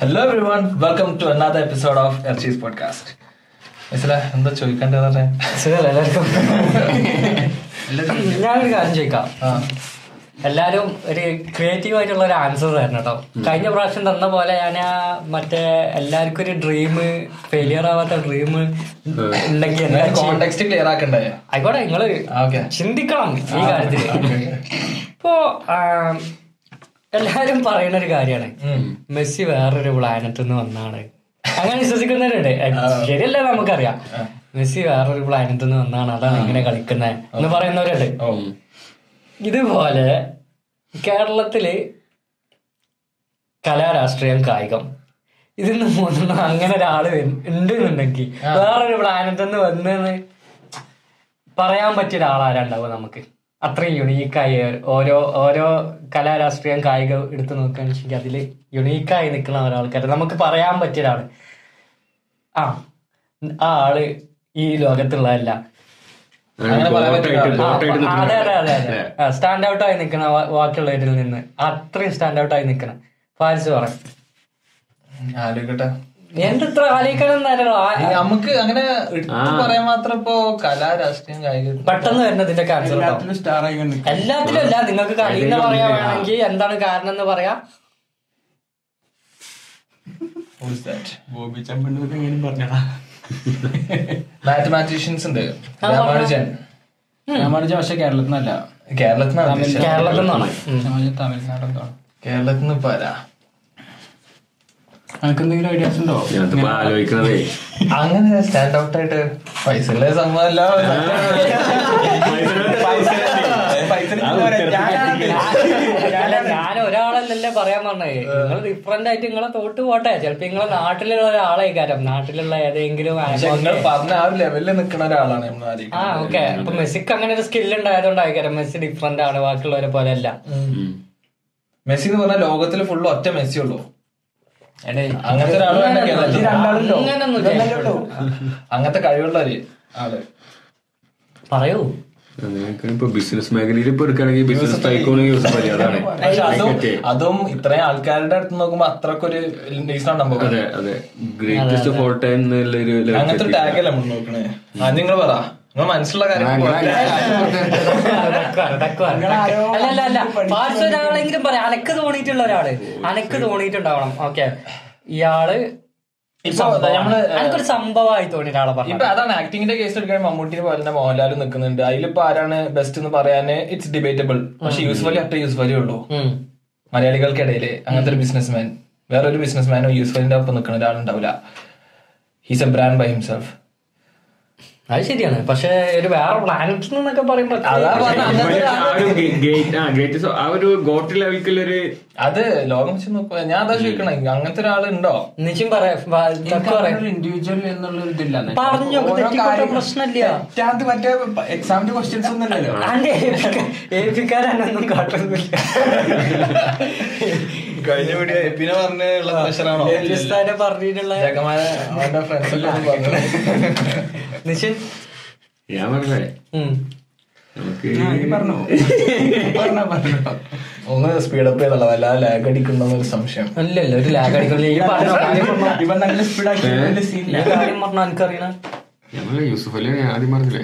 Hello everyone welcome to another episode of എർച്ചീസ് podcast മനസ്സിലാ എന്താ ചോദിക്കേണ്ടത് പറഞ്ഞാൽ ഞാനൊരു കാര്യം ചോദിക്കാം. എല്ലാരും ഒരു ക്രിയേറ്റീവ് ആയിട്ടുള്ള ഒരു ആൻസർ തരണം കേട്ടോ. കഴിഞ്ഞ പ്രാവശ്യം തന്ന പോലെ ഞാൻ ആ മറ്റേ എല്ലാവർക്കും ഒരു ഡ്രീം ഫെയിലിയർ ആവാത്ത ഡ്രീം ഉണ്ടെങ്കിൽ കോണ്ടെക്സ്റ്റ് ക്ലിയർ ആക്കണ്ടേ? ആയിക്കോട്ടെ നിങ്ങൾ ചിന്തിക്കണം ഈ കാര്യത്തിൽ. ഇപ്പോ എല്ലാരും പറയുന്ന ഒരു കാര്യമാണ് മെസ്സി വേറൊരു പ്ലാനറ്റ് നിന്ന് വന്നാണ്. അങ്ങനെ വിശ്വസിക്കുന്നവരുണ്ട്. ശരിയല്ല നമുക്കറിയാം. മെസ്സി വേറൊരു പ്ലാനറ്റ് നിന്ന് വന്നാണ്. അതാണ് ഇങ്ങനെ കളിക്കുന്നത് എന്ന് പറയുന്നവരുണ്ട്. ഇതുപോലെ കേരളത്തിൽ കലാ രാഷ്ട്രീയം കായികം ഇതിന്ന് മൂന്നെണ്ണം അങ്ങനെ വരും- ഉണ്ട് എന്നുണ്ടെങ്കിൽ വേറൊരു പ്ലാനറ്റ് നിന്ന് വന്നെന്ന് പറയാൻ പറ്റിയ ഒരാളാരുണ്ടാവും നമുക്ക്? അത്രയും യുണീക്കായി ഓരോ ഓരോ കലാ രാഷ്ട്രീയം കായികം എടുത്തു നോക്കുകയാണെന്ന് വെച്ചെങ്കിൽ അതിൽ യുണീക്കായി നിൽക്കുന്ന ഒരാൾക്കാർ നമുക്ക് പറയാൻ പറ്റിയ ഒരാൾ ആ ആ ആൾ ഈ ലോകത്തുള്ളതല്ല. അതെ അതെ അതെ സ്റ്റാൻഡ് ഔട്ട് ആയി നിൽക്കണ ബാക്കിയുള്ളവരിൽ നിന്ന്. അത്രയും സ്റ്റാൻഡ് ഔട്ട് ആയി നിൽക്കണം. ഫാൻസ് പറയാം ആലോചിക്കട്ടെ. നമുക്ക് അങ്ങനെ പറയാൻ മാത്രം ഇപ്പൊ കലാ രാഷ്ട്രീയം കായിക പെട്ടെന്ന് വരുന്നതിന്റെ ഇതിന്റെ എല്ലാത്തിലും അല്ല. നിങ്ങൾക്ക് കഴിയുന്ന പറയാ വേണമെങ്കിൽ എന്താണ് കാരണം എന്ന് പറയാ. ബോബി ചമ്പണ്ണൂർ എങ്ങനെയും പറഞ്ഞടാ മാത്തമാറ്റീഷ്യൻസ് ഉണ്ട്. രാമാനുജൻ. രാമാനുജൻ പക്ഷെ കേരളത്തിൽ നിന്നല്ല കേരളത്തിൽ നിന്നാണ് തമിഴ്നാട് കേരളത്തിൽ നിന്നാണ് തമിഴ്നാടെന്തോ കേരളത്തിൽ നിന്ന് പോരാ. എന്തെങ്കിലും ഐഡിയാസ് ഉണ്ടോ? ഞാനിപ്പോ ആലോചിക്കണതേ. അങ്ങനെ സ്റ്റാൻഡ് ഔട്ട് ആയിട്ട് പൈസ ഉള്ള സംഭവമല്ല. ഞാൻ ഒരാളല്ലല്ലേ പറയാൻ പറഞ്ഞേ. നിങ്ങൾ ഡിഫറെന്റ് ആയിട്ട് നിങ്ങളെ തോട്ട് പോട്ടെ. ചിലപ്പോ നിങ്ങളെ നാട്ടിലുള്ള ഒരാളായി കാര്യം നാട്ടിലുള്ള ഏതെങ്കിലും പറഞ്ഞ ആ ഒരു ലെവലിൽ നിൽക്കുന്ന ഒരാളാണ് നമ്മൾ ആ ഓക്കെ. അപ്പൊ മെസ്സിക്ക് അങ്ങനെ ഒരു സ്കിൽ കാര്യം മെസ്സി ഡിഫറെന്റ് ആണ്. ബാക്കിയുള്ളവരെ പോലെ അല്ല. മെസ്സി എന്ന് പറഞ്ഞാൽ ലോകത്തിൽ ഫുള്ള് ഒറ്റ മെസ്സി ഉള്ളൂ. അങ്ങനത്തെ ഒരാൾ കഴിവുള്ള ഒരു ആൾ. പറയൂ. ഇപ്പൊ ബിസിനസ് മേഖലയിൽ ഇപ്പൊ എടുക്കുകയാണെങ്കിൽ ബിസിനസ് അതാണ്. അതും. ഇത്രയും ആൾക്കാരുടെ അടുത്ത് നോക്കുമ്പോ അത്രക്കൊരു ഒരു ഉണ്ടാവും അതെ അതെ. ഗ്രേറ്റസ്റ്റ് ടൈം അങ്ങനത്തെ ഒരു എത്തി. ടാഗ് അല്ല നമ്മൾ നോക്കണേ ആ നിങ്ങൾ പറ. ഒരാളെങ്കിലും പറയാം. അനക്ക് തോന്നിയിട്ടുള്ള ഒരാൾ. അനക്ക് തോന്നിയിട്ടുണ്ടാവണം. ഓക്കെ. ഇയാൾ എനിക്കൊരു സംഭവമായി തോന്നി ഒരാളെ ഇപ്പൊ പറഞ്ഞു അതാണ് ആക്ടിങ്ങിന്റെ കേസ് എടുക്കാൻ മമ്മൂട്ടിനെ പോലെ തന്നെ മോഹൻലാലും നിൽക്കുന്നുണ്ട് അതിലിപ്പോ ആരാണ് ബെസ്റ്റ് എന്ന് പറയാന് ഇറ്റ്സ് ഡിബേറ്റബിൾ പക്ഷെ യൂസ്ഫലി അത്ര യൂസ്ഫലി ഉള്ളൂ. മലയാളികൾക്കിടയിൽ അങ്ങനത്തെ ഒരു ബിസിനസ് മാൻ വേറൊരു ബിസിനസ് മാനോ യൂസ്ഫലിന്റെ ഒപ്പം നിൽക്കുന്ന ഒരാളുണ്ടാവില്ല he's a brand by himself അത് ശരിയാണ്. പക്ഷെ ഒരു വേറെ പ്ലാനറ്റ് എന്നൊക്കെ പറയുമ്പോ അതാ പറഞ്ഞ അങ്ങനത്തെ പക്ഷെ ആ ഒരു ഗോട്ട് ലെവൽക്കുള്ളൊരു അത് ലോകം വെച്ച് നോക്കുക ഞാൻ അതാ ചോദിക്കണേ അങ്ങനത്തെ ഒരാളുണ്ടോ നിശ്ചയം പറയാം. ഇൻഡിവിജ്വൽ എന്നുള്ള ഇതില്ല. പറഞ്ഞോ, പ്രശ്നമില്ല. മറ്റേ എക്സാമിന്റെ ക്വസ്റ്റ്യൻസ് ഏൽപ്പിക്കാരൊന്നും കാട്ടുന്നില്ല കഴിഞ്ഞ വീഡിയോ എപ്പിനെ പറഞ്ഞുള്ള പ്രഷറാണോ പറഞ്ഞിട്ടുള്ള അവന്റെ പറഞ്ഞു ഞാൻ പറഞ്ഞേ ഉം. നമുക്ക് പറഞ്ഞു? പറഞ്ഞോ പറഞ്ഞോ. ഒന്ന് സ്പീഡപ്പ് ചെയ്തല്ലോ വല്ലാതെ ലാഗ് അടിക്കുന്ന ഒരു സംശയം. അല്ലല്ല ഒരു ലാഗ് അടിക്കുന്നില്ല ഈ പറഞ്ഞ കാര്യം പറഞ്ഞോ. ഇവൻ നല്ല സ്പീഡാക്കി ഈ സീനില്ല കാര്യം പറഞ്ഞ എനിക്കറിയണ. യൂസുഫ് അലി ആദ്യം പറഞ്ഞില്ലേ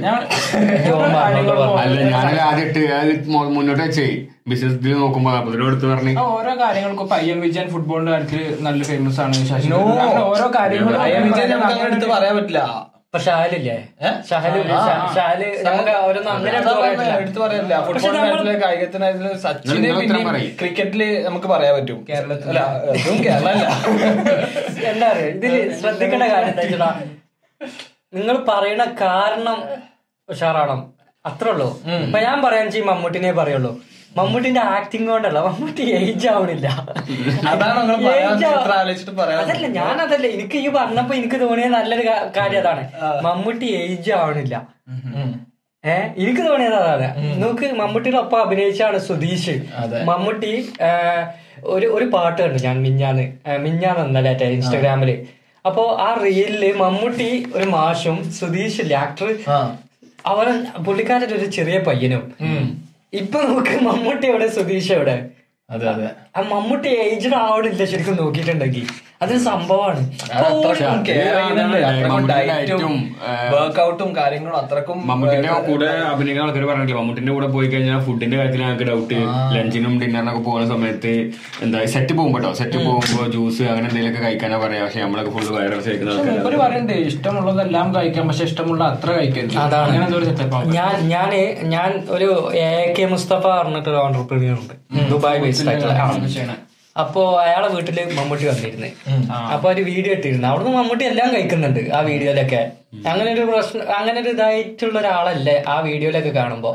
അല്ല ഞാൻ ആദ്യം ഇട്ട് അത് മുന്നോട്ട് വെച്ചേ. ബിസിനസ് ഇതിൽ നോക്കുമ്പോ എടുത്ത് പറഞ്ഞു. ഓരോ കാര്യങ്ങൾക്കും ഇപ്പൊ ഐ എം വിജയൻ ഫുട്ബോളിന്റെ കാര്യത്തിൽ നല്ല ഫേമസ് ആണ് ശശി ഓരോ കാര്യങ്ങളും അയ്യ വിജയൻ നമുക്ക് എടുത്ത് പറയാൻ പറ്റില്ല. ഇപ്പൊ ഷാലില്ലേ ഏ? ഷഹൽ ആ, ഷാ- ഷാൽ നമുക്ക് അവരൊന്നും അങ്ങനെ എടുത്തു പറയാനില്ല. മാച്ചിലെ കായികത്തിനായാലും സച്ചിന് ക്രിക്കറ്റിൽ നമുക്ക് പറയാൻ പറ്റും. കേരളത്തിൽ. അല്ല അതും കേരളല്ല എന്താ അറിയോ? ഇതിൽ ശ്രദ്ധിക്കേണ്ട കാര്യം എന്താ നിങ്ങൾ പറയണ കാരണം ഉഷാറാണോ അത്രേ ഉള്ളൂ. ഇപ്പൊ ഞാൻ പറയാൻ ചെയ്യും മമ്മൂട്ടിനെ പറയുള്ളൂ. മമ്മൂട്ടിന്റെ ആക്ടിങ് കൊണ്ടല്ല. മമ്മൂട്ടി ഏജ് ആവണില്ല. അതല്ല ഞാൻ അതല്ല എനിക്ക് ഈ പറഞ്ഞപ്പോ എനിക്ക് തോന്നിയ നല്ലൊരു കാര്യം അതാണ്. മമ്മൂട്ടി ഏജ് ആവണില്ല. ഏ? എനിക്ക് തോന്നിയത് അതാണ്. മമ്മൂട്ടിയുടെ ഒപ്പം അഭിനയിച്ചാണ് സുധീഷ്. മമ്മൂട്ടി ഒരു ഒരു പാട്ട് കണ്ടു ഞാൻ മിഞ്ഞാന്ന്. മിഞ്ഞാന്ന് ഇന്നലെ ഇൻസ്റ്റാഗ്രാമിൽ. അപ്പോ ആ റീലിൽ മമ്മൂട്ടി ഒരു മാഷും സുധീഷ് ആക്ടർ അവൻ പുള്ളിക്കാരൻ ഒരു ചെറിയ പയ്യനും. ഇപ്പൊ നമുക്ക് മമ്മൂട്ടി എവിടെ സുധീഷ് എവിടെ? അതെ അതെ. ആ മമ്മൂട്ടി ഏജ്ഡ് ആവണില്ല ശരിക്കും നോക്കിയിട്ടുണ്ടെങ്കിൽ. അതൊരു സംഭവമാണ്. വർക്ക്ഔട്ടും കാര്യങ്ങളും അത്രക്കും മമ്മൂട്ടിന്റെ കൂടെ അഭിനയിക്കുന്ന ആൾക്കാർ പറഞ്ഞിട്ടില്ല? മമ്മൂട്ടിന്റെ കൂടെ പോയി കഴിഞ്ഞാൽ ഫുഡിന്റെ കാര്യത്തിൽ ഞങ്ങൾക്ക് ഡൗട്ട് ലഞ്ചിനും ഡിന്നറിനൊക്കെ പോകുന്ന സമയത്ത് എന്താ സെറ്റ് പോകുമ്പോ കേട്ടോ. സെറ്റ് പോകുമ്പോ ജ്യൂസ് അങ്ങനെ എന്തെങ്കിലുമൊക്കെ കഴിക്കാനാ പറയാ. പക്ഷെ നമ്മളൊക്കെ ഫുഡ് വൈറസ് കഴിക്കുന്ന പറയണ്ടേ ഇഷ്ടമുള്ളതെല്ലാം കഴിക്കാം പക്ഷെ ഇഷ്ടമുള്ള അത്ര കഴിക്കരുത്. അതാണ്. ഞാൻ ഞാൻ ഞാൻ ഒരു എ കെ മുസ്തഫ പറഞ്ഞിട്ടൊരു ഓണ്ടർപ്രീനിയർ ഉണ്ട്. ദുബായ് ബേസ്ഡ് ആയിട്ടുള്ള. ആ. അപ്പോ അയാളെ വീട്ടിൽ മമ്മൂട്ടി വന്നിരുന്നു. അപ്പൊ ഒരു വീഡിയോ ഇട്ടിരുന്നു. അവിടുന്ന് മമ്മൂട്ടി എല്ലാം കഴിക്കുന്നുണ്ട് ആ വീഡിയോയിലൊക്കെ. അങ്ങനെ ഒരു പ്രശ്നം അങ്ങനെ ഒരു ഇതായിട്ടുള്ള ഒരാളല്ലേ ആ വീഡിയോയിലൊക്കെ കാണുമ്പോ.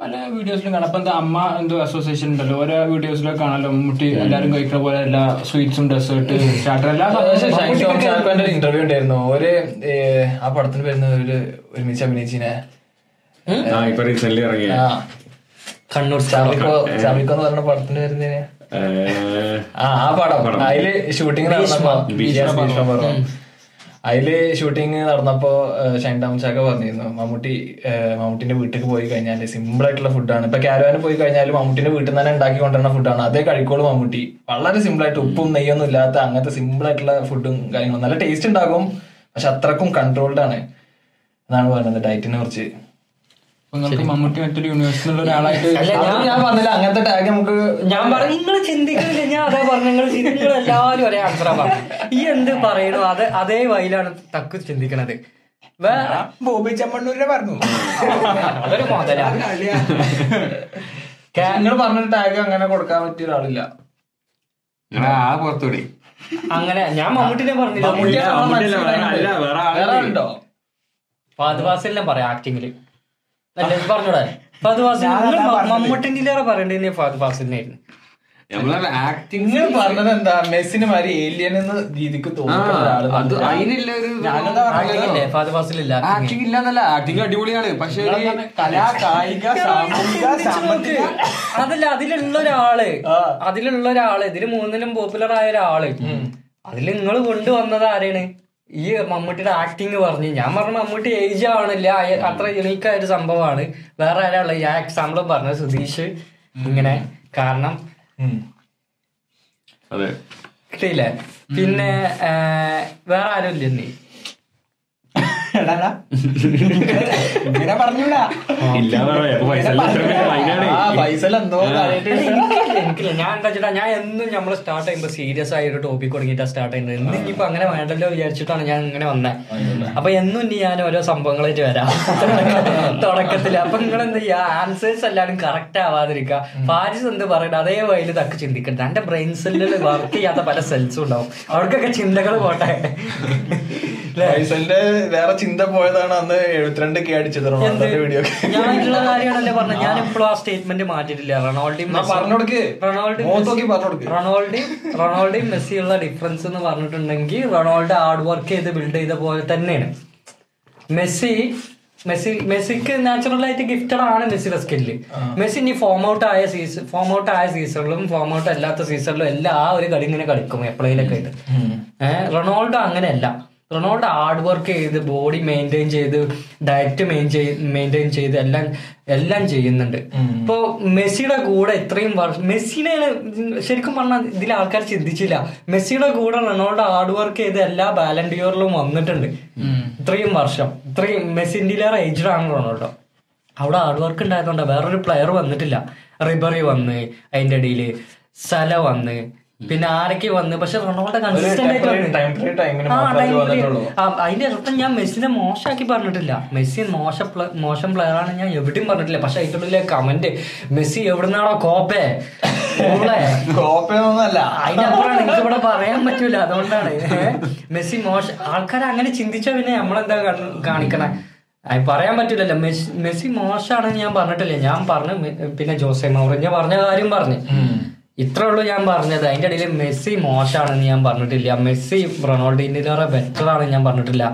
പല വീഡിയോസിലും കാണാം. അപ്പൊ എന്താ അമ്മ എന്തോ അസോസിയേഷൻ ഉണ്ടല്ലോ. ഓരോ വീഡിയോസിലൊക്കെ കാണാലോ. മമ്മൂട്ടി എല്ലാരും കഴിക്കുന്ന പോലെ എല്ലാ സ്വീറ്റ്സും ഡെസേർട്ട് സ്റ്റാർട്ടർ എല്ലാം ഇന്റർവ്യൂ ഉണ്ടായിരുന്നു. ഒരു ആ പടത്തിന് വരുന്ന ഒരു ഒരുമിച്ച് അഭിനയിച്ചിനെ. കണ്ണൂർ ചാവിക്കോ ചാർലിക്കോ എന്ന് പറഞ്ഞ പടത്തിന് വരുന്നതിന് ഏഹ്, ആ പടം. അതിൽ ഷൂട്ടിംഗ് നടന്നപ്പോ. അതിൽ ഷൂട്ടിംഗ് നടന്നപ്പോ ഷൈൻ ടാംസാക്ക പറഞ്ഞിരുന്നു മമ്മൂട്ടി മമ്മൂട്ടിന്റെ വീട്ടിൽ പോയി കഴിഞ്ഞാൽ സിമ്പിൾ ആയിട്ടുള്ള ഫുഡാണ് ഇപ്പൊ കാരവാന് പോയി കഴിഞ്ഞാൽ മമ്മൂട്ടിന്റെ വീട്ടിൽ നിന്ന് തന്നെ ഉണ്ടാക്കി കൊണ്ടുവരുന്ന ഫുഡാണ് അതേ കഴിക്കോളൂ മമ്മൂട്ടി. വളരെ സിമ്പിൾ ആയിട്ട് ഉപ്പും നെയ്യൊന്നും ഇല്ലാത്ത അങ്ങനത്തെ സിമ്പിൾ ആയിട്ടുള്ള ഫുഡും കാര്യങ്ങളും. നല്ല ടേസ്റ്റ് ഉണ്ടാകും പക്ഷെ അത്രക്കും കൺട്രോൾഡ് ആണ്. എന്നാണ് പറയുന്നത് ഡയറ്റിനെ കുറിച്ച്. മമ്മൂട്ടി മറ്റൊരു യൂണിവേഴ്സിലുള്ള ഒരാളായിട്ട് ഞാൻ പറഞ്ഞില്ല അങ്ങനത്തെ ടാഗ് നമുക്ക് ഞാൻ പറഞ്ഞു നിങ്ങൾ ചിന്തിക്കുന്നില്ല ഞാൻ അതാ പറഞ്ഞു നിങ്ങൾ നിങ്ങൾ എല്ലാവരും ഒരേ ആൻസറാ പറഞ്ഞു. ഈ എന്ത് പറയണു അത് അതേ വഴിയിലാണ് തക്കു ചിന്തിക്കണത്. വേറെ ബോബി ചമ്മണ്ണൂരിനെ പറഞ്ഞു. അതൊരു മുതല. നിങ്ങൾ പറഞ്ഞ ടാഗ് അങ്ങനെ കൊടുക്കാൻ പറ്റിയ ഒരാളില്ല. ആ പുറത്തൂടെ. അങ്ങനെ ഞാൻ മമ്മൂട്ടിനെ പറഞ്ഞില്ല. വേറെ ആൾ, ഫാദ് ഫാസിലിനെ പറയാം ആക്ടിങ്ങിൽ അല്ലേ? പറഞ്ഞൂടാ. ഫഹദ് ഫാസിൽ നിങ്ങൾ മമ്മൂട്ടിന്റെ പറയണ്ടേ ഫഹദ് ഫാസിലിനായിരുന്നു നിങ്ങൾ പറഞ്ഞത് എന്താ? മെസ്സിന് മാതിരി ഏലിയൻ എന്ന രീതിക്ക് ആക്ടിങ് ഇല്ലാന്നല്ല ആക്ടിങ് അടിപൊളിയാണ്. പക്ഷെ കലാ കായിക സാമൂഹിക അതല്ല അതിലുള്ള ഒരാൾ അതിലുള്ള ഒരാൾ ഇതിൽ മൂന്നിലും പോപ്പുലർ ആയ ഒരാൾ അതിൽ നിങ്ങൾ കൊണ്ടുവന്നത് ആരാണ്? ഈ മമ്മൂട്ടിയുടെ ആക്ടിങ് പറഞ്ഞു. ഞാൻ പറഞ്ഞു മമ്മൂട്ടി ഏജ് ആവണില്ല. അത്ര യുണീക്ക് ആയ ഒരു സംഭവമാണ്. വേറെ ആരാൾ ഞാൻ എക്സാമ്പിളും പറഞ്ഞു സുധീഷ്. ഇങ്ങനെ. കാരണം കിട്ടിയില്ലേ? പിന്നെ വേറെ ആരും ഇല്ല നീ എന്തോ പറഞ്ഞൂടാ എനിക്കില്ല ഞാൻ എന്താ വെച്ചിട്ടാ ഞാൻ എന്നും നമ്മൾ സ്റ്റാർട്ട് ചെയ്യുമ്പോൾ സീരിയസ് ആയ ഒരു ടോപ്പിക് തുടങ്ങിയിട്ടാ സ്റ്റാർട്ട് ചെയ്യുന്നത്. എന്നും ഇനിയിപ്പോ അങ്ങനെ വേണ്ടല്ലോ വിചാരിച്ചിട്ടാണ് ഞാൻ ഇങ്ങനെ വന്നത് അപ്പൊ എന്നും ഇനി ഞാൻ ഓരോ സംഭവങ്ങളായിട്ട് വരാം. തുടക്കത്തിൽ. അപ്പൊ നിങ്ങൾ എന്ത് ചെയ്യാ? ആൻസേഴ്സ് എല്ലാവരും കറക്റ്റ് ആവാതിരിക്കുക. ഫാരിസ് എന്ത് പറയുന്നത് അതേ വഴിയിൽ തക്ക് ചിന്തിക്കരുത്. എന്റെ ബ്രെയിൻ സെല്ലിൽ വർക്ക് ചെയ്യാത്ത പല സെൽസും ഉണ്ടാവും. അവർക്കൊക്കെ ചിന്തകൾ പോട്ടെ. പൈസന്റെ വേറെ ചിന്ത പോയതാണ് അന്ന് എഴുപത്തിരണ്ട് കെ അടിച്ചത്? റൊണാൾഡോന്റെ വീഡിയോ ഞാനുള്ള കാര്യമാണല്ലേ പറഞ്ഞത്. ഞാൻ ഇപ്പോഴും ആ സ്റ്റേറ്റ്മെന്റ് മാറ്റിയിട്ടില്ല. റൊണാൾഡോയും എന്നാ പറഞ്ഞുകൊടുക്ക്. റൊണാൾഡോ. റൊണാൾഡോയും റൊണാൾഡോയും മെസ്സിയുള്ള ഡിഫറൻസ് എന്ന് പറഞ്ഞിട്ടുണ്ടെങ്കിൽ റൊണാൾഡോ ഹാർഡ് വർക്ക് ചെയ്ത് ബിൽഡ് ചെയ്ത പോലെ തന്നെയാണ്. മെസ്സി മെസ്സി മെസ്സിക്ക് നാച്ചുറൽ ആയിട്ട് ഗിഫ്റ്റഡ് ആണ് മെസ്സിയുടെ സ്കില്ല് മെസ്സി ഇനി ഫോം ഔട്ട് ആയ സീസൺ ഫോം ഔട്ട് ആയ സീസണിലും ഫോം ഔട്ട് അല്ലാത്ത സീസണിലും എല്ലാം ആ ഒരു കളി ഇങ്ങനെ കളിക്കും എപ്പോഴേലൊക്കെ ആയിട്ട്. റൊണാൾഡോ അങ്ങനെയല്ല. റൊണാൾഡോ ഹാർഡ് വർക്ക് ചെയ്ത് ബോഡി മെയിന്റെയിൻ ചെയ്ത് ഡയറ്റ് മെയിന്റെയിൻ ചെയ്ത് എല്ലാം എല്ലാം ചെയ്യുന്നുണ്ട്. ഇപ്പോ മെസ്സിയുടെ കൂടെ ഇത്രയും വർഷം മെസ്സിനെ ശരിക്കും പറഞ്ഞാൽ ഇതിൽ ആൾക്കാർ ചിന്തിച്ചില്ല. മെസ്സിയുടെ കൂടെ റൊണാൾഡോ ഹാർഡ് വർക്ക് ചെയ്ത് എല്ലാ ബാലൻഡിയോറിലും വന്നിട്ടുണ്ട്. ഇത്രയും വർഷം. ഇത്രയും മെസ്സിന്റെ ഏജ്ഡ് ആണ് റൊണാൾഡോ. അവിടെ ഹാർഡ് വർക്ക് ഉണ്ടായതുകൊണ്ട് വേറൊരു പ്ലെയർ വന്നിട്ടില്ല. റിബറി വന്ന് അതിന്റെ ഇടയിൽ സല വന്ന് പിന്നെ ആരൊക്കെ വന്ന്? പക്ഷെ റൊണാൾഡോ കൺസിസ്റ്റന്റ് ആയിട്ട് അതിന്റെ അർത്ഥം ഞാൻ മെസ്സിനെ മോശമാക്കി പറഞ്ഞിട്ടില്ല. മെസ്സി മോശം മോശം പ്ലെയർ ആണ് ഞാൻ എവിടെയും പറഞ്ഞിട്ടില്ല. പക്ഷെ അതിന്റെ കമന്റ് മെസ്സി എവിടുന്നാണോ കോപ്പേ? കോപ്പയൊന്നല്ല അതിനപ്പുറം എനിക്ക് ഇവിടെ പറയാൻ പറ്റൂല. അതുകൊണ്ടാണ്. മെസ്സി മോശം ആൾക്കാർ അങ്ങനെ ചിന്തിച്ചാ പിന്നെ നമ്മളെന്താ കാണിക്കണ? പറയാൻ പറ്റൂലല്ലോ. മെസ്സി മെസ്സി മോശമാണെന്ന് ഞാൻ പറഞ്ഞിട്ടില്ല. ഞാൻ പറഞ്ഞു പിന്നെ ജോസെ മൗറിഞ്ഞ പറഞ്ഞ കാര്യം പറഞ്ഞു. ഇത്രേ ഉള്ളൂ ഞാൻ പറഞ്ഞത്. അതിന്റെ ഇടയിൽ മെസ്സി മോശമാണെന്ന് ഞാൻ പറഞ്ഞിട്ടില്ല. മെസ്സി റൊണാൾഡോയിലേറെ ബെറ്റർ ആണ് ഞാൻ പറഞ്ഞിട്ടില്ല.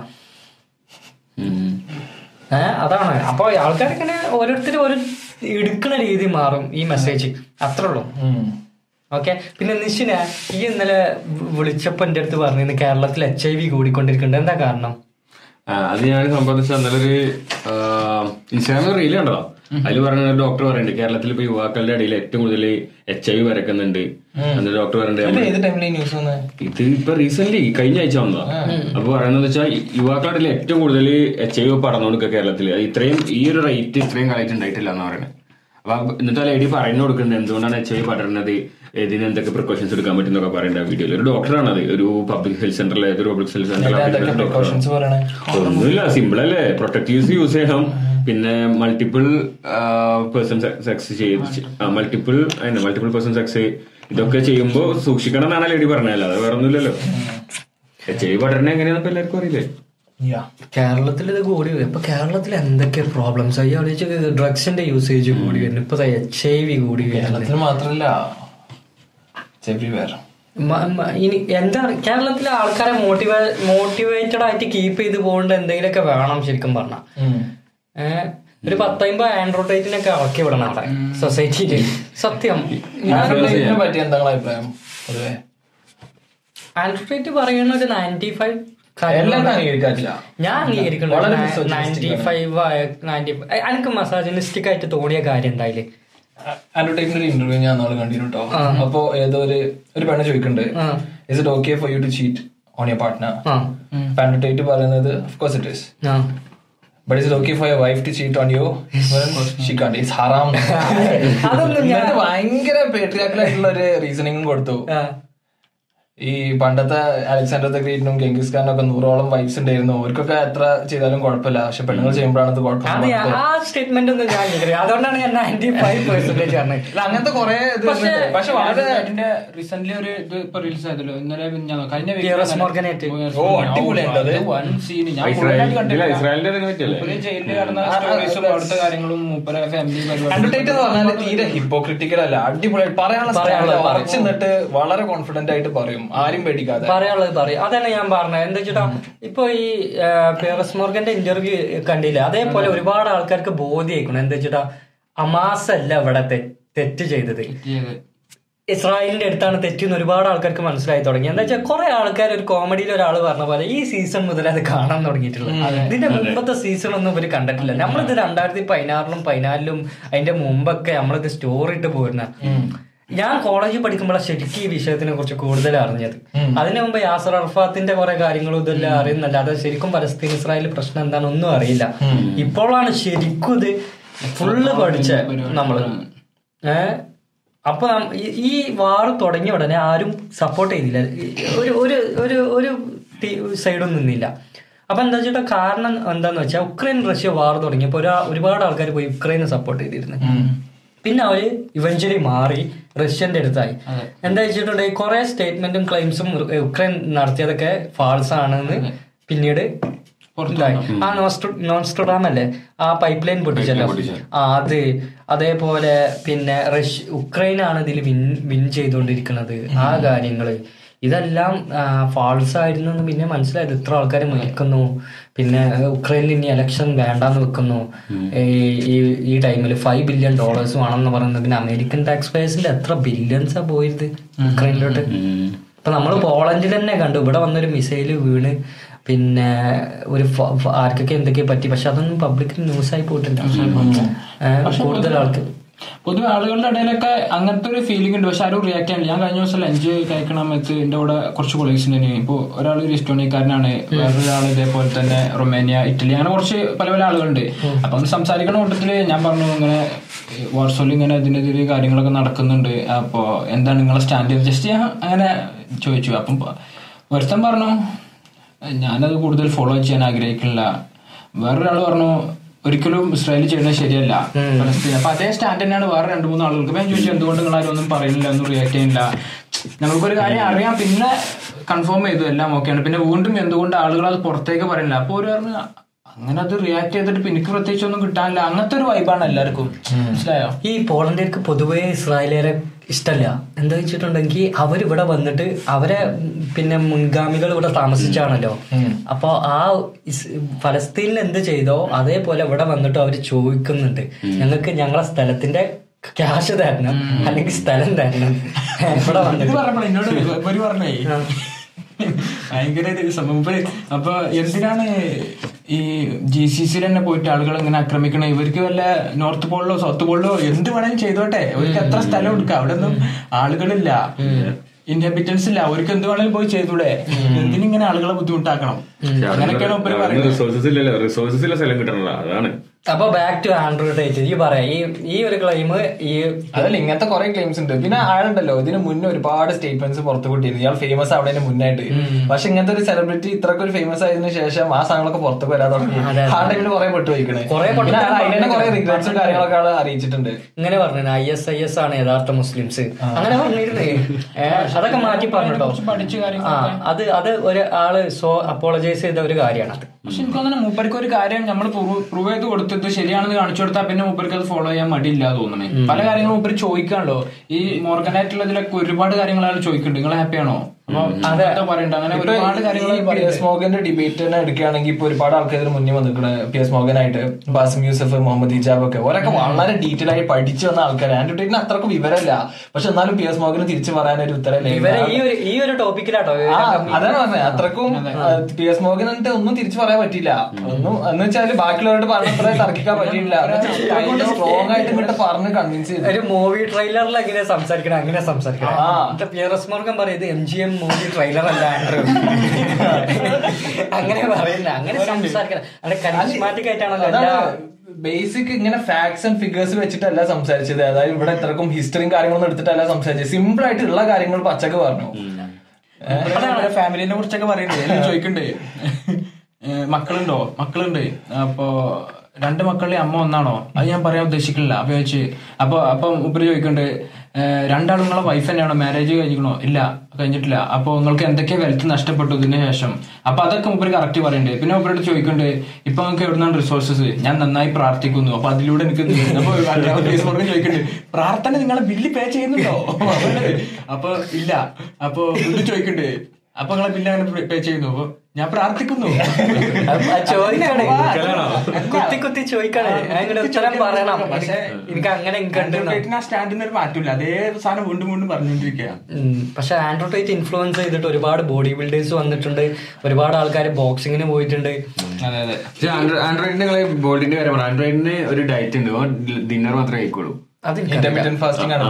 ഏഹ് അതാണ്. അപ്പൊ ആൾക്കാരിങ്ങനെ ഓരോരുത്തരും ഒരു എടുക്കുന്ന രീതി മാറും ഈ മെസ്സേജ് അത്രേ ഉള്ളൂ. ഓക്കെ? പിന്നെ നിഷിന ഈ ഇന്നലെ വിളിച്ചപ്പോൾ വിളിച്ചപ്പോ എന്റെ അടുത്ത് പറഞ്ഞു കേരളത്തിൽ എച്ച് ഐ വി കൂടിക്കൊണ്ടിരിക്കുന്നുണ്ട്. എന്താ കാരണം? അത് ഞാൻ സംബന്ധിച്ച നല്ലൊരു ഇൻസ്റ്റാഗ്രാമിൽ റീൽ കണ്ടോ അതിൽ പറഞ്ഞ ഡോക്ടർ പറയുന്നുണ്ട് കേരളത്തിൽ ഇപ്പൊ യുവാക്കളുടെ ഇടയിൽ ഏറ്റവും കൂടുതൽ എച്ച് ഐ വി വരക്കുന്നുണ്ട്. എന്നിട്ട് ഡോക്ടർ പറയുന്നുണ്ട് ഇത് ഇപ്പൊ റീസെന്റ് കഴിഞ്ഞ ആഴ്ച വന്നതാ. അപ്പൊ പറയുന്നത് വെച്ചാൽ യുവാക്കളുടെ ഇടയിൽ ഏറ്റവും കൂടുതൽ എച്ച് ഐ വി പടർന്നുകൊടുക്കുക കേരളത്തിൽ ഇത്രയും ഈ ഒരു റേറ്റ് ഇത്രയും ഉണ്ടായിട്ടില്ല എന്ന് പറയുന്നത് അപ്പൊ എന്നിട്ട് ആ ലേഡി പറഞ്ഞു കൊടുക്കുന്നുണ്ട്. എന്തുകൊണ്ടാണ് എച്ച് ഐ പടരുന്നത്? ഇതിന് എന്തൊക്കെ പ്രിക്കോഷൻസ് എടുക്കാൻ പറ്റും എന്നൊക്കെ പറയുന്നുണ്ട് ആ വീഡിയോയിൽ ഒരു ഡോക്ടറാണ് അത്. ഒരു പബ്ലിക് ഹെൽത്ത് സെന്ററിലെ ഏതൊരു പബ്ലിക് ഹെൽത്ത് സെന്ററിൽ ഒന്നുമില്ല. സിമ്പിൾ അല്ലേ? പ്രൊട്ടക്റ്റീവ്സ് യൂസ് ചെയ്യണം. പിന്നെ മൾട്ടിപ്പിൾ പേഴ്സൺ സെക്സ് ചെയ്ത് മൾട്ടിപ്പിൾ അതിന് മൾട്ടിപ്പിൾ പേഴ്സൺ സെക്സ് ഇതൊക്കെ ചെയ്യുമ്പോൾ സൂക്ഷിക്കണം എന്നാണ് ലേഡി പറഞ്ഞത്. അല്ലാതെ വേറെ ഒന്നുമില്ലല്ലോ എച്ച് ഐ പടരണ എങ്ങനെയാണെന്നൊക്കെ എല്ലാവർക്കും അറിയില്ലേ? കേരളത്തിൽ ഇത് കൂടി വരും. ഇപ്പൊ കേരളത്തിൽ എന്തൊക്കെ പ്രോബ്ലംസ് അയ്യോ ഡ്രഗ്സിന്റെ യൂസേജ് കൂടി വരുന്നു. ഇപ്പൊ എച്ച് ഐ വി കൂടി കേരളത്തിൽ മാത്രല്ല. ഇനി എന്താണ് കേരളത്തിലെ ആൾക്കാരെ മോട്ടിവേ മോട്ടിവേറ്റഡ് ആയിട്ട് കീപ്പ് ചെയ്ത് പോകേണ്ട എന്തെങ്കിലുമൊക്കെ വേണം ശരിക്കും പറഞ്ഞ. ഒരു പത്തമ്പത് ആൻഡ്രോയിഡിനൊക്കെ ഇറക്കി വിടണം അവിടെ. സൊസൈറ്റിയിൽ സത്യം. ഇതിനെ പറ്റി എന്താ നിങ്ങളെ അഭിപ്രായം? ആൻഡ്രോയിഡ് പറയുന്ന ഒരു നയന്റി ഫൈവ് ഞാൻ അംഗീകരിക്കുന്നു വളരെ misogynistic നയന്റി ഫൈവ് നയന്റി എനിക്ക് മസാജിനിസ്റ്റിക് ആയിട്ട് തോന്നിയ കാര്യം ഉണ്ടായില്ലേ അഡ്വർടൈസിന്റെ ഒരു ഇന്റർവ്യൂ ഞാൻ നാളെ കണ്ടിരുന്നു അപ്പോ ഏതോ ഒരു ഒരു പെണ്ണ് ചോദിക്കുന്നുണ്ട്. Is it okay for you to cheat on your partner പാൻഡറ്റേറ്റ് പറയുന്നത് of course it is but is okay for your wife to cheat on you she can't it's ഹറാം അതൊന്നും ഞാൻ എന്നിട്ട് ഭയങ്കര പേട്രിയാക്കലായിട്ടുള്ള ഒരു റീസണിങ്ങും കൊടുത്തു. ഈ പണ്ടത്തെ അലക്സാണ്ടർ ദ ഗ്രേറ്റിനും ഗംഗീസ് ഖാനും ഒക്കെ നൂറോളം വൈഫ്സ് ഉണ്ടായിരുന്നു. അവർക്കൊക്കെ എത്ര ചെയ്താലും കുഴപ്പമില്ല. പക്ഷെ പെണ്ണുങ്ങൾ ചെയ്യുമ്പോഴാണ് ഇത് അത് ആ സ്റ്റേറ്റ്മെന്റ് ഒന്നും ഞാൻ അതുകൊണ്ടാണ് ഞാൻ നയന്റി ഫൈവ് പെർസെന്റേജ് പറഞ്ഞത് അല്ല, അങ്ങനത്തെ കുറെ പക്ഷേ- വളരെ അതിന്റെ റീസെന്റ് ഒരു ഇത് ഇപ്പൊ റിലീസ് ആയതല്ലോ. ഇന്നലെ ഞാൻ കഴിഞ്ഞ അവിടുത്തെ കാര്യങ്ങളും മൂപ്പരെ ഫാമിലി അഡ്വർടൈറ്റ് എന്ന് പറഞ്ഞാൽ തീരെ ഹിപ്പോക്രിറ്റിക്കൽ അല്ല. അടിപൊളി പറയാനുള്ള പറയാനുള്ളത് style നിന്നിട്ട് വളരെ കോൺഫിഡന്റ് ആയിട്ട് പറയും. ആരും പേടിക്കാതെ. പറയാനുള്ളത് പറയും. അതന്നെ ഞാൻ പറഞ്ഞത്. എന്താ വെച്ചിട്ടാ ഇപ്പൊ ഈ പേറസ് മോർഗന്റെ ഇന്റർവ്യൂ കണ്ടില്ല? അതേപോലെ ഒരുപാട് ആൾക്കാർക്ക് ബോധ്യമായിക്കണം എന്താ വെച്ചിട്ടാ അമാസ് അല്ല ഇവിടെ തെറ്റ് ചെയ്തത്. ഇസ്രായേലിന്റെ അടുത്താണ് തെറ്റെന്ന് ഒരുപാട് ആൾക്കാർക്ക് മനസ്സിലായി തുടങ്ങി. എന്താ വെച്ചാൽ കുറെ ആൾക്കാർ ഒരു കോമഡിയിൽ ഒരാൾ പറഞ്ഞ പോലെ ഈ സീസൺ മുതൽ അത് കാണാൻ തുടങ്ങിയിട്ടുള്ളത് ഇതിന്റെ മുമ്പത്തെ സീസൺ ഒന്നും ഇവർ കണ്ടിട്ടില്ല. നമ്മളിത് രണ്ടായിരത്തി പതിനാറിലും പതിനാലിലും അതിന്റെ മുമ്പൊക്കെ നമ്മളിത് സ്റ്റോറി ഇട്ട് പോരുന്ന. ഞാൻ കോളേജിൽ പഠിക്കുമ്പോഴാണ് ശരിക്കും ഈ വിഷയത്തിനെ കുറിച്ച് കൂടുതൽ അറിഞ്ഞത്. അതിനു മുമ്പ് യാസർ അർഫാത്തിന്റെ കുറെ കാര്യങ്ങളും ഇതെല്ലാം അറിയുന്നില്ല അത് ശരിക്കും പലസ്തീൻ ഇസ്രായേൽ പ്രശ്നം എന്താണെന്ന് ഒന്നും അറിയില്ല. ഇപ്പോഴാണ് ശരിക്കും ഇത് ഫുള്ള് പഠിച്ച നമ്മൾ. ഏഹ് അപ്പൊ ഈ- വാർ തുടങ്ങിയ ഉടനെ ആരും സപ്പോർട്ട് ചെയ്തില്ല. ഒരു ഒരു ഒരു ഒരു സൈഡും നിന്നില്ല. അപ്പൊ എന്താ വെച്ചിട്ട് കാരണം എന്താന്ന് വെച്ചാൽ ഉക്രൈൻ റഷ്യ വാർ തുടങ്ങിയപ്പോ ഒരുപാട് ആൾക്കാർ പോയി ഉക്രൈനെ സപ്പോർട്ട് ചെയ്തിരുന്നു. പിന്നെ അവർ ഇവഞ്ച്വലി മാറി റഷ്യന്റെ അടുത്തായി. എന്താ വെച്ചിട്ടുണ്ടെങ്കിൽ കുറെ സ്റ്റേറ്റ്മെന്റും ക്ലെയിംസും യുക്രൈൻ നടത്തിയതൊക്കെ ഫാൾസ് ആണെന്ന് പിന്നീട്. ആ നോൺസ്ട്രോഡാം അല്ലേ? ആ പൈപ്പ് ലൈൻ പൊട്ടിച്ചല്ലോ ആ അത്. അതേപോലെ പിന്നെ റഷ്യ ഉക്രൈനാണ് ഇതിൽ വിൻ വിൻ ചെയ്തുകൊണ്ടിരിക്കുന്നത് ആ കാര്യങ്ങൾ. ഇതെല്ലാം ഫാൾസ് ആയിരുന്നു എന്ന് പിന്നെ മനസ്സിലായത്. ഇത്ര ആൾക്കാർ മരിക്കുന്നു പിന്നെ ഉക്രൈനിൽ ഇനി എലക്ഷൻ വേണ്ടാന്ന് വെക്കുന്നു. ഈ- ഈ ടൈമിൽ ഫൈവ് ബില്യൺ ഡോളേഴ്സ് വേണമെന്ന് പറയുന്നത്. പിന്നെ അമേരിക്കൻ ടാക്സ് പേഴ്സിൽ എത്ര ബില്യൺസാ പോയത് ഉക്രൈനിലോട്ട്? ഇപ്പൊ നമ്മൾ പോളണ്ടിൽ തന്നെ കണ്ടു. ഇവിടെ വന്നൊരു മിസൈൽ വീണ്. പിന്നെ ഒരു ആർക്കൊക്കെ എന്തൊക്കെയാ പറ്റി. പക്ഷെ അതൊന്നും പബ്ലിക് ന്യൂസ് ആയി പോയിട്ടില്ല. കൂടുതൽ ആൾക്ക്. പൊതുവെ ആളുകളുടെ ഇടയിലൊക്കെ അങ്ങനത്തെ ഒരു ഫീലിംഗ് ഉണ്ട്. പക്ഷെ ആരും റിയാക്ട് ചെയ്യാനില്ല. ഞാൻ കഴിഞ്ഞ ദിവസം ലഞ്ച് കഴിക്കണ സമയത്ത് എന്റെ കൂടെ കുറച്ച് കൊളീഗ്സ് ഉണ്ട് ഇപ്പൊ ഒരാൾ ഒരു ഇസ്റ്റോണിയക്കാരനാണ് വേറൊരാൾ ഇതേപോലെ തന്നെ റൊമേനിയ ഇറ്റലി അങ്ങനെ കുറച്ച് പല പല ആളുകളുണ്ട്. അപ്പൊ സംസാരിക്കണ കൂട്ടത്തിൽ ഞാൻ പറഞ്ഞു ഇങ്ങനെ വാട്സോയിൽ ഇങ്ങനെ ഇതിനെതിരെ കാര്യങ്ങളൊക്കെ നടക്കുന്നുണ്ട്. അപ്പൊ എന്താണ് നിങ്ങളെ സ്റ്റാൻഡ് ജസ്റ്റ് ഞാൻ അങ്ങനെ ചോദിച്ചു. അപ്പം ഒരുത്തൻ പറഞ്ഞു ഞാനത് കൂടുതൽ ഫോളോ ചെയ്യാൻ ആഗ്രഹിക്കുന്നില്ല. വേറൊരാൾ പറഞ്ഞു ഒരിക്കലും ഇസ്രായേൽ ചെയ്യുന്നത് ശരിയല്ല. ഫലസ്തീൻ. അപ്പൊ അതേ സ്റ്റാൻഡ് തന്നെയാണ് വേറെ രണ്ട് മൂന്ന് ആളുകൾക്ക്. ഞാൻ ചോദിച്ചു എന്തുകൊണ്ട് നിങ്ങൾ ആരും ഒന്നും പറയുന്നില്ല ഒന്നും റിയാക്ട് ചെയ്യുന്നില്ല? ഞങ്ങൾക്കൊരു കാര്യം അറിയാം പിന്നെ കൺഫേം ചെയ്തു എല്ലാം ഓക്കെയാണ് പിന്നെ വീണ്ടും എന്തുകൊണ്ട് ആളുകൾ അത് പുറത്തേക്ക് പറയുന്നില്ല? അപ്പൊ ഒരു പറഞ്ഞു അങ്ങനെ അത് റിയാക്ട് ചെയ്തിട്ട് പിന്നെ പ്രത്യേകിച്ച് ഒന്നും കിട്ടാനില്ല. അങ്ങനത്തെ ഒരു വൈബാണ് എല്ലാവർക്കും. മനസ്സിലായോ? ഈ പോളണ്ടിയർക്ക് പൊതുവേ ഇസ്രായേലിയരെ ഇഷ്ടമല്ല എന്താ വെച്ചിട്ടുണ്ടെങ്കിൽ അവരിവിടെ വന്നിട്ട് അവരെ പിന്നെ മുൻഗാമികൾ ഇവിടെ താമസിച്ചാണല്ലോ. അപ്പൊ ആ ഫലസ്തീനിൽ എന്ത് ചെയ്തോ അതേപോലെ ഇവിടെ വന്നിട്ട് അവർ ചോദിക്കുന്നുണ്ട്. ഞങ്ങൾക്ക് ഞങ്ങളെ സ്ഥലത്തിന്റെ ക്യാഷ് തരണം. അല്ലെങ്കിൽ സ്ഥലം തരണം. ഇവിടെ വന്നിട്ട്. എന്നോട് പറഞ്ഞേ. ഭയങ്കര ഒരു സംഭവം അപ്പൊ എന്തിനാണ് ഈ ജി സി സി തന്നെ പോയിട്ട് ആളുകൾ ഇങ്ങനെ ആക്രമിക്കണം? ഇവർക്ക് വല്ല നോർത്ത് പോളിലോ സൗത്ത് പോളിലോ എന്ത് വേണേലും ചെയ്തോട്ടെ. ഇവർക്ക് എത്ര സ്ഥലം എടുക്കാം അവിടെ ഒന്നും ആളുകളില്ല ഇൻഹാബിറ്റൻസ് ഇല്ല. അവർക്ക് എന്ത് വേണേലും പോയി ചെയ്തൂടെ? എന്തിനിങ്ങനെ ആളുകളെ ബുദ്ധിമുട്ടാക്കണം? അങ്ങനെയൊക്കെയാണ് റിസോഴ്സസ് ഇല്ലല്ലോ. റിസോഴ്സസ് ഇല്ല സ്ഥലം കിട്ടണല്ലോ. അതാണ്. അപ്പൊ ബാക്ക് ടു ആൻഡ്രോയിഡ് ഡേറ്റ് ഈ പറയാം ഈ ഈ ഒരു ക്ലെയിം ഈ അതല്ല ഇങ്ങനത്തെ കുറെ ക്ലെയിംസ് ഉണ്ട്. പിന്നെ ആളുണ്ടല്ലോ ഇതിന് മുന്നേ ഒരുപാട് സ്റ്റേറ്റ്മെന്റ്സ് പുറത്തു കൂട്ടിയിരുന്നു. ഇയാൾ ഫേമസ് ആവുന്നതിന് മുന്നായിട്ട്. പക്ഷെ ഇങ്ങനത്തെ ഒരു സെലിബ്രിറ്റി ഇത്രക്ക് ഒരു ഫേമസ് ആയതിനു ശേഷം ആ സാധനങ്ങളൊക്കെ പുറത്തു വരാൻ തുടങ്ങി. ആ ടൈമിൽ കുറെ പെട്ടു വയ്ക്കണേ കുറെ റിഗ്രറ്റ്സും കാര്യങ്ങളൊക്കെ ആൾ അറിയിച്ചിട്ടുണ്ട്. ഇങ്ങനെ പറഞ്ഞു ഐ എസ് ഐ എസ് ആണ് യഥാർത്ഥ മുസ്ലിംസ്. അങ്ങനെ പറഞ്ഞിരുന്നേ. അതൊക്കെ മാറ്റി പറഞ്ഞിട്ടോ? അത് അത് ഒരു ആൾ സോ അപ്പോളജൈസ് ചെയ്ത ഒരു കാര്യമാണ് പക്ഷെ എനിക്ക് തോന്നുന്നു മൂപ്പർക്ക് ഒരു കാര്യം നമ്മൾ പ്രൂവ് ചെയ്ത് കൊടുത്തിട്ട് ശരിയാണെന്ന് കാണിച്ചു കൊടുത്താൽ പിന്നെ മൂപ്പർക്ക് അത് ഫോളോ ചെയ്യാൻ മടിയില്ല തോന്നണേ. പല കാര്യങ്ങളും മൂപ്പര് ചോദിക്കാണല്ലോ. ഈ മോർഗനായിട്ടുള്ളതിലൊക്കെ ഒരുപാട് കാര്യങ്ങൾ അയാൾ ചോദിക്കുന്നുണ്ട്. നിങ്ങൾ ഹാപ്പിയാണോ എസ് ഡിബേറ്റ് തന്നെ എടുക്കുകയാണെങ്കിൽ ഇപ്പൊ ഒരുപാട് ആൾക്കാർ മുന്നിൽ മുന്നേ വന്നിരിക്കണ. പി എസ് മോഗനായിട്ട് ബാസിം യൂസഫ് മുഹമ്മദ് ഇജാബ് ഒക്കെ. ഓരൊക്കെ വളരെ ഡീറ്റെയിൽ ആയി പഠിച്ചു വന്ന ആൾക്കാർ ആൻഡ്രോട്ടിന് അത്രക്കും വിവരമില്ല. പക്ഷെ എന്നാലും പി എസ് മോഗന് തിരിച്ചു പറയാൻ ഒരു ഉത്തരവില്ല ഈ ഒരു ടോപ്പിക്കിലാട്ടോ അതാണ് പറഞ്ഞത്. അത്രക്കും പി എസ് മോഹൻ എന്നിട്ട് ഒന്നും തിരിച്ചു പറയാൻ പറ്റില്ല ഒന്നും എന്ന് വെച്ചാൽ ബാക്കിയുള്ളവരോട് പറഞ്ഞത്ര തർക്കിക്കാൻ പറ്റിയില്ല സ്ട്രോങ് ആയിട്ട് ഇങ്ങോട്ട് പറഞ്ഞ് കൺവിൻസ് ചെയ്തു. ഒരു മൂവി ട്രെയിലറിൽ എങ്ങനെയാ സംസാരിക്കണം അങ്ങനെ സംസാരിക്കണം. പി എസ് മോർഗൻ പറയുന്നത് M G M movie trailer അല്ല ആൻഡ്രൂ അങ്ങനെ പറയുന്ന അങ്ങനെ സംസാരിക്കണം അവിടെ കരിസ്മാറ്റിക് ആയിട്ടാണല്ലോ എല്ലാ ബേസിക് ഇങ്ങനെ ഫാക്ട്സ് ആൻഡ് ഫിഗേഴ്സ് വെച്ചിട്ടല്ല സംസാരിച്ചത്. അതായത് ഇവിടെ ഇത്രക്കും ഹിസ്റ്ററിയും കാര്യങ്ങളൊന്നും എടുത്തിട്ടല്ല സംസാരിച്ചത്. സിമ്പിൾ ആയിട്ടുള്ള കാര്യങ്ങൾ പച്ചക്ക് പറഞ്ഞു. ഫാമിലിനെ കുറിച്ചൊക്കെ പറയുന്നുണ്ട് എല്ലാം ചോദിക്കണ്ടേ? മക്കളുണ്ടോ? മക്കളുണ്ട്? അപ്പൊ രണ്ട് മക്കളുടെ അമ്മ ഒന്നാണോ? അത് ഞാൻ പറയാൻ ഉദ്ദേശിക്കുന്നില്ല. അപ്പൊ ചോദിച്ച് അപ്പൊ അപ്പൊ ഉപരി ചോദിക്കണ്ട് രണ്ടാളും നിങ്ങളെ വൈഫ് തന്നെയാണോ? മാരേജ് കഴിഞ്ഞിക്കണോ ഇല്ല കഴിഞ്ഞിട്ടില്ല. അപ്പൊ നിങ്ങൾക്ക് എന്തൊക്കെ വെൽത്ത് നഷ്ടപ്പെട്ടു ഇതിന് ശേഷം? അപ്പൊ അതൊക്കെ മുപ്പര് കറക്റ്റ് പറയണ്ടേ പിന്നെ മുപ്പരോട് ചോദിക്കണ്ട് ഇപ്പൊ നിങ്ങൾക്ക് എവിടുന്നാണ് റിസോഴ്സസ് ഞാൻ നന്നായി പ്രാർത്ഥിക്കുന്നു. അപ്പൊ അതിലൂടെ എനിക്ക് പ്രാർത്ഥന നിങ്ങളെ ബില്ല് പേ ചെയ്യുന്നുണ്ടോ? അപ്പൊ ഇല്ല. അപ്പൊ ചോദിക്കണ്ടേ അപ്പൊ നിങ്ങളെ ബില്ല് അങ്ങനെ പേ ചെയ്യുന്നു? അപ്പൊ ഞാൻ പ്രാർത്ഥിക്കുന്നു. കുത്തി കുത്തി ചോദിക്കണേ. ഉത്തരം പറയണം. പക്ഷേ എനിക്ക് അങ്ങനെ ആ സ്റ്റാൻഡിന് ഒരു മാറ്റമില്ല. അതേ സാധനം വീണ്ടും വീണ്ടും പറഞ്ഞുകൊണ്ടിരിക്കുകയാണ്. പക്ഷെ ആൻഡ്രോ ടൈറ്റ് ഇൻഫ്ലുവൻസ് ചെയ്തിട്ട് ഒരുപാട് ബോഡി ബിൽഡേഴ്സ് വന്നിട്ടുണ്ട്. ഒരുപാട് ആൾക്കാർ ബോക്സിങ്ങിന് പോയിട്ടുണ്ട്. ആൻഡ്രോയിഡിന്റെ ബോഡിന്റെ കാര്യം ആൻഡ്രോയിഡിന് ഒരു ഡയറ്റ് ഉണ്ട്. ഡിന്നർ മാത്രമേ കഴിക്കുള്ളൂ. ഇന്റർമീഡിയറ്റ് ഫാസ്റ്റിംഗ് ആണ്?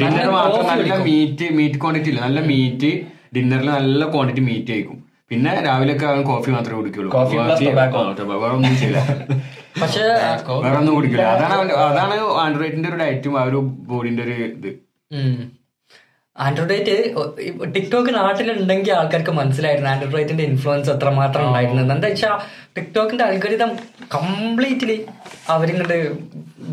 ഡിന്നർ മാത്രം നല്ല മീറ്റ് മീറ്റ് ക്വാണ്ടിറ്റി ഇല്ല. നല്ല മീറ്റ് ഡിന്നറിൽ നല്ല ക്വാണ്ടിറ്റി മീറ്റ് ആയിരിക്കും പിന്നെ രാവിലെ ഒക്കെ അവൻ കോഫി മാത്രമേ കുടിക്കുള്ളൂ. വേറെ ഒന്നും ചെയ്യില്ല. പക്ഷെ വേറെ ഒന്നും കുടിക്കില്ല അതാണ് അവന്റെ അതാണ് ആൻഡ്രോയിഡിന്റെ ഒരു ഡയറ്റും ആ ഒരു ബോഡിന്റെ ഒരു ഇത്. ആൻഡ്രോയിഡ് ടിക്ടോക്ക് നാട്ടിലുണ്ടെങ്കിൽ ആൾക്കാർക്ക് മനസ്സിലായിരുന്നു ആൻഡ്രോയിഡിന്റെ ഇൻഫ്ലുവൻസ് എത്രമാത്രം ഉണ്ടായിരുന്നു. എന്താ വെച്ചാൽ ടിക്ടോക്കിന്റെ അൽഗരിതം കംപ്ലീറ്റ്ലി അവരിങ്ങോട്ട്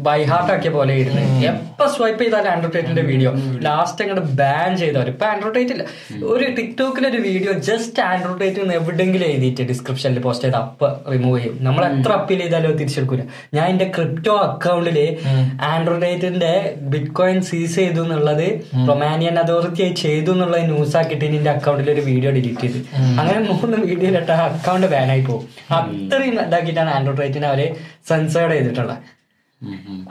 ബൈ ഹാർട്ട് ആക്കിയ പോലെ ഇരുന്ന്. എപ്പോ സ്വൈപ്പ് ചെയ്താലും ആൻഡ്രോട്ടേറ്റിന്റെ വീഡിയോ. ലാസ്റ്റ് അങ്ങോട്ട് ബാൻ ചെയ്തവർ ഇപ്പൊ ആൻഡ്രോയിഡ് ഇല്ല. ഒരു ടിക്ടോക്കിലെ ഒരു വീഡിയോ ജസ്റ്റ് ആൻഡ്രോയിഡ് എവിടെങ്കിലും എഴുതിയിട്ട് ഡിസ്ക്രിപ്ഷനിൽ പോസ്റ്റ് ചെയ്ത് അപ്പ് റിമൂവ് ചെയ്യും. നമ്മൾ എത്ര അപ്പീൽ ചെയ്താലും അത് തിരിച്ചെടുക്കൂല. ഞാൻ എന്റെ ക്രിപ്റ്റോ അക്കൗണ്ടിൽ ആൻഡ്രോട്ടേറ്റിന്റെ ബിറ്റ് കോയിൻ സീസ് ചെയ്തു എന്നുള്ളത് റൊമാനിയൻ അതോറിറ്റി ആയി ചെയ്തു എന്നുള്ളത് ന്യൂസ് ആക്കിയിട്ട് എന്റെ അക്കൗണ്ടിൽ ഒരു വീഡിയോ ഡിലീറ്റ് ചെയ്ത്. അങ്ങനെ മൂന്ന് വീഡിയോയിലിട്ട് ആ അക്കൗണ്ട് ബാൻ ആയി പോകും. അത്രയും ഇതാക്കിയിട്ടാണ് ആൻഡ്രോയിഡിനെ അവർ സെൻസേർഡ് ചെയ്തിട്ടുള്ളത്.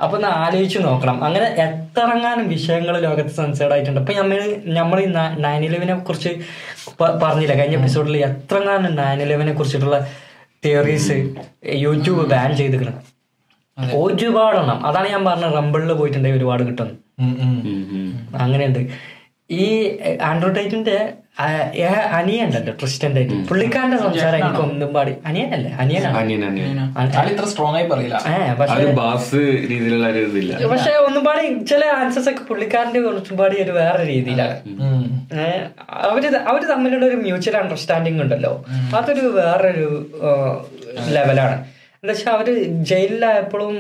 അപ്പൊ ഒന്ന് ആലോചിച്ച് നോക്കണം. അങ്ങനെ എത്രങ്ങാനും വിഷയങ്ങൾ ലോകത്ത് സെൻസേർഡ് ആയിട്ടുണ്ട്. ഇപ്പൊ നമ്മൾ നമ്മൾ ഈ നയൻ ഇലവനെ കുറിച്ച് പറഞ്ഞില്ല? കഴിഞ്ഞ എപ്പിസോഡിൽ എത്രങ്ങാനും നയൻ ഇലവനെ കുറിച്ചിട്ടുള്ള തിയറീസ് യൂട്യൂബ് ബാൻ ചെയ്തിരിക്കണം. ഒരുപാടെണ്ണം. അതാണ് ഞാൻ പറഞ്ഞത് റംബിളിൽ പോയിട്ടുണ്ടെങ്കിൽ ഒരുപാട് കിട്ടുന്നു അങ്ങനെയുണ്ട്. ഈ ആൻഡ്രോയിഡിന്റെ അനിയണ്ടല്ലോ ട്രിസ്റ്റൻ ടൈറ്റ് പുള്ളിക്കാരന്റെ സംസാരം എനിക്ക് ഒന്നും പാടി. അനിയനല്ലേ? അനിയനാണ്? അനിയൻ അനിയൻ സ്ട്രോങ് ആയി പറയില്ല. പക്ഷെ ഒന്നും പാടി ചില ആൻസേഴ്സ് ഒക്കെ പുള്ളിക്കാരന്റെ ഒന്നും പാടി ഒരു വേറെ രീതിയിലാണ്. അവർ അവർ തമ്മിലുള്ള ഒരു മ്യൂച്വൽ അണ്ടർസ്റ്റാൻഡിങ് ഉണ്ടല്ലോ. അതൊരു വേറൊരു ലെവലാണ് വെച്ചാൽ അവർ ജയിലിലായപ്പോഴും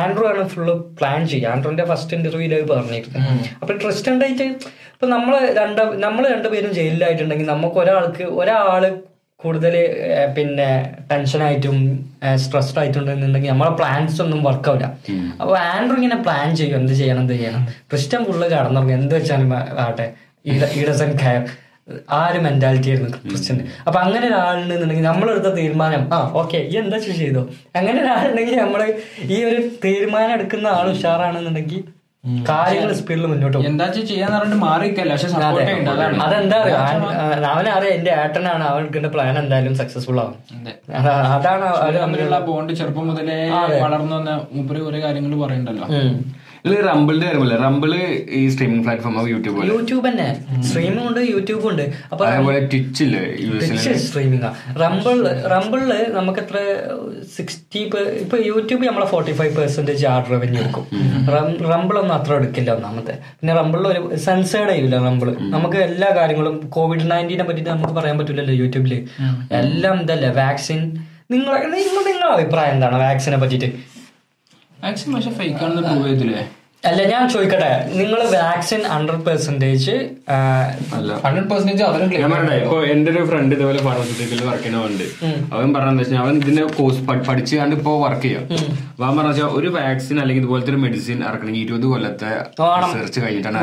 ആൻഡ്രൂ ആണ് ഫുള്ള് പ്ലാൻ ചെയ്യുക. ആൻഡ്രൂന്റെ ഫസ്റ്റ് ഇന്റർവ്യൂൽ അത് പറഞ്ഞിരുന്നത് അപ്പൊ ട്രിസ്റ്റൻ ഡേറ്റ് ഇപ്പൊ നമ്മൾ രണ്ട് നമ്മൾ രണ്ടുപേരും ജയിലിലായിട്ടുണ്ടെങ്കിൽ നമുക്ക് ഒരാൾക്ക് ഒരാൾ കൂടുതൽ പിന്നെ ടെൻഷനായിട്ടും സ്ട്രെസ്ഡ് ആയിട്ടുണ്ടെന്നുണ്ടെങ്കിൽ നമ്മളെ പ്ലാൻസ് ഒന്നും വർക്ക് ആവില്ല. അപ്പൊ ആൻഡ്രൂ ഇങ്ങനെ പ്ലാൻ ചെയ്യും. എന്ത് ചെയ്യണം എന്ത് ചെയ്യണം? ക്രിസ്റ്റൻ ഫുള്ള് കടന്നു എന്ത് വെച്ചാലും ആട്ടെ ഈ ഡസൻ കെയർ ആ ഒരു മെന്റാലിറ്റി ആയിരുന്നു ക്രിസ്ത്യന് അപ്പൊ അങ്ങനെ ഒരാളുണ്ടെന്നുണ്ടെങ്കിൽ നമ്മളെടുത്ത തീരുമാനം ആ ഓക്കെ ഈ എന്താ ചെയ്തോ? അങ്ങനെ ഒരാളുണ്ടെങ്കിൽ നമ്മൾ ഈ ഒരു തീരുമാനം എടുക്കുന്ന ആൾ ഉഷാറാണെന്നുണ്ടെങ്കിൽ കാര്യങ്ങൾ സ്പീഡിൽ മുന്നോട്ട് എന്താ ചെയ്യാന്ന് പറഞ്ഞിട്ട് മാറിക്കല്ല പക്ഷെ അതെന്താ അവനറിയാം എന്റെ ഏട്ടനാണ് അവൾക്ക് പ്ലാൻ എന്തായാലും സക്സസ്ഫുൾ ആവും. അതെ. അതാണ് അവർ തമ്മിലുള്ള ബോണ്ട് ചെറുപ്പം മുതലേ വളർന്നു വന്ന മൂപ്പര് കുറെ കാര്യങ്ങൾ പറയണ്ടല്ലോ ഇത് റംബിളിന്റെ കാര്യമല്ല? റംബിൾ ഈ സ്ട്രീമിംഗ് പ്ലാറ്റ്ഫോം യൂട്യൂബ് യൂട്യൂബ് തന്നെ. സ്ട്രീമിംഗ് ഉണ്ട് യൂട്യൂബ് ഉണ്ട്. അപ്പൊ അതേപോലെ ട്വിച്ച് ഇല്ലേ? സ്ട്രീമിംഗ് റംബിൾ റംബിളിൽ നമുക്ക് എത്ര സിക്സ്റ്റി ഇപ്പൊ യൂട്യൂബ് നമ്മളെ forty five percentage ad revenue എടുക്കും റംബിൾ ഒന്നും അത്ര എടുക്കില്ല ഒന്നാമത്തെ. പിന്നെ റംബിളിൽ ഒരു സെൻസേർഡ് ചെയ്യില്ല റംബിൾ നമുക്ക് എല്ലാ കാര്യങ്ങളും കോവിഡ് നയന്റീനെ പറ്റി നമുക്ക് പറയാൻ പറ്റില്ലല്ലോ യൂട്യൂബിൽ എല്ലാം ഇതല്ലേ? വാക്സിൻ നിങ്ങളെ നിങ്ങൾ നിങ്ങളുടെ അഭിപ്രായം എന്താണ്? വാക്സിനെ പറ്റിയിട്ട് മാക്സിമം പക്ഷെ ഫേക്ക് ആണെന്ന് പ്രൂവ് ചെയ്തില്ലേ അല്ല ഞാൻ ചോദിക്കട്ടെ നിങ്ങൾ വാക്സിൻ ഹൺഡ്രഡ് പെർസെന്റേജ് പറഞ്ഞേ ഇപ്പൊ എന്റെ ഒരു ഫ്രണ്ട് ഇതുപോലെ ഫാർമസ്യൂട്ടിക്കൽ വർക്ക് ചെയ്യുന്നവണ്ട് അവൻ പറഞ്ഞെന്ന് വെച്ചാൽ അവൻ ഇതിന്റെ കോഴ്സ് പഠിച്ചു കണ്ട് ഇപ്പൊ വർക്ക് ചെയ്യാം. അപ്പൊ അവൻ പറഞ്ഞ ഒരു വാക്സിൻ അല്ലെങ്കിൽ ഇതുപോലത്തെ ഒരു മെഡിസിൻ ഇറക്കണമെങ്കിൽ ഇരുപത് കൊല്ലത്തെ. റിസർച്ച് കഴിഞ്ഞിട്ടാണ്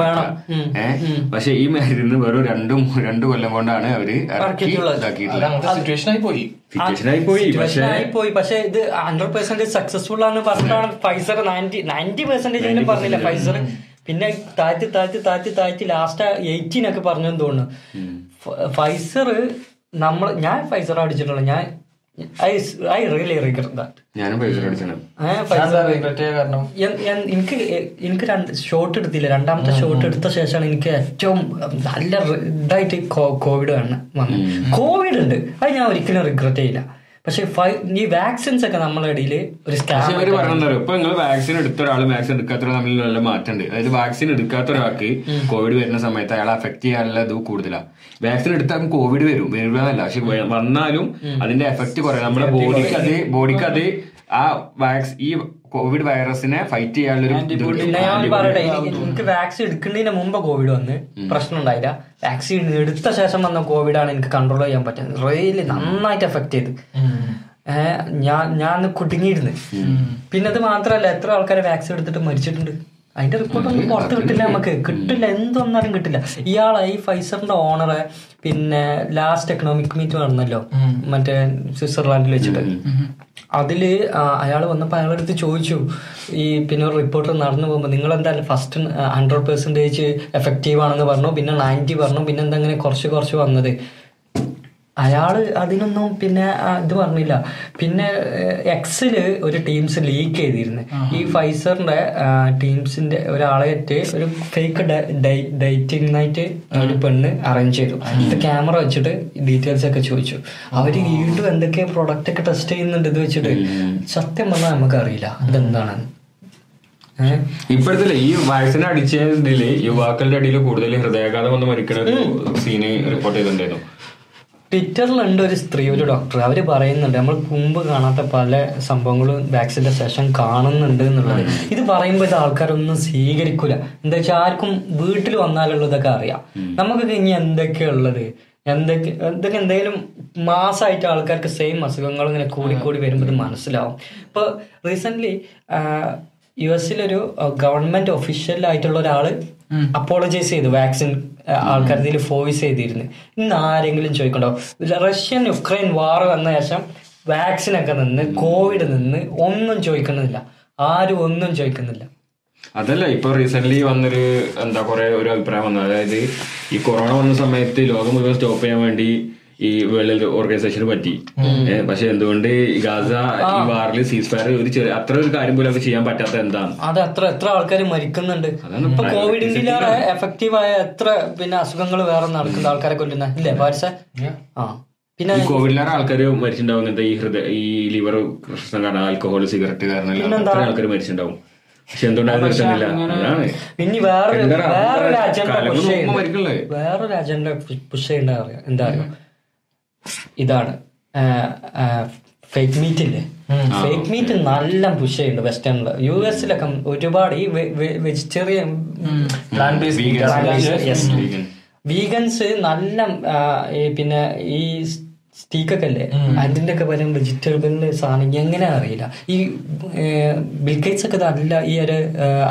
ഏഹ് പക്ഷെ ഈ മരുന്ന് വെറും രണ്ടും രണ്ടു കൊല്ലം കൊണ്ടാണ് അവർ ഇതാക്കിയിട്ടുള്ളത്. അങ്ങനത്തെ സിറ്റുവേഷൻ ആയി പോയി. സിറ്റുവേഷൻ ആയി പോയി പക്ഷെ ഇത് ഹൺഡ്രഡ് പെർസെന്റേജ് സക്സസ്ഫുൾ ആണ് പറഞ്ഞിട്ടാണ് ഫൈസർ നയന്റി നയന്റി പെർസെന്റേജ് എങ്കിലും പറഞ്ഞില്ല ഫൈസർ പിന്നെ താഴ്ത്തി താഴ്ത്തി താഴ്ത്തി താഴ്ത്തി ലാസ്റ്റ് എയ്റ്റീൻ ഒക്കെ പറഞ്ഞെന്ന് തോന്നുന്നു. ഫൈസർ നമ്മൾ ഞാൻ ഫൈസർ അടിച്ചിട്ടുള്ളൂ. ഞാൻ ഐ റിയലി റിഗ്രറ്റ് ദാറ്റ് എനിക്ക് എനിക്ക് രണ്ട് ഷോട്ട് എടുത്തില്ല. രണ്ടാമത്തെ ഷോട്ട് എടുത്ത ശേഷമാണ് എനിക്ക് ഏറ്റവും നല്ല ഇതായിട്ട് കോവിഡ് വന്ന് വന്നത് കോവിഡ് ഉണ്ട്. അത് ഞാൻ ഒരിക്കലും റിഗ്രറ്റ് ചെയ്യില്ല. പക്ഷെ ഈ വാക്സിൻസ് ഒക്കെ നമ്മളെ ഇടയിൽ ഒരു ഇവർ പറഞ്ഞോ ഇപ്പൊ നിങ്ങൾ വാക്സിൻ എടുത്ത ഒരാൾ വാക്സിൻ എടുക്കാത്ത ഒരാൾ തമ്മിൽ നല്ല മാറ്റമുണ്ട്. അതായത് വാക്സിൻ എടുക്കാത്ത ഒരാൾക്ക് കോവിഡ് വരുന്ന സമയത്ത് അയാളെ അഫക്ട് ചെയ്യാനുള്ള ഇത് കൂടുതലാണ് വാക്സിൻ എടുത്താൽ കോവിഡ് വരും. വരുന്നതല്ല പക്ഷെ വന്നാലും അതിന്റെ എഫക്ട് കുറയും. നമ്മുടെ ബോഡിക്ക് അത് ബോഡിക്ക് അത് ആ വാക്സ് ഈ കോവിഡ് വൈറസിനെ ഫൈറ്റ് ചെയ്യാനുള്ള പറയട്ടെ എനിക്ക് വാക്സിൻ എടുക്കുന്നതിന് മുമ്പ് കോവിഡ് വന്ന് പ്രശ്നം ഉണ്ടായില്ല. വാക്സിൻ എടുത്ത ശേഷം വന്ന കോവിഡാണ് എനിക്ക് കൺട്രോൾ ചെയ്യാൻ പറ്റുന്നത്. റിയലി നന്നായിട്ട് എഫക്ട് ചെയ്ത്. ഞാൻ ഞാൻ കുടുങ്ങിയിരുന്നു. പിന്നെ അത് മാത്രല്ല എത്ര ആൾക്കാരെ വാക്സിൻ എടുത്തിട്ട് മരിച്ചിട്ടുണ്ട്. അതിന്റെ റിപ്പോർട്ട് ഒന്നും പുറത്ത് കിട്ടില്ല നമുക്ക്. കിട്ടില്ല എന്തൊന്നാലും കിട്ടില്ല. ഇയാളെ ഈ ഫൈസറിന്റെ ഓണറെ പിന്നെ ലാസ്റ്റ് എക്കണോമിക് മീറ്റ് നടന്നല്ലോ മറ്റേ സ്വിറ്റ്സർലാൻഡിൽ വെച്ചിട്ട്. അതിൽ അയാൾ വന്നപ്പോൾ അയാളടുത്ത് ചോദിച്ചു ഈ പിന്നെ ഒരു റിപ്പോർട്ടർ നടന്നു പോകുമ്പോൾ നിങ്ങൾ എന്തായാലും ഫസ്റ്റ് ഹൺഡ്രഡ് പെർസെന്റേജ് എഫക്റ്റീവ് ആണെന്ന് പറഞ്ഞു പിന്നെ നയന്റി പറഞ്ഞു പിന്നെ എന്താ അങ്ങനെ കുറച്ച് കുറച്ച് വന്നത്? അയാൾ അതിനൊന്നും പിന്നെ ഇത് പറഞ്ഞില്ല. പിന്നെ എക്സിൽ ഒരു ടീംസ് ലീക്ക് ചെയ്തിരുന്നു. ഈ ഫൈസറിന്റെ ടീംസിന്റെ ഒരാളായിട്ട് ഒരു ഫേക്ക് ഡേറ്റിംഗ് നൈറ്റ് ഒരു പെണ്ണ് അറേഞ്ച് ചെയ്തു. ഇത് ക്യാമറ വെച്ചിട്ട് ഡീറ്റെയിൽസ് ഒക്കെ ചോദിച്ചു. അവർ വീണ്ടും എന്തൊക്കെ പ്രൊഡക്റ്റ് ഒക്കെ ടെസ്റ്റ് ചെയ്യുന്നുണ്ട് ഇത് വെച്ചിട്ട്. സത്യം പറഞ്ഞാൽ നമുക്ക് അറിയില്ല അതെന്താണ് ഇപ്പോഴത്തെ ഈ വാക്സിൻ അടിച്ചതിൽ യുവാക്കളുടെ അടിയിൽ കൂടുതൽ ഹൃദയാഘാതം വന്ന് മരിക്കുന്ന ഒരു സീന് റിപ്പോർട്ട് ചെയ്തിട്ടുണ്ടായിരുന്നു. ട്വിറ്ററിലുണ്ട് ഒരു സ്ത്രീ ഒരു ഡോക്ടർ അവർ പറയുന്നുണ്ട് നമ്മൾ മുമ്പ് കാണാത്ത പല സംഭവങ്ങളും വാക്സിന്റെ ശേഷം കാണുന്നുണ്ട് എന്നുള്ളത്. ഇത് പറയുമ്പോൾ ഇത് ആൾക്കാരൊന്നും സ്വീകരിക്കൂല. എന്താ വെച്ചാൽ ആർക്കും വീട്ടിൽ വന്നാലുള്ളതൊക്കെ അറിയാം. നമുക്കൊക്കെ ഇനി എന്തൊക്കെയാ ഉള്ളത്? എന്തൊക്കെ എന്തൊക്കെ എന്തെങ്കിലും മാസമായിട്ട് ആൾക്കാർക്ക് സെയിം അസുഖങ്ങൾ ഇങ്ങനെ കൂടി കൂടി വരുമ്പോൾ ഇത് മനസ്സിലാവും. ഇപ്പൊ റീസെന്റ് യു എസിലൊരു ഗവൺമെന്റ് ഒഫീഷ്യലായിട്ടുള്ള ഒരാൾ അപ്പോളജൈസ് ചെയ്തു വാക്സിൻ ആൾക്കാർ ഇതിൽ ഫോഴ്സ് ചെയ്തിരുന്നു. ഇന്ന് ആരെങ്കിലും ചോദിക്കണ്ടോ? റഷ്യൻ യുക്രൈൻ വാർ വന്ന ശേഷം വാക്സിൻ ഒക്കെ നിന്ന് കോവിഡ് നിന്ന് ഒന്നും ചോദിക്കുന്നില്ല ആരും ഒന്നും ചോദിക്കുന്നില്ല അതല്ല ഇപ്പൊ റീസെന്റ് വന്നൊരു എന്താ കുറെ ഒരു അഭിപ്രായം വന്നത്. അതായത് ഈ കൊറോണ വന്ന സമയത്ത് ലോകം മുഴുവൻ സ്റ്റോപ്പ് ചെയ്യാൻ വേണ്ടി ഈ വേൾഡ് ഓർഗനൈസേഷന് പറ്റി. പക്ഷെ എന്തുകൊണ്ട് ഗാസ ഈ വാറിൽ സീസ് ഫയർ ഒരു ചെറിയ അത്ര ഒരു കാര്യം പോലും അവർക്ക് ചെയ്യാൻ പറ്റാത്ത എന്താണ്? അത് അത്ര എത്ര ആൾക്കാർ മരിക്കുന്നുണ്ട്. ഇപ്പൊ കോവിഡിന്റെ എഫക്റ്റീവ് ആയ എത്ര പിന്നെ അസുഖങ്ങൾ വേറെ നടക്കുന്ന ആൾക്കാരെ കൊല്ലുന്ന. ഇല്ലേ പാരിസ ആ. പിന്നെ കോവിഡിലാണ് കോവിഡിലേറെ ആൾക്കാർ മരിച്ചിട്ടുണ്ടാവും ഇങ്ങനത്തെ ഈ ഹൃദയ ഈ ലിവർ പ്രശ്നം കാരണം ആൽക്കഹോൾ സിഗരറ്റ് കാരണം ആൾക്കാർ മരിച്ചിട്ടുണ്ടാവും. പക്ഷെ എന്തുകൊണ്ടാണ് നിർത്തുന്നില്ല? പിന്നെ ഇനി വേറൊരു വേറൊരു അജണ്ട വേറൊരു അജണ്ട പുഷ് ചെയ്യേണ്ട അറിയാം എന്താ അറിയോ? ഇതാണ്. ഫേക്ക് മീറ്റ് ഇല്ലേ? ഫേക്ക് മീറ്റ് നല്ല പുഷ് ചെയ്യുന്നുണ്ട് വെസ്റ്റേണിൽ യു എസിലൊക്കെ ഒരുപാട് ഈ വെജിറ്റേറിയൻ. വീഗൻസ് നല്ല പിന്നെ ഈ സ്റ്റീക്കൊക്കെ അല്ലേ അതിന്റെ ഒക്കെ പല വെജിറ്റബിളിന് സാധനം എങ്ങനെ അറിയില്ല? ഈ ബിൽഗേറ്റ്സ് ഒക്കെ നല്ല ഈ ഒരു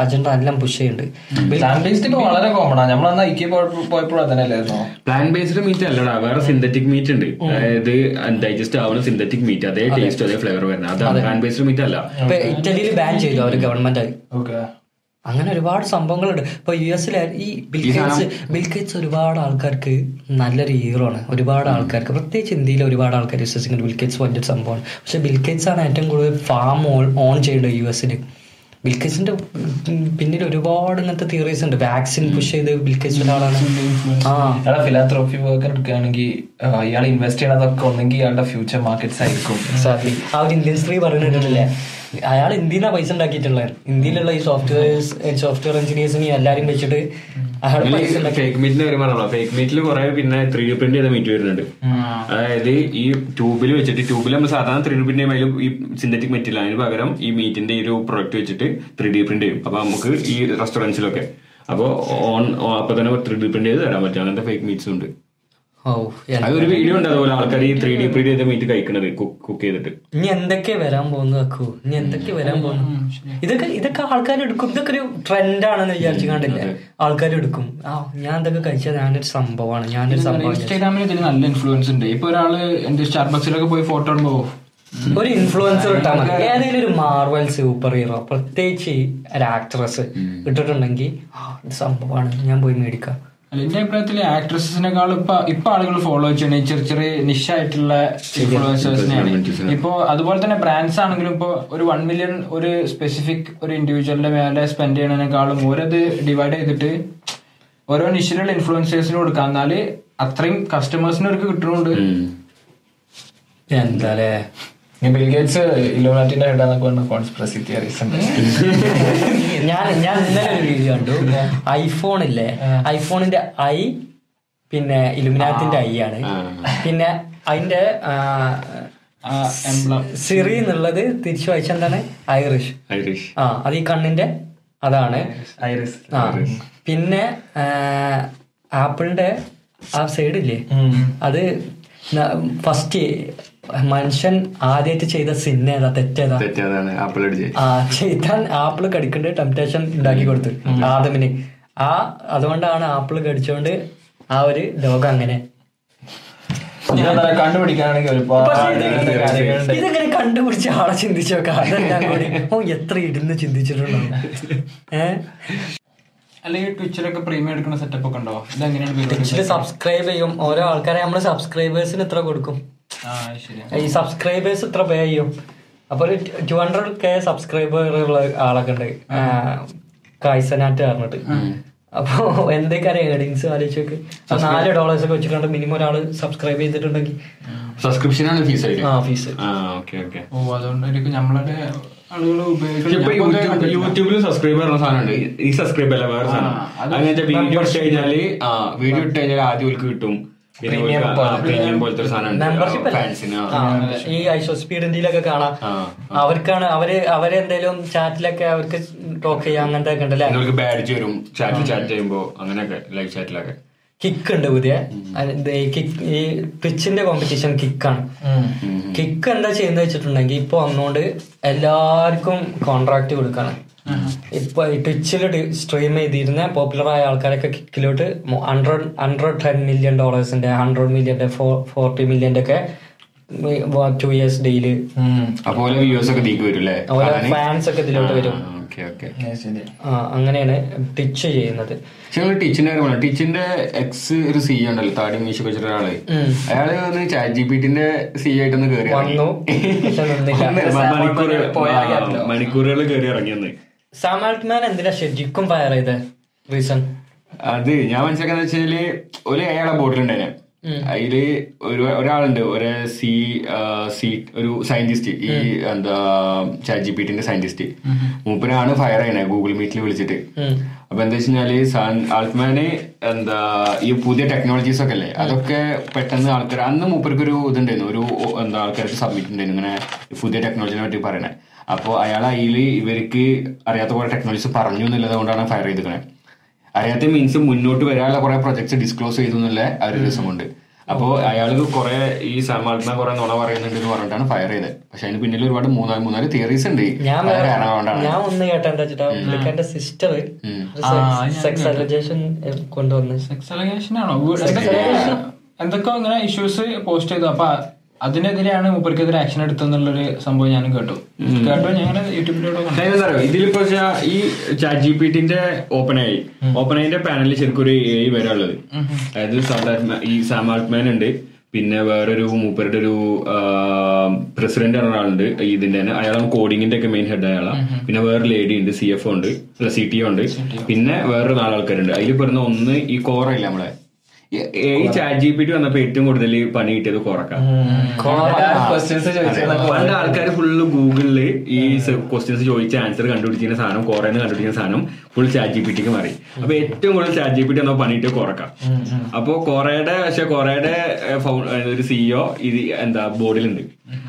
അജണ്ട എല്ലാം പുഷ് ചെയ്യുന്നുണ്ട്. പ്ലാന്റ് വളരെ കോമൺ ആണ് നമ്മൾ ഐക്യ പോയപ്പോഴും അതന്നെ അല്ലായിരുന്നോ? പ്ലാൻ ബേസ്ഡ് മീറ്റ് അല്ലടാ. വേറെ സിന്തറ്റിക് മീറ്റ് ഉണ്ട്. അതായത് ഡൈജസ്റ്റ് ആവുന്ന സിന്തറ്റിക് മീറ്റ് അതേ ടേസ്റ്റ് അതേ ഫ്ലേവർ വരുന്നത്. അതാണ് പ്ലാന്റ് ബേസ്ഡ് മീറ്റ് അല്ല. ഇറ്റലിയിൽ ബാൻ ചെയ്തു അവർ ഗവൺമെന്റ് ഓക്കെ അങ്ങനെ ഒരുപാട് സംഭവങ്ങളുണ്ട്. ഇപ്പൊ യു എസിലെ ഈ ബിൽഗേറ്റ്സ് ബിൽഗേറ്റ്സ് ഒരുപാട് ആൾക്കാർക്ക് നല്ലൊരു ഹീറോ ആണ്. ഒരുപാട് ആൾക്കാർക്ക് പ്രത്യേകിച്ച് ഇന്ത്യയിൽ ഒരുപാട് ആൾക്കാർ വിശ്വസിക്കുന്നുണ്ട്. ബിൽഗേറ്റ്സ് വലിയൊരു സംഭവമാണ്. പക്ഷെ ബിൽഗേറ്റ്സ് ആണ് ഏറ്റവും കൂടുതൽ ഫാം ഓൺ ചെയ്യേണ്ടത് യു എസിൽ ബിൽഗേറ്റ്സിന്റെ പിന്നിൽ ഒരുപാട് ഇങ്ങനത്തെ തിയറീസ് ഉണ്ട്. വാക്സിൻ പുഷ് ചെയ്ത് ബിൽഗേറ്റ്സ് ഒരാളാണ് ആ. ഫിലാത്രോഫി വർക്കർ വർക്ക് എടുക്കുകയാണെങ്കിൽ ഇയാൾ ഇൻവെസ്റ്റ് ചെയ്യണതൊക്കെ ഒന്നെങ്കിൽ ഇയാളുടെ ഫ്യൂച്ചർ മാർക്കറ്റ്സ് ആയിരിക്കും. ആ ഒരു ഇന്ത്യൻ സ്ത്രീ പറഞ്ഞിട്ടില്ലേ അയാൾ ഇന്ത്യയിലാണ് പൈസ ഉണ്ടാക്കിയിട്ടുള്ളത്. ഇന്ത്യയിലുള്ള ഈ സോഫ്റ്റ്വെയർസ് സോഫ്റ്റ്വെയർ എഞ്ചിനീയേഴ്സിനെ എല്ലാരും വെച്ചിട്ട് ഫേക്ക് ഫേക്ക് മീറ്റിൽ കുറെ പിന്നെ ത്രീ ഡി പ്രിന്റ് ചെയ്ത മീറ്റ് വരുന്നുണ്ട്. അതായത് ഈ ട്യൂബിൽ വെച്ചിട്ട് ട്യൂബിൽ നമ്മൾ സാധാരണ ത്രീ ഡി പ്രിന്റ് ചെയ്യുമ്പോൾ ഈ സിന്തറ്റിക് മെറ്റീരിയൽ അതിന് പകരം ഈ മീറ്റിന്റെ ഒരു പ്രൊഡക്റ്റ് വെച്ചിട്ട് ത്രീ ഡി പ്രിന്റ് ചെയ്യും. അപ്പൊ നമുക്ക് ഈ റെസ്റ്റോറൻസിലൊക്കെ അപ്പോൾ ഓൺ അപ്പൊ തന്നെ ത്രീ ഡി പ്രിന്റ് ചെയ്ത് തരാൻ പറ്റും. അങ്ങനത്തെ ഫേക്ക് മീറ്റ്സ് ഉണ്ട്. ഒരു വീഡിയോ ഉണ്ട് അതുപോലെ ആൾക്കാർ ഈ ത്രീ ഡി പ്രിന്റ് ചെയ്ത മീറ്റ് കഴിക്കണത് കുക്ക് ചെയ്തിട്ട്. ഇനി എന്തൊക്കെ വരാൻ പോകുന്നു വെക്കൂ ഇനി എന്തൊക്കെ വരാൻ പോകുന്നു? ഇതൊക്കെ ഇതൊക്കെ ആൾക്കാർ എടുക്കും. ഇതൊക്കെ ഒരു ട്രെൻഡാണെന്ന് വിചാരിച്ചു കണ്ടില്ലേ ആൾക്കാർ എടുക്കും. ആ ഞാൻ ഇതൊക്കെ കഴിച്ചാൽ ഞാനൊരു സംഭവമാണ്. ഞാനൊരു സംഭവം ഇൻസ്റ്റാഗ്രാമിൽ ഇതിന് നല്ല ഇൻഫ്ലുവൻസ് ഉണ്ട്. ഇപ്പൊ ഒരാൾ എന്റെ സ്റ്റാർബക്സിലൊക്കെ പോയി ഫോട്ടോ ഇടുമ്പോ ഒരു ഇൻഫ്ലുവൻസർ ഇട്ടാൽ മതി. ഏതെങ്കിലും ഒരു മാർവൽ സൂപ്പർ ഹീറോ പ്രത്യേകിച്ച് ഒരു ആക്ട്രസ് ഇട്ടിട്ടുണ്ടെങ്കിൽ സംഭവമാണ്. ഞാൻ പോയി മേടിക്കാം. അല്ല എന്റെ അഭിപ്രായത്തിൽ ആക്ട്രസസിനേക്കാൾ ഇപ്പൊ ഇപ്പൊ ആളുകൾ ഫോളോ ചെയ്യണേ ചെറിയ ചെറിയ നിഷായിട്ടുള്ള ഇൻഫ്ലുവൻസേഴ്സിനെയാണ് ഇപ്പോ അതുപോലെ തന്നെ ബ്രാൻഡ്സ് ആണെങ്കിലും ഇപ്പോ ഒരു വൺ മില്യൺ ഒരു സ്പെസിഫിക് ഒരു ഇൻഡിവിജ്വലിന്റെ മേലെ സ്പെൻഡ് ചെയ്യണതിനേക്കാളും ഓരോ ഡിവൈഡ് ചെയ്തിട്ട് ഓരോ നിഷിലുള്ള ഇൻഫ്ലുവൻസേഴ്സിന് കൊടുക്കുക എന്നാൽ അത്രയും കസ്റ്റമേഴ്സിന് അവർക്ക് കിട്ടുന്നുണ്ട് എന്താലേ ബിൽഗേറ്റ്സ് ഇലോനാറ്റിന്റെ ഹെഡാന്നൊക്കെ പറഞ്ഞ കോൺസ്പിറസി തിയറീസ് ഉണ്ട്. ഞാൻ ഞാൻ ഇന്നലെ ഒരു വീഡിയോ കണ്ടു. ഐഫോൺ ഇല്ലേ? ഐഫോണിന്റെ ഐ പിന്നെ ഇലുമിനാത്തിന്റെ ഐ ആണ്. പിന്നെ അതിന്റെ എംബ്ലം സിറി എന്നുള്ളത് തിരിച്ചു വായിച്ച എന്താണ്? ഐറിഷ് ഐറിഷ് ആ അത് ഈ കണ്ണിന്റെ അതാണ്. ഐറിസ് ആ. പിന്നെ ആപ്പിളിന്റെ ആ സൈഡ് ഇല്ലേ? അത് ഫസ്റ്റ് മനുഷ്യൻ ആദ്യമായിട്ട് ചെയ്ത സിന്ന ഏതാ? തെറ്റേതാ? തെറ്റേതാണ്. ആപ്പിൾ ആ ചെയ്താൻ ആപ്പിൾ കടിക്കേണ്ട ടെംപ്ടേഷൻ ഉണ്ടാക്കി കൊടുത്തു. ആദമിന്. ആ അതുകൊണ്ടാണ് ആപ്പിൾ കടിച്ചോണ്ട് ആ ഒരു ലോകം അങ്ങനെ. കണ്ടുപിടിക്കാണെങ്കിൽ ഇതെങ്ങനെ കണ്ടുപിടിച്ച ആളെ ചിന്തിച്ചോക്കാം അതെല്ലാം കൂടി ഓ എത്ര ഇരുന്ന് ചിന്തിച്ചിട്ടുണ്ടോ? ഏഹ് അല്ലെങ്കിൽ ട്വിച്ചിലൊക്കെ പ്രീമിയം എടുക്കുന്ന സെറ്റപ്പ് ഒക്കെ ഉണ്ടോ? ഇതെങ്ങനെയാണ് ട്വിച്ചിൽ സബ്സ്ക്രൈബ് ചെയ്യും. ഓരോ ആൾക്കാരെ നമ്മൾ സബ്സ്ക്രൈബേഴ്സിന് എത്ര കൊടുക്കും. ആ ശരി ഈ സബ്സ്ക്രൈബേഴ്സ് ഇത്ര പേ ചെയ്യും. അപ്പൊ ഒരു ടു ഹൺഡ്രഡ് കെ സബ്സ്ക്രൈബർ ഉള്ള ആളൊക്കെ ഉണ്ട്. കായ്സനാറ്റ് പറഞ്ഞിട്ട്. അപ്പൊ എന്തൊക്കെ ഏർണിങ്സ് ആലോചിച്ചോക്ക് നാല് ഡോളേഴ്സ് ഒക്കെ വെച്ചിട്ടുണ്ട്. മിനിമം ഒരാൾ സബ്സ്ക്രൈബ് ചെയ്തിട്ടുണ്ടെങ്കിൽ. സബ്സ്ക്രിപ്ഷൻ ആണ് ഫീസ് ആയിട്ട്. ആ ഫീസ് ആ ഓക്കെ ഓക്കെ ഓ അതുകൊണ്ടായിരിക്കും നമ്മളെ ആളുകൾ ഇപ്പൊ ഉപയോഗിക്കുന്നത് യൂട്യൂബിൽ സബ്സ്ക്രൈബ് ചെയ്യുന്ന സാധനമുണ്ട്. ഈ സബ്സ്ക്രൈബ് അല്ല വേറെ സാധനം. അങ്ങനെ അങ്ങനത്തെ വീഡിയോ ഇട്ട് കഴിഞ്ഞാൽ ആ വീഡിയോ ഇട്ട് കഴിഞ്ഞാൽ ആദ്യം ഓൽക്ക് കിട്ടും. ഈ ഐസോ സ്പീഡിന്റെയിലൊക്കെ കാണാം. അവർക്കാണ് അവർ അവരെന്തേലും ചാറ്റിലൊക്കെ അവർക്ക് ടോക്ക് ചെയ്യാം അങ്ങനത്തെ ഒക്കെ ഉണ്ടല്ലേ നിങ്ങൾക്ക് ബാഡ്ജ് വരും. ചാറ്റിൽ ചാറ്റ് ചെയ്യുമ്പോ അങ്ങനെയൊക്കെ ലൈവ് ചാറ്റിലൊക്കെ കിക്ക് ഉണ്ട് പുതിയ. ഈ പിച്ചിന്റെ കോമ്പറ്റീഷൻ കിക്കാണ് കിക്ക് എന്താ ചെയ്യുന്നത് വെച്ചിട്ടുണ്ടെങ്കിൽ ഇപ്പൊ വന്നുകൊണ്ട് എല്ലാവർക്കും കോൺട്രാക്ട് കൊടുക്കാണ്. ഇപ്പൊ ഈ ട്വിച്ചിൽ സ്ട്രീം ചെയ്തിരുന്ന പോപ്പുലർ ആയ ആൾക്കാരൊക്കെ കിക്കിലോട്ട് ഹൺഡ്രഡ് ഹൺഡ്രഡ് ടെൻ മില്യൺ ഡോളേഴ്സിന്റെ ഹൺഡ്രഡ് മില്യന്റെ ഫോർട്ടി മില്യന്റെ ഒക്കെ ടു ഇയേഴ്സ് ഡെയിലി ഫാൻസ് ഒക്കെ ഇതിലോട്ട് വരും. ഓക്കെ ഓക്കെ അങ്ങനെയാണ് ടിച്ച് ചെയ്യുന്നത്. ടിച്ചിന്റെ ടിച്ചിന്റെ ടീച്ചിന്റെ കാര്യം പറഞ്ഞു ടീച്ചിന്റെ എക്സ് ഒരു സി ഉണ്ടല്ലോ താടി മീശ വെച്ചിട്ട് ഒരാൾ. ഉം. അയാൾ വന്ന് ചാറ്റ് ജി പി ടിന്റെ സി ആയിട്ടൊന്ന് കയറി വന്നു. മണിക്കൂറുകൾ കയറി ഇറങ്ങിയെന്ന് സാം ആൾട്ട്മാൻ എന്തിനാ ശരിക്കും ഫയർ ചെയ്തത് റീസൺ അത് ഞാൻ മനസ്സിലാക്കാന്ന് വെച്ചാൽ ഒരു അയാളെ ബോട്ടിലുണ്ടായിരുന്നു അതിൽ ഒരു ഒരാളുണ്ട് ഒരു സി സി ഒരു സയന്റിസ്റ്റ് ഈ എന്താ ചാറ്റ് ജി പി ടിന്റെ സയന്റിസ്റ്റ് മൂപ്പനാണ് ഫയർ ചെയ്യണേ ഗൂഗിൾ മീറ്റിൽ വിളിച്ചിട്ട് അപ്പൊ എന്താ വെച്ച് കഴിഞ്ഞാൽ ആൾട്ട്മാന് എന്താ ഈ പുതിയ ടെക്നോളജീസ് ഒക്കെ അല്ലേ അതൊക്കെ പെട്ടെന്ന് ആൾക്കാർ അന്ന് മൂപ്പർക്ക് ഒരു ഇതുണ്ടായിരുന്നു ഒരു എന്താ ആൾക്കാർക്ക് സബ്മിറ്റ് ഉണ്ടായിരുന്നു ഇങ്ങനെ പുതിയ ടെക്നോളജിനെ പറ്റി പറയണേ. അപ്പോൾ അയാൾ അതിൽ ഇവർക്ക് അറിയാത്ത പോലെ ടെക്നോളജീസ് പറഞ്ഞു എന്നുള്ളത് കൊണ്ടാണ് ഫയർ ചെയ്തിരിക്കണേ അറിയാത്ത മീൻസ് മുന്നോട്ട് വരാനുള്ള കുറെ പ്രൊജക്ട്സ് ഡിസ്ക്ലോസ് ചെയ്തു എന്നുള്ള ആ ഒരു രസമുണ്ട്. അപ്പോൾ അയാൾക്ക് കുറെ ഈ സമാൾട്ടിനെ കുറെ നുണ പറയുന്നുണ്ട് എന്ന് പറഞ്ഞിട്ടാണ് ഫയർ ചെയ്തത്. പക്ഷെ അതിന് പിന്നിൽ ഒരുപാട് മൂന്നാൽ മൂന്നാൽ തിയറീസ് ഉണ്ട്. ഞാൻ അത് കൊണ്ടാണ് ഞാൻ ഒന്ന് കേട്ടെന്താ വെച്ചിട്ടാ? പുള്ളിക്കാരന്റെ സിസ്റ്റർ സെക്സ് അലജേഷൻ കൊണ്ടുവന്ന്. സെക്സ് അലഗേഷൻ ആണോ? എന്തൊക്കെ എന്തൊക്കെ ഇങ്ങനെ ഇഷ്യൂസ് പോസ്റ്റ് ചെയ്തു? അപ്പൊ അതിനെതിരെയാണ് മൂപ്പർക്കെതിരെ ആക്ഷൻ എടുത്തെന്നുള്ളൊരു സംഭവം ഞാനും കേട്ടു. കേട്ടോ? ഞാൻ യൂട്യൂബിലൂടെ ഇതിലിപ്പോ ഈ ചാറ്റ് ജി പി ടിന്റെ ഓപ്പൺ ആയി. ഓപ്പൺ ആയിന്റെ പാനലിൽ ശരിക്കും ഒരു ഏഴ് വരെ ഉള്ളത് അതായത് ഈ സാം ആൾട്ട്മാൻ ഉണ്ട്. പിന്നെ വേറൊരു മൂപ്പരുടെ ഒരു പ്രസിഡന്റ് ആണ് ഒരാളുണ്ട് ഇതിന്റെ തന്നെ. അയാളാണ് കോഡിങ്ങിന്റെ ഒക്കെ മെയിൻ ഹെഡ് അയാളാണ് പിന്നെ വേറെ ലേഡി ഉണ്ട് സി എഫ് ഉണ്ട്. സി ടി ഉണ്ട്. പിന്നെ വേറൊരു നാലാൾക്കാരുണ്ട്. അതിൽ പെടുന്ന ഒന്ന് ഈ കോറ ഇല്ല നമ്മളെ? ഈ- ചാറ്റ് ജി പി ടി വന്നപ്പോ ഏറ്റവും കൂടുതൽ പണി കിട്ടിയത് കോറക്കാം. പണ്ട് ആൾക്കാർ ഫുള്ള് ഗൂഗിളിൽ ഈ ക്വസ്റ്റ്യൻസ് ചോദിച്ച ആൻസർ കണ്ടുപിടിക്കുന്ന സാധനം കോറേന്ന് കണ്ടുപിടിക്കുന്ന സാധനം ഫുൾ ചാറ്റ് ജി പി ടിക്ക് മാറി. അപ്പൊ ഏറ്റവും കൂടുതൽ ചാറ്റ് ജി പി ടി എന്നോ പണിയിട്ട് കുറക്കാം. അപ്പൊ കൊറേയുടെ പക്ഷെ കൊറേയുടെ ഒരു സിഇഒ ഇത് എന്താ ബോർഡിലുണ്ട്.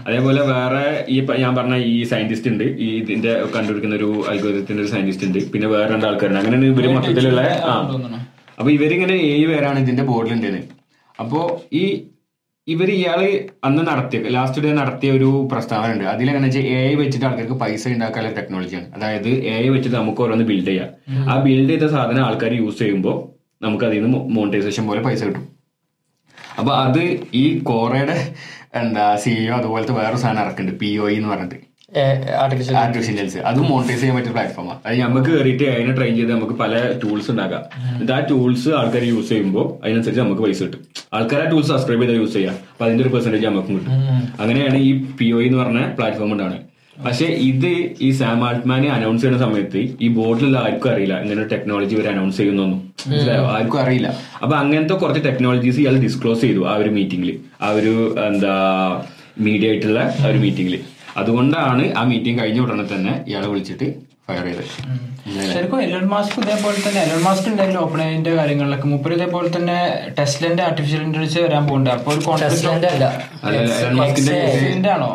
അതേപോലെ വേറെ ഈ ഞാൻ പറഞ്ഞ ഈ സയന്റിസ്റ്റ് ഉണ്ട് ഈ ഇതിന്റെ കണ്ടുപിടിക്കുന്ന ഒരു അത്ഭുതത്തിന്റെ ഒരു സയന്റിസ്റ്റ് ഉണ്ട്. പിന്നെ വേറെ രണ്ട് ആൾക്കാരുണ്ട് അങ്ങനെ ഇവർ മൊത്തത്തിലുള്ള ആ അപ്പൊ ഇവരിങ്ങനെ ഏഴ് പേരാണ് ഇതിന്റെ ബോർഡിലുണ്ടത് അപ്പോ ഈ ഇവർ ഇയാൾ അന്ന് നടത്തിയ ലാസ്റ്റ് ഡേ നടത്തിയ ഒരു പ്രസ്താവന ഉണ്ട് അതിലെങ്ങനെ വെച്ചാൽ എ ഐ വെച്ചിട്ട് ആൾക്കാർക്ക് പൈസ ഉണ്ടാക്കാനുള്ള ടെക്നോളജിയാണ് അതായത് എ ഐ വെച്ചിട്ട് നമുക്ക് ഓരോന്ന് ബിൽഡ് ചെയ്യാം. ആ ബിൽഡ് ചെയ്ത സാധനം ആൾക്കാർ യൂസ് ചെയ്യുമ്പോൾ നമുക്ക് അതിൽ നിന്ന് മോണിറ്റൈസേഷൻ പോലെ പൈസ കിട്ടും. അപ്പൊ അത് ഈ കോറയുടെ എന്താ സിഇഒ അതുപോലത്തെ വേറെ സാധനം ഇറക്കുന്നുണ്ട് പി ഒ എന്ന് പറഞ്ഞിട്ട്. ആർട്ടിഫിഷ്യൽ ഇന്റലിജൻസ് അത് മോണിറ്റൈസ് ചെയ്യാൻ പറ്റിയ പ്ലാറ്റ്ഫോമാണ് അത് നമുക്ക് കയറിയിട്ട് അതിനെ ട്രെയിൻ ചെയ്ത് നമുക്ക് പല ടൂൾസ് ഉണ്ടാക്കാം എന്നിട്ട് ആ ടൂൾസ് ആൾക്കാർ യൂസ് ചെയ്യുമ്പോൾ അതിനനുസരിച്ച് നമുക്ക് പൈസ കിട്ടും. ആൾക്കാർ ആ ടൂൾസ് സബ്സ്ക്രൈബ് ചെയ്താൽ യൂസ് ചെയ്യാം. അപ്പൊ അതിന്റെ ഒരു പെർസെന്റേജ് നമുക്കും കിട്ടും. അങ്ങനെയാണ് ഈ പി ഒ എന്ന് പറഞ്ഞ പ്ലാറ്റ്ഫോം ഉണ്ടാണ് പക്ഷെ ഇത് ഈ സാം ആൾട്ട്മാനെ അനൗൺസ് ചെയ്യുന്ന സമയത്ത് ഈ ബോർഡിലുള്ള ആർക്കും അറിയില്ല ഇങ്ങനെ ടെക്നോളജി ഇവർ അനൗൺസ് ചെയ്യുന്നൊന്നും. മനസ്സിലായോ? ആർക്കും അറിയില്ല. അപ്പൊ അങ്ങനത്തെ കുറച്ച് ടെക്നോളജീസ് ഇയാൾ ഡിസ്ക്ലോസ് ചെയ്തു ആ ഒരു മീറ്റിംഗിൽ ആ ഒരു എന്താ മീഡിയ ആയിട്ടുള്ള ആ ഒരു മീറ്റിംഗിൽ അതുകൊണ്ടാണ് ആ മീറ്റിംഗ് കഴിഞ്ഞ ഉടനെ തന്നെ ഇയാളെ വിളിച്ചിട്ട് ഫയർ ചെയ്തത്. ശരിക്കും എലോൺ മാസ്ക് ഇതേപോലെ തന്നെ എലോൺ മാസ്ക് ഉണ്ടായിരുന്നു ഓപ്പൺ ഐന്റെ കാര്യങ്ങളിലൊക്കെ. മുപ്പര് ഇതേപോലെ തന്നെ ടെസ്ലന്റെ ആർട്ടിഫിഷ്യൽ ഇന്റലിജൻസ് വരാൻ പോകുന്നുണ്ട് അപ്പൊ ഒരു കോൺഫ്ലിക്റ്റ് ആണോ?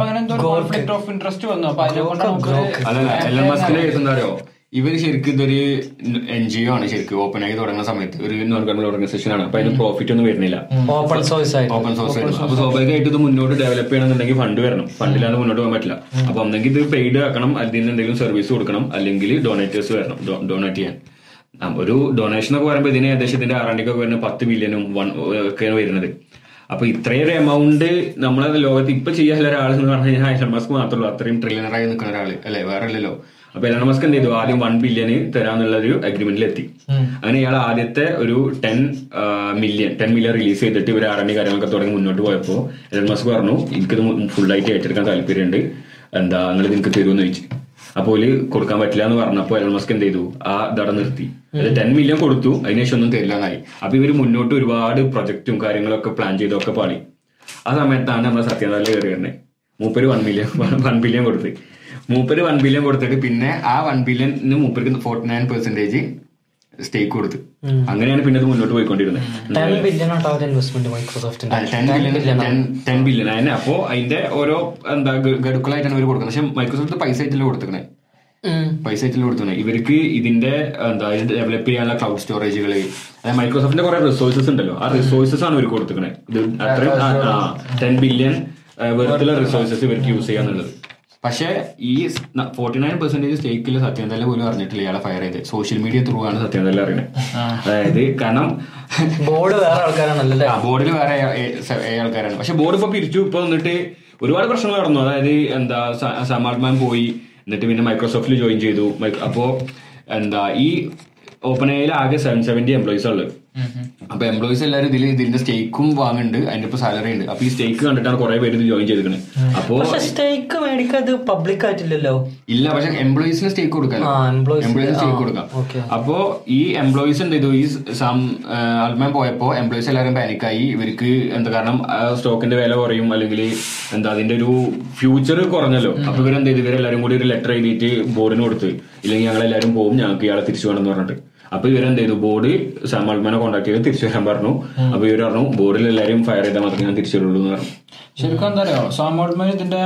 അങ്ങനെ എന്തോ കോൺഫ്ലിക്ട് ഓഫ് ഇൻട്രസ്റ്റ് വന്നു. അപ്പൊ അതുകൊണ്ട് നമുക്ക് ഇവർ ശരിക്കും ഇതൊരു എൻ ജി ഒ ആണ്. ശരിക്കും ഓപ്പൺ ആയി തുടങ്ങുന്ന സമയത്ത് ഒരു നോൺ ഗവൺമെന്റ് ഓർഗനൈസേഷൻ ആണ്. അപ്പൊ അതിന് പ്രോഫിറ്റ് ഒന്നും വരുന്നില്ല. ഓപ്പൺ സോഴ്സ് ഓപ്പൺ സോഴ്സ് ആയിരുന്നു അപ്പൊ സ്വാഭാവികമായിട്ട് ഇത് മുന്നോട്ട് ഡെവലപ്പ് ചെയ്യണമെന്നുണ്ടെങ്കിൽ ഫണ്ട് വരണം. ഫണ്ടിലാണ് മുന്നോട്ട് പോകാൻ പറ്റില്ല. അപ്പൊ ഒന്നെങ്കിൽ ഇത് പെയ്ഡ് ആക്കണം. അതിൽ നിന്ന് എന്തെങ്കിലും സർവീസ് കൊടുക്കണം. അല്ലെങ്കിൽ ഡൊണേറ്റേഴ്സ് വരണം. ഡൊണേറ്റ് ചെയ്യാൻ. ഒരു ഡൊണേഷൻ ഒക്കെ പറയുമ്പോൾ ഇതിന് ഏകദേശം ഇതിന്റെ ആറാണ്ടിക്കൊക്കെ വരുന്ന പത്ത് മില്യനും വൺ ഒക്കെയാണ് വരുന്നത്. അപ്പൊ ഇത്രയൊരു എമൗണ്ട് നമ്മളെ ലോകത്ത് ഇപ്പൊ ചെയ്യാൻ ഒരാൾ എന്ന് പറഞ്ഞു കഴിഞ്ഞാൽ മാത്രമല്ലോ അത്രയും ട്രില്യണറായി നിൽക്കുന്ന ഒരാൾ അല്ലെ? വേറെ ഇല്ലല്ലോ അപ്പൊ എലൺ മസ്ക് എന്ത് ചെയ്തു? ആദ്യം വൺ ബില്യന് തരാന്നുള്ള ഒരു അഗ്രിമെന്റിൽ എത്തി അങ്ങനെ ഇയാൾ ആദ്യത്തെ ഒരു ten million ten million release ചെയ്തിട്ട് ഇവർ ആർ കാര്യങ്ങളൊക്കെ തുടങ്ങി മുന്നോട്ട് പോയപ്പോൾ എലൺ മസ്ക് പറഞ്ഞു എനിക്കിത് ഫുള്ളായിട്ട് ഏറ്റെടുക്കാൻ താല്പര്യമുണ്ട്. എന്താ നിങ്ങൾ നിനക്ക് തരുമെന്ന് ചോദിച്ചു. അപ്പോൾ കൊടുക്കാൻ പറ്റില്ല എന്ന് പറഞ്ഞപ്പോൾ എലൺ മസ്ക് എന്ത് ചെയ്തു? ആ ദട നിർത്തി. അത് ടെൻ മില്യൺ കൊടുത്തു അതിനുശേഷം ഒന്നും തരില്ലാന്നായി. അപ്പൊ ഇവർ മുന്നോട്ട് ഒരുപാട് പ്രൊജക്റ്റും കാര്യങ്ങളൊക്കെ പ്ലാൻ ചെയ്തൊക്കെ പാടി ആ സമയത്താണ് നമ്മൾ സത്യനാഥിൽ കയറി വരുന്നത് മൂപ്പര് വൺ മില്യൺ വൺ ബില്യൺ കൊടുത്ത്. മൂപ്പര് വൺ ബില്യൺ കൊടുത്തിട്ട് പിന്നെ ആ വൺ ബില്യണിന് മൂപ്പർക്ക് ഫോർട്ടി നയൻ പെർസെന്റേജ് സ്റ്റേക്ക് കൊടുത്തു അങ്ങനെയാണ് പിന്നെ അത് മുന്നോട്ട് പോയിക്കൊണ്ടിരുന്നത്. ടെൻ ബില്യൺ അതിനെ അപ്പോ അതിന്റെ ഓരോ എന്താ ഗഡുക്കളായിട്ടാണ് ഇവർ കൊടുക്കുന്നത്. പക്ഷെ മൈക്രോസോഫ്റ്റ് പൈസ ആയിട്ടല്ലേ കൊടുത്തിക്കണേ? പൈസ ആയിട്ടല്ലേ കൊടുത്തിക്കണേ? ഇവർക്ക് ഇതിന്റെ എന്താ ഇത് ഡെവലപ്പ് ചെയ്യാനുള്ള ക്ലൗഡ് സ്റ്റോറേജുകൾ അതായത് മൈക്രോസോഫ്റ്റിന്റെ കുറെ റിസോഴ്സസ് ഉണ്ടല്ലോ. ആ റിസോഴ്സസ് ആണ് ഇവർ കൊടുത്തിക്കണേ. ഇത് അത്രയും ടെൻ ബില്യൺ വെറുതെ റിസോഴ്സസ് ഇവർക്ക് യൂസ് ചെയ്യാന്നുള്ളത്. പക്ഷേ ഈ ഫോർട്ടി നയൻ പെർസെന്റേജ് സ്റ്റേക്കിൽ സത്യന്തല പോലും അറിഞ്ഞിട്ടില്ല ഇയാളെ ഫയർ ചെയ്ത്. സോഷ്യൽ മീഡിയ ത്രൂ ആണ് സത്യന്തല അറിയണത് അതായത് കാരണം ബോർഡ് വേറെ ആൾക്കാരാണല്ലേ ആ ബോർഡിൽ വേറെ ആൾക്കാരാണ്. പക്ഷെ ബോർഡ് ഇപ്പൊ പിരിച്ചു. ഇപ്പൊ വന്നിട്ട് ഒരുപാട് പ്രശ്നങ്ങൾ നടന്നു. അതായത് എന്താ സമാർട്ട്മാൻ പോയി. എന്നിട്ട് പിന്നെ മൈക്രോസോഫ്റ്റിൽ ജോയിൻ ചെയ്തു. അപ്പോ എന്താ ഈ ഓപ്പൺ എയിൽ ആകെ സെവൻ സെവന്റി എംപ്ലോയീസ് ഉള്ളത് അപ്പൊ എംപ്ലോയീസ് എല്ലാരും ഇതിൽ ഇതിന്റെ സ്റ്റേക്കും വാങ്ങുന്നുണ്ട് അതിന്റെ ഇപ്പൊ സാലറി ഉണ്ട്. അപ്പൊ ഈ സ്റ്റേക്ക് കണ്ടിട്ടാണ് കുറെ പേര് ഇത് ജോയിൻ ചെയ്തിരിക്കുന്നത് അപ്പോ സ്റ്റേക്ക് മേടിക്കാൻ പബ്ലിക് ആയിട്ടില്ലല്ലോ? ഇല്ല പക്ഷെ എംപ്ലോയീസിന് സ്റ്റേക്ക് കൊടുക്കാം. എംപ്ലോയീസിന് സ്റ്റേക്ക് കൊടുക്കാം. okay. അപ്പോ ഈ എംപ്ലോയീസ് എന്ത് ചെയ്തു? ഈ സം ആൽമാൻ പോയപ്പോ എംപ്ലോയീസ് എല്ലാവരും പാനിക്കായി ഇവർക്ക് എന്താ കാരണം സ്റ്റോക്കിന്റെ വില കുറയും. അല്ലെങ്കിൽ എന്താ അതിന്റെ ഒരു ഫ്യൂച്ചർ കുറഞ്ഞല്ലോ. അപ്പൊ ഇവരെന്ത് ചെയ്തു? ഇവരെല്ലാരും കൂടി ഒരു ലെറ്റർ എഴുതിയിട്ട് ബോർഡിന് കൊടുത്ത് ഇല്ലെങ്കിൽ ഞങ്ങൾ എല്ലാവരും പോകും ഞങ്ങൾക്ക് ഇയാളെ തിരിച്ചു വേണം എന്ന് പറഞ്ഞിട്ട്. അപ്പൊ ഇവരെന്ത് ചെയ്തു? ബോർഡ് സാം ആൽമാനെ കോൺടാക്ട് ചെയ്ത് തിരിച്ചു വരാൻ പറഞ്ഞു. അപ്പൊ ഇവർ പറഞ്ഞു ബോർഡിൽ എല്ലാവരും ഫയർ ചെയ്താൽ മാത്രമേ ഞാൻ തിരിച്ചു വരുള്ളൂ എന്ന് പറഞ്ഞു. ശരിക്കും എന്താ അറിയോ? സോമോട്ട്മാൻ ഇതിന്റെ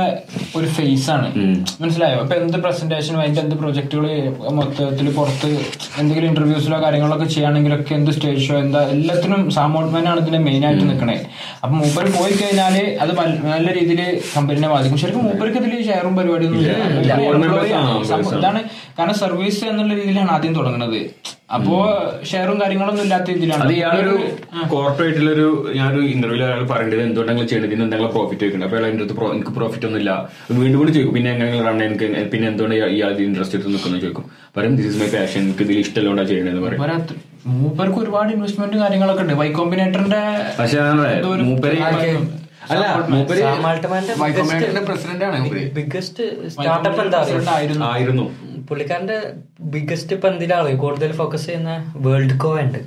ഒരു ഫേസ് ആണ്. മനസ്സിലായോ? അപ്പൊ എന്ത് പ്രസന്റേഷൻ അതിന്റെ എന്ത് പ്രൊജക്ടുകൾ മൊത്തത്തിൽ പുറത്ത് എന്തെങ്കിലും ഇന്റർവ്യൂസിലോ കാര്യങ്ങളൊക്കെ ചെയ്യുകയാണെങ്കിലൊക്കെ എന്ത് സ്റ്റേജ് ഷോ എന്താ എല്ലാത്തിനും സാമോട്ട്മാൻ ആണ് ഇതിന്റെ മെയിൻ ആയിട്ട് നിൽക്കണേ അപ്പൊ മൂപ്പർ പോയി കഴിഞ്ഞാൽ അത് നല്ല രീതിയിൽ കമ്പനിനെ ബാധിക്കും. ശരിക്കും മൂപ്പർക്ക് ഇതിൽ ഷെയറും പരിപാടിയൊന്നും ഇല്ല. ഇതാണ് കാരണം സർവീസ് എന്നുള്ള രീതിയിലാണ് ആദ്യം തുടങ്ങുന്നത്. അപ്പോ ഷെയറും കാര്യങ്ങളൊന്നും ഇല്ലാത്ത രീതിയിലാണ് അത് ഇയാളൊരു കോർപ്പറേറ്റിലൊരു ഞാനൊരു ഇന്റർവ്യൂവിൽ അയാൾ പറയേണ്ടത് ചെയ്യണത്? ഇതിന് എന്തെങ്കിലും പ്രോഫിറ്റ് വെക്കുന്നത് അപ്പൊ അയാൾ എന്റെ അടുത്ത് എനിക്ക് പ്രോഫിറ്റ് ഒന്നും ഇല്ല വീണ്ടും വീണ്ടും ചോദിക്കും. പിന്നെ എങ്ങനെ റൺ എനിക്ക് പിന്നെ എന്തുകൊണ്ട് ഇയാൾ- ഇൻട്രസ്റ്റ് എടുത്ത് നിൽക്കുന്നു ചോദിക്കും. പറയും ദിസ് ഇസ് മൈ പാഷൻ എനിക്ക് ഇതിൽ ഇഷ്ടമല്ലോണ്ടാ ചെയ്യണമെന്ന് പറയും. മൂപ്പർക്ക് ഒരുപാട് ഇൻവെസ്റ്റ്മെന്റ് കാര്യങ്ങളൊക്കെ ഉണ്ട്. വൈ കോമ്പിനേറ്ററിന്റെ പക്ഷേ മൂപ്പര് അല്ല ബിഗ്ഗസ്റ്റ് സ്റ്റാർട്ടപ്പ് എന്താ? അറിയോ? ആയിരുന്നു. പുള്ളിക്കാരന്റെ ബിഗ്ഗസ്റ്റ് ഇപ്പൊ എന്തിനാണ്? കൂടുതൽ ഫോക്കസ് ചെയ്യുന്ന വേൾഡ് കോ ഉണ്ട്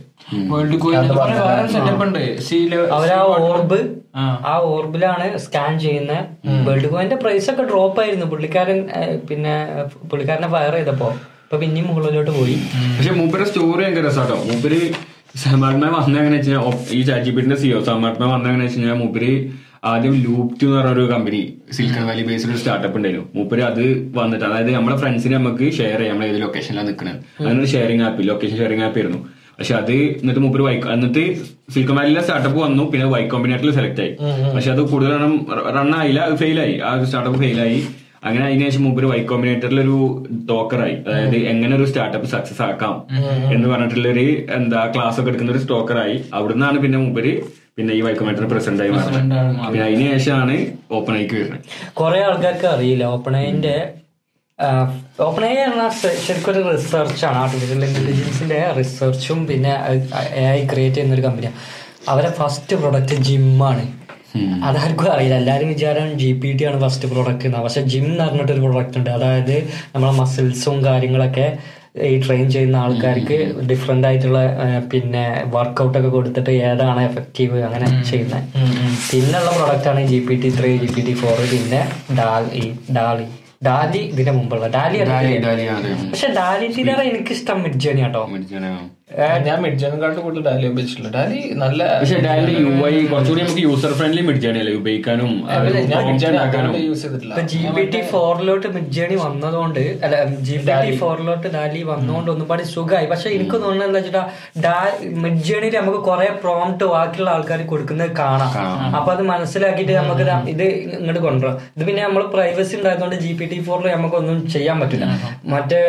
വേൾഡ് കോയിൻ വേറെ സെറ്റപ്പ് ഉണ്ട്. സീ അവരാ ഓർബ് ആ. ഓർബിലാണ് സ്കാൻ ചെയ്യുന്ന. വേൾഡ് കോയിന്റെ പ്രൈസ് ഒക്കെ ഡ്രോപ്പ് ആയിരുന്നു. പുള്ളിക്കാരൻ പിന്നെ പുള്ളിക്കാരനെ ഫയർ ചെയ്തപ്പോ. ഇപ്പൊ പിന്നെയും മുകളിലോട്ട് പോയി. പക്ഷെ മൂപ്പരുടെ സ്റ്റോറി ഭയങ്കര രസാട്ടോ. മൂപ്പര് സമർമ്മ വന്ന എങ്ങനെ വെച്ചാൽ ഈ ചാറ്റിപ്പിന്റെ സിഒ സമർമ്മ വന്ന എങ്ങനെ വെച്ച് കഴിഞ്ഞാൽ മൂപ്പര് ആദ്യം ലൂപ്റ്റ് എന്ന് പറഞ്ഞ ഒരു കമ്പനി സിലിക്കൺ വാലി ബേസ്ഡ് ഒരു സ്റ്റാർട്ടപ്പ് ഉണ്ടായിരുന്നു. മൂപ്പര് അത് വന്നിട്ട് അതായത് നമ്മുടെ ഫ്രണ്ട്സിനെ നമുക്ക് ഷെയർ ചെയ്യാം നമ്മൾ ഏത് ലൊക്കേഷനിലാണ് നിൽക്കുന്നത് അതിനൊരു sharing app location sharing app ആയിരുന്നു. പക്ഷെ അത് എന്നിട്ട് മൂപ്പര് വൈ എന്നിട്ട് സിലിക്കൺ വാലിയിലെ സ്റ്റാർട്ടപ്പ് വന്നു പിന്നെ വൈ കോമ്പിനേറ്ററിൽ സെലക്ട് ആയി. പക്ഷെ അത് കൂടുതൽ റൺ ആയില്ല അത് ഫെയിലായി ആ സ്റ്റാർട്ടപ്പ് ഫെയിലായി അങ്ങനെ അതിന് ശേഷം മൂപ്പര് വൈ കോമ്പിനേറ്ററിൽ ഒരു ടോക്കറായി അതായത് എങ്ങനെ ഒരു സ്റ്റാർട്ടപ്പ് സക്സസ് ആക്കാം എന്ന് പറഞ്ഞിട്ടുള്ളൊരു എന്താ ക്ലാസ് ഒക്കെ എടുക്കുന്ന ഒരു സ്റ്റോക്കറായി അവിടുന്നാണ് പിന്നെ മുമ്പര് പിന്നെ ഈ വൈ കോമ്പിനേറ്റർ പ്രസിഡന്റ് ആയി മാറുന്നത് പിന്നെ അതിനുശേഷമാണ് ഓപ്പൺ ഐക്ക് വരുന്നത്. കുറെ ആൾക്കാർക്ക് അറിയില്ല. ഓപ്പൺ ഐന്റെ ഓപ്പൺ ഐ എന്ന ശരിക്കും ഒരു റിസർച്ചാണ് ആർട്ടിഫിഷ്യൽ ഇന്റലിജൻസിന്റെ റിസർച്ചും പിന്നെ എ ഐ ക്രിയേറ്റ് ചെയ്യുന്ന ഒരു കമ്പനിയാണ് അവരെ ഫസ്റ്റ് പ്രൊഡക്റ്റ് ജിമ്മാണ് അതാർക്കും അറിയില്ല. എല്ലാവരും വിചാരം ജി പി ടി ആണ് ഫസ്റ്റ് പ്രൊഡക്റ്റ് എന്നാ പക്ഷെ ജിം എന്ന് പറഞ്ഞിട്ടൊരു പ്രൊഡക്റ്റ് ഉണ്ട്. അതായത് നമ്മളെ മസിൽസും കാര്യങ്ങളൊക്കെ ഈ ട്രെയിൻ ചെയ്യുന്ന ആൾക്കാർക്ക് ഡിഫറെന്റ് ആയിട്ടുള്ള പിന്നെ വർക്കൗട്ട് ഒക്കെ കൊടുത്തിട്ട് ഏതാണ് എഫക്റ്റീവ് അങ്ങനെ ചെയ്യുന്നത് പിന്നുള്ള പ്രൊഡക്റ്റ് ആണ് G P T three G P T four പിന്നെ ഡാലി ഡാലി. ഡാലി ഇതിന്റെ മുമ്പുള്ള. ഡാലി ഡാലി പക്ഷെ ഡാലിറ്റിലേറെ എനിക്കിഷ്ടം മിഡ് ജേണി കേട്ടോ ഞാൻ കൂടുതൽ ഡാലി ഡാലി നല്ല പക്ഷെ ഡാലിന്റെ യു ഐ കുറച്ചുകൂടി നമുക്ക് യൂസർ ഫ്രണ്ട്ലി മിഡ്ജാണി അല്ലേ? ഉപയോഗിക്കാനും യൂസ് ചെയ്തിട്ടില്ല. ഇപ്പൊ ജി ബി ടി ഫോറിലോട്ട് മിഡ് വന്നതുകൊണ്ട് അല്ല ജി ബി ടി ഫോറിലോട്ട് ഡാലി വന്നതുകൊണ്ട് ഒന്നുപാട് സുഖമായി പക്ഷെ എനിക്ക് തോന്നുന്നത് എന്താ വെച്ചിട്ടാ ജേണിയിൽ നമുക്ക് കുറെ പ്രോംപ്റ്റ് ബാക്കിയുള്ള ആൾക്കാർ കൊടുക്കുന്നത് കാണാം. അപ്പൊ അത് മനസ്സിലാക്കിയിട്ട് നമുക്ക് ഇത് ഇങ്ങോട്ട് കൊണ്ടുവരാം. ഇത് പിന്നെ നമ്മൾ പ്രൈവസി ഉണ്ടായതുകൊണ്ട് ജി പി ടി ഫോറിൽ നമുക്കൊന്നും ചെയ്യാൻ പറ്റില്ല. മറ്റേ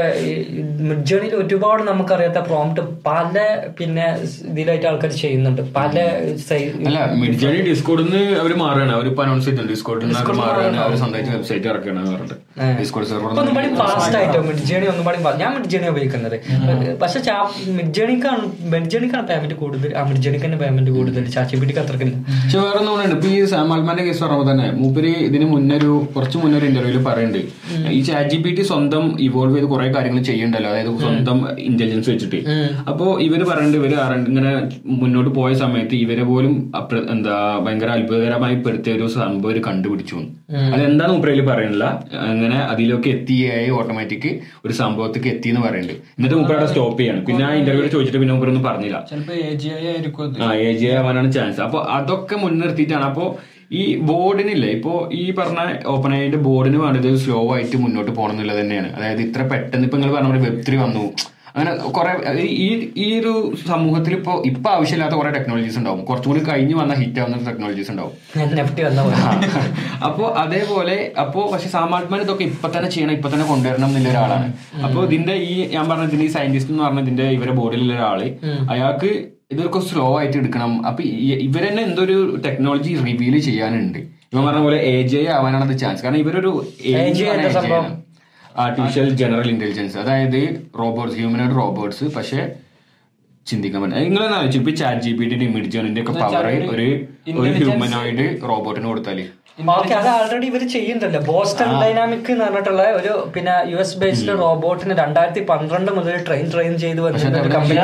മിഡ് ജേണിയിൽ ഒരുപാട് നമുക്കറിയാത്ത പ്രോംപ്റ്റ് പല പിന്നെ ഇതിലായിട്ട് ആൾക്കാർ ചെയ്യുന്നുണ്ട്. പല അല്ല മിഡ്ജേണി ഡിസ്കോഡിന്ന് അവർ മാറുകയാണ്. അവർ ഇപ്പൊ അനൗൺസ് ചെയ്തിട്ടുണ്ട്. ഡിസ്കോഡിൽ നിന്ന് അവർ മാറുകയാണ്. അവർ സ്വന്തമായിട്ട് വെബ്സൈറ്റ് ഇറക്കുകയാണ് പറഞ്ഞിട്ട്. ഡിസ്കോഡ് ഒന്നും കൂടി ഫാസ്റ്റ് ആയിട്ടോ? മിഡ് ജേണി ഒന്നും കൂടി ഞാൻ മിഡ്ജേണി ഉപയോഗിക്കുന്നത്. പക്ഷെ മിഡ് ജേണിക്കാണ് മിഡ് ജേണിക്കാണ് പേയ്മെന്റ് കൂടുതൽ. ആ മിഡ് ജേണിക്ക് തന്നെ പേയ്മെന്റ് കൂടുതൽ. ചാച്ചി പിടിക്ക് അത്രക്കില്ല പക്ഷെ വേറെ ഒന്നും ഉണ്ട് ഇപ്പൊ ഈ സാമാൽമാന്റെ കേസ് പറയുമ്പോൾ തന്നെ മൂപ്പര് ഇതിന് മുന്നൊരു കുറച്ച് മുന്നൊരു ഇന്റർവ്യൂൽ പറയുന്നുണ്ട് ഈ ചാറ്റ് ജി പി ടി സ്വന്തം ഇവോൾവ് ചെയ്ത് കുറെ കാര്യങ്ങൾ ചെയ്യണ്ടല്ലോ. അതായത് സ്വന്തം ഇന്റലിജൻസ് വെച്ചിട്ട്. അപ്പോ ഇവർ പറയുന്നുണ്ട് ഇവർ അറിയണ്ട- ഇങ്ങനെ മുന്നോട്ട് പോയ സമയത്ത് ഇവരെ പോലും എന്താ ഭയങ്കര അത്ഭുതകരമായി പെടുത്തിയ ഒരു സംഭവം ഒരു കണ്ടുപിടിച്ചു. എന്ന്. അതെന്താന്ന് മൂപ്പരയിൽ പറയണില്ല. അങ്ങനെ അതിലൊക്കെ എത്തിയായി ഓട്ടോമാറ്റിക് ഒരു സംഭവത്തേക്ക് എത്തി എന്ന് പറയുന്നുണ്ട് എന്നിട്ട് മൂപ്പര് അവിടെ സ്റ്റോപ്പ് ചെയ്യാണ്. പിന്നെ ആ ഇന്റർവ്യൂ ചോദിച്ചിട്ട് പിന്നെ മൂപ്പരൊന്നും പറഞ്ഞില്ല. ചിലപ്പോ എ ജി ഐ ആ എ ജി ആവാനാണ് ചാൻസ് അപ്പൊ അതൊക്കെ മുൻനിർത്തിയിട്ടാണ്. അപ്പോ ഈ ബോർഡിനില്ലേ ഇപ്പോ ഈ പറഞ്ഞ ഓപ്പൺ ആയിട്ട് ബോർഡിന് വേണ്ടത് സ്ലോ ആയിട്ട് മുന്നോട്ട് പോകണം എന്നുള്ളത് തന്നെയാണ്. അതായത് ഇത്ര പെട്ടെന്ന് ഇപ്പൊ നിങ്ങൾ പറഞ്ഞ വെബ് ത്രീ വന്നു. അങ്ങനെ കുറെ ഈ ഈ ഒരു സമൂഹത്തിൽ ഇപ്പോ ഇപ്പൊ ആവശ്യമില്ലാത്ത കുറെ ടെക്നോളജീസ് ഉണ്ടാവും. കുറച്ചുകൂടി കഴിഞ്ഞ് വന്ന ഹിറ്റ് ആവുന്ന ടെക്നോളജീസ് ഉണ്ടാവും. അപ്പോൾ അതേപോലെ അപ്പോ പക്ഷെ സാമാത്മാൻ ഇതൊക്കെ ഇപ്പൊ തന്നെ ചെയ്യണം ഇപ്പൊ തന്നെ കൊണ്ടുവരണം എന്നുള്ള ഒരാളാണ്. അപ്പൊ ഇതിന്റെ ഈ ഞാൻ പറഞ്ഞതിന്റെ ഈ സയന്റിസ്റ്റ് എന്ന് പറഞ്ഞ ഇതിന്റെ ഇവരെ ബോർഡിലുള്ള ഒരാൾ അയാൾക്ക് ഇതൊക്കെ സ്ലോ ആയിട്ട് എടുക്കണം. അപ്പൊ ഇവരെന്നെ എന്തൊരു ടെക്നോളജി റിവീൽ ചെയ്യാനുണ്ട്? ഇവൻ പറഞ്ഞ പോലെ എ ജെ ആവാനാണ് ചാൻസ് കാരണം ഇവരൊരു എ ജെ സംഭവം? ആർട്ടിഫിഷ്യൽ ജനറൽ ഇന്റലിജൻസ് അതായത് റോബോട്ട്സ് ഹ്യൂമനോയിഡ് റോബോട്ട്സ് പക്ഷെ ചിന്തിക്കാൻ പറ്റും നിങ്ങളെന്നാ വെച്ചു ഇപ്പൊ ചാറ്റ് ജി പി ടി മിഡ്ജോണിന്റെ ഒക്കെ പവർ ഒരു ഒരു ഹ്യൂമനോയിഡ് റോബോട്ടിന് കൊടുത്താൽ ഓക്കെ അത് ആൾറെഡി ഇവർ ചെയ്യുന്നുണ്ടല്ലോ. ബോസ്റ്റൺ ഡൈനാമിക് എന്ന് പറഞ്ഞിട്ടുള്ള ഒരു പിന്നെ യു എസ് ബേസ്ഡ് റോബോട്ടിന് രണ്ടായിരത്തി പന്ത്രണ്ട് മുതൽ ട്രെയിൻ ട്രെയിൻ ചെയ്ത് ഒരു കമ്പനി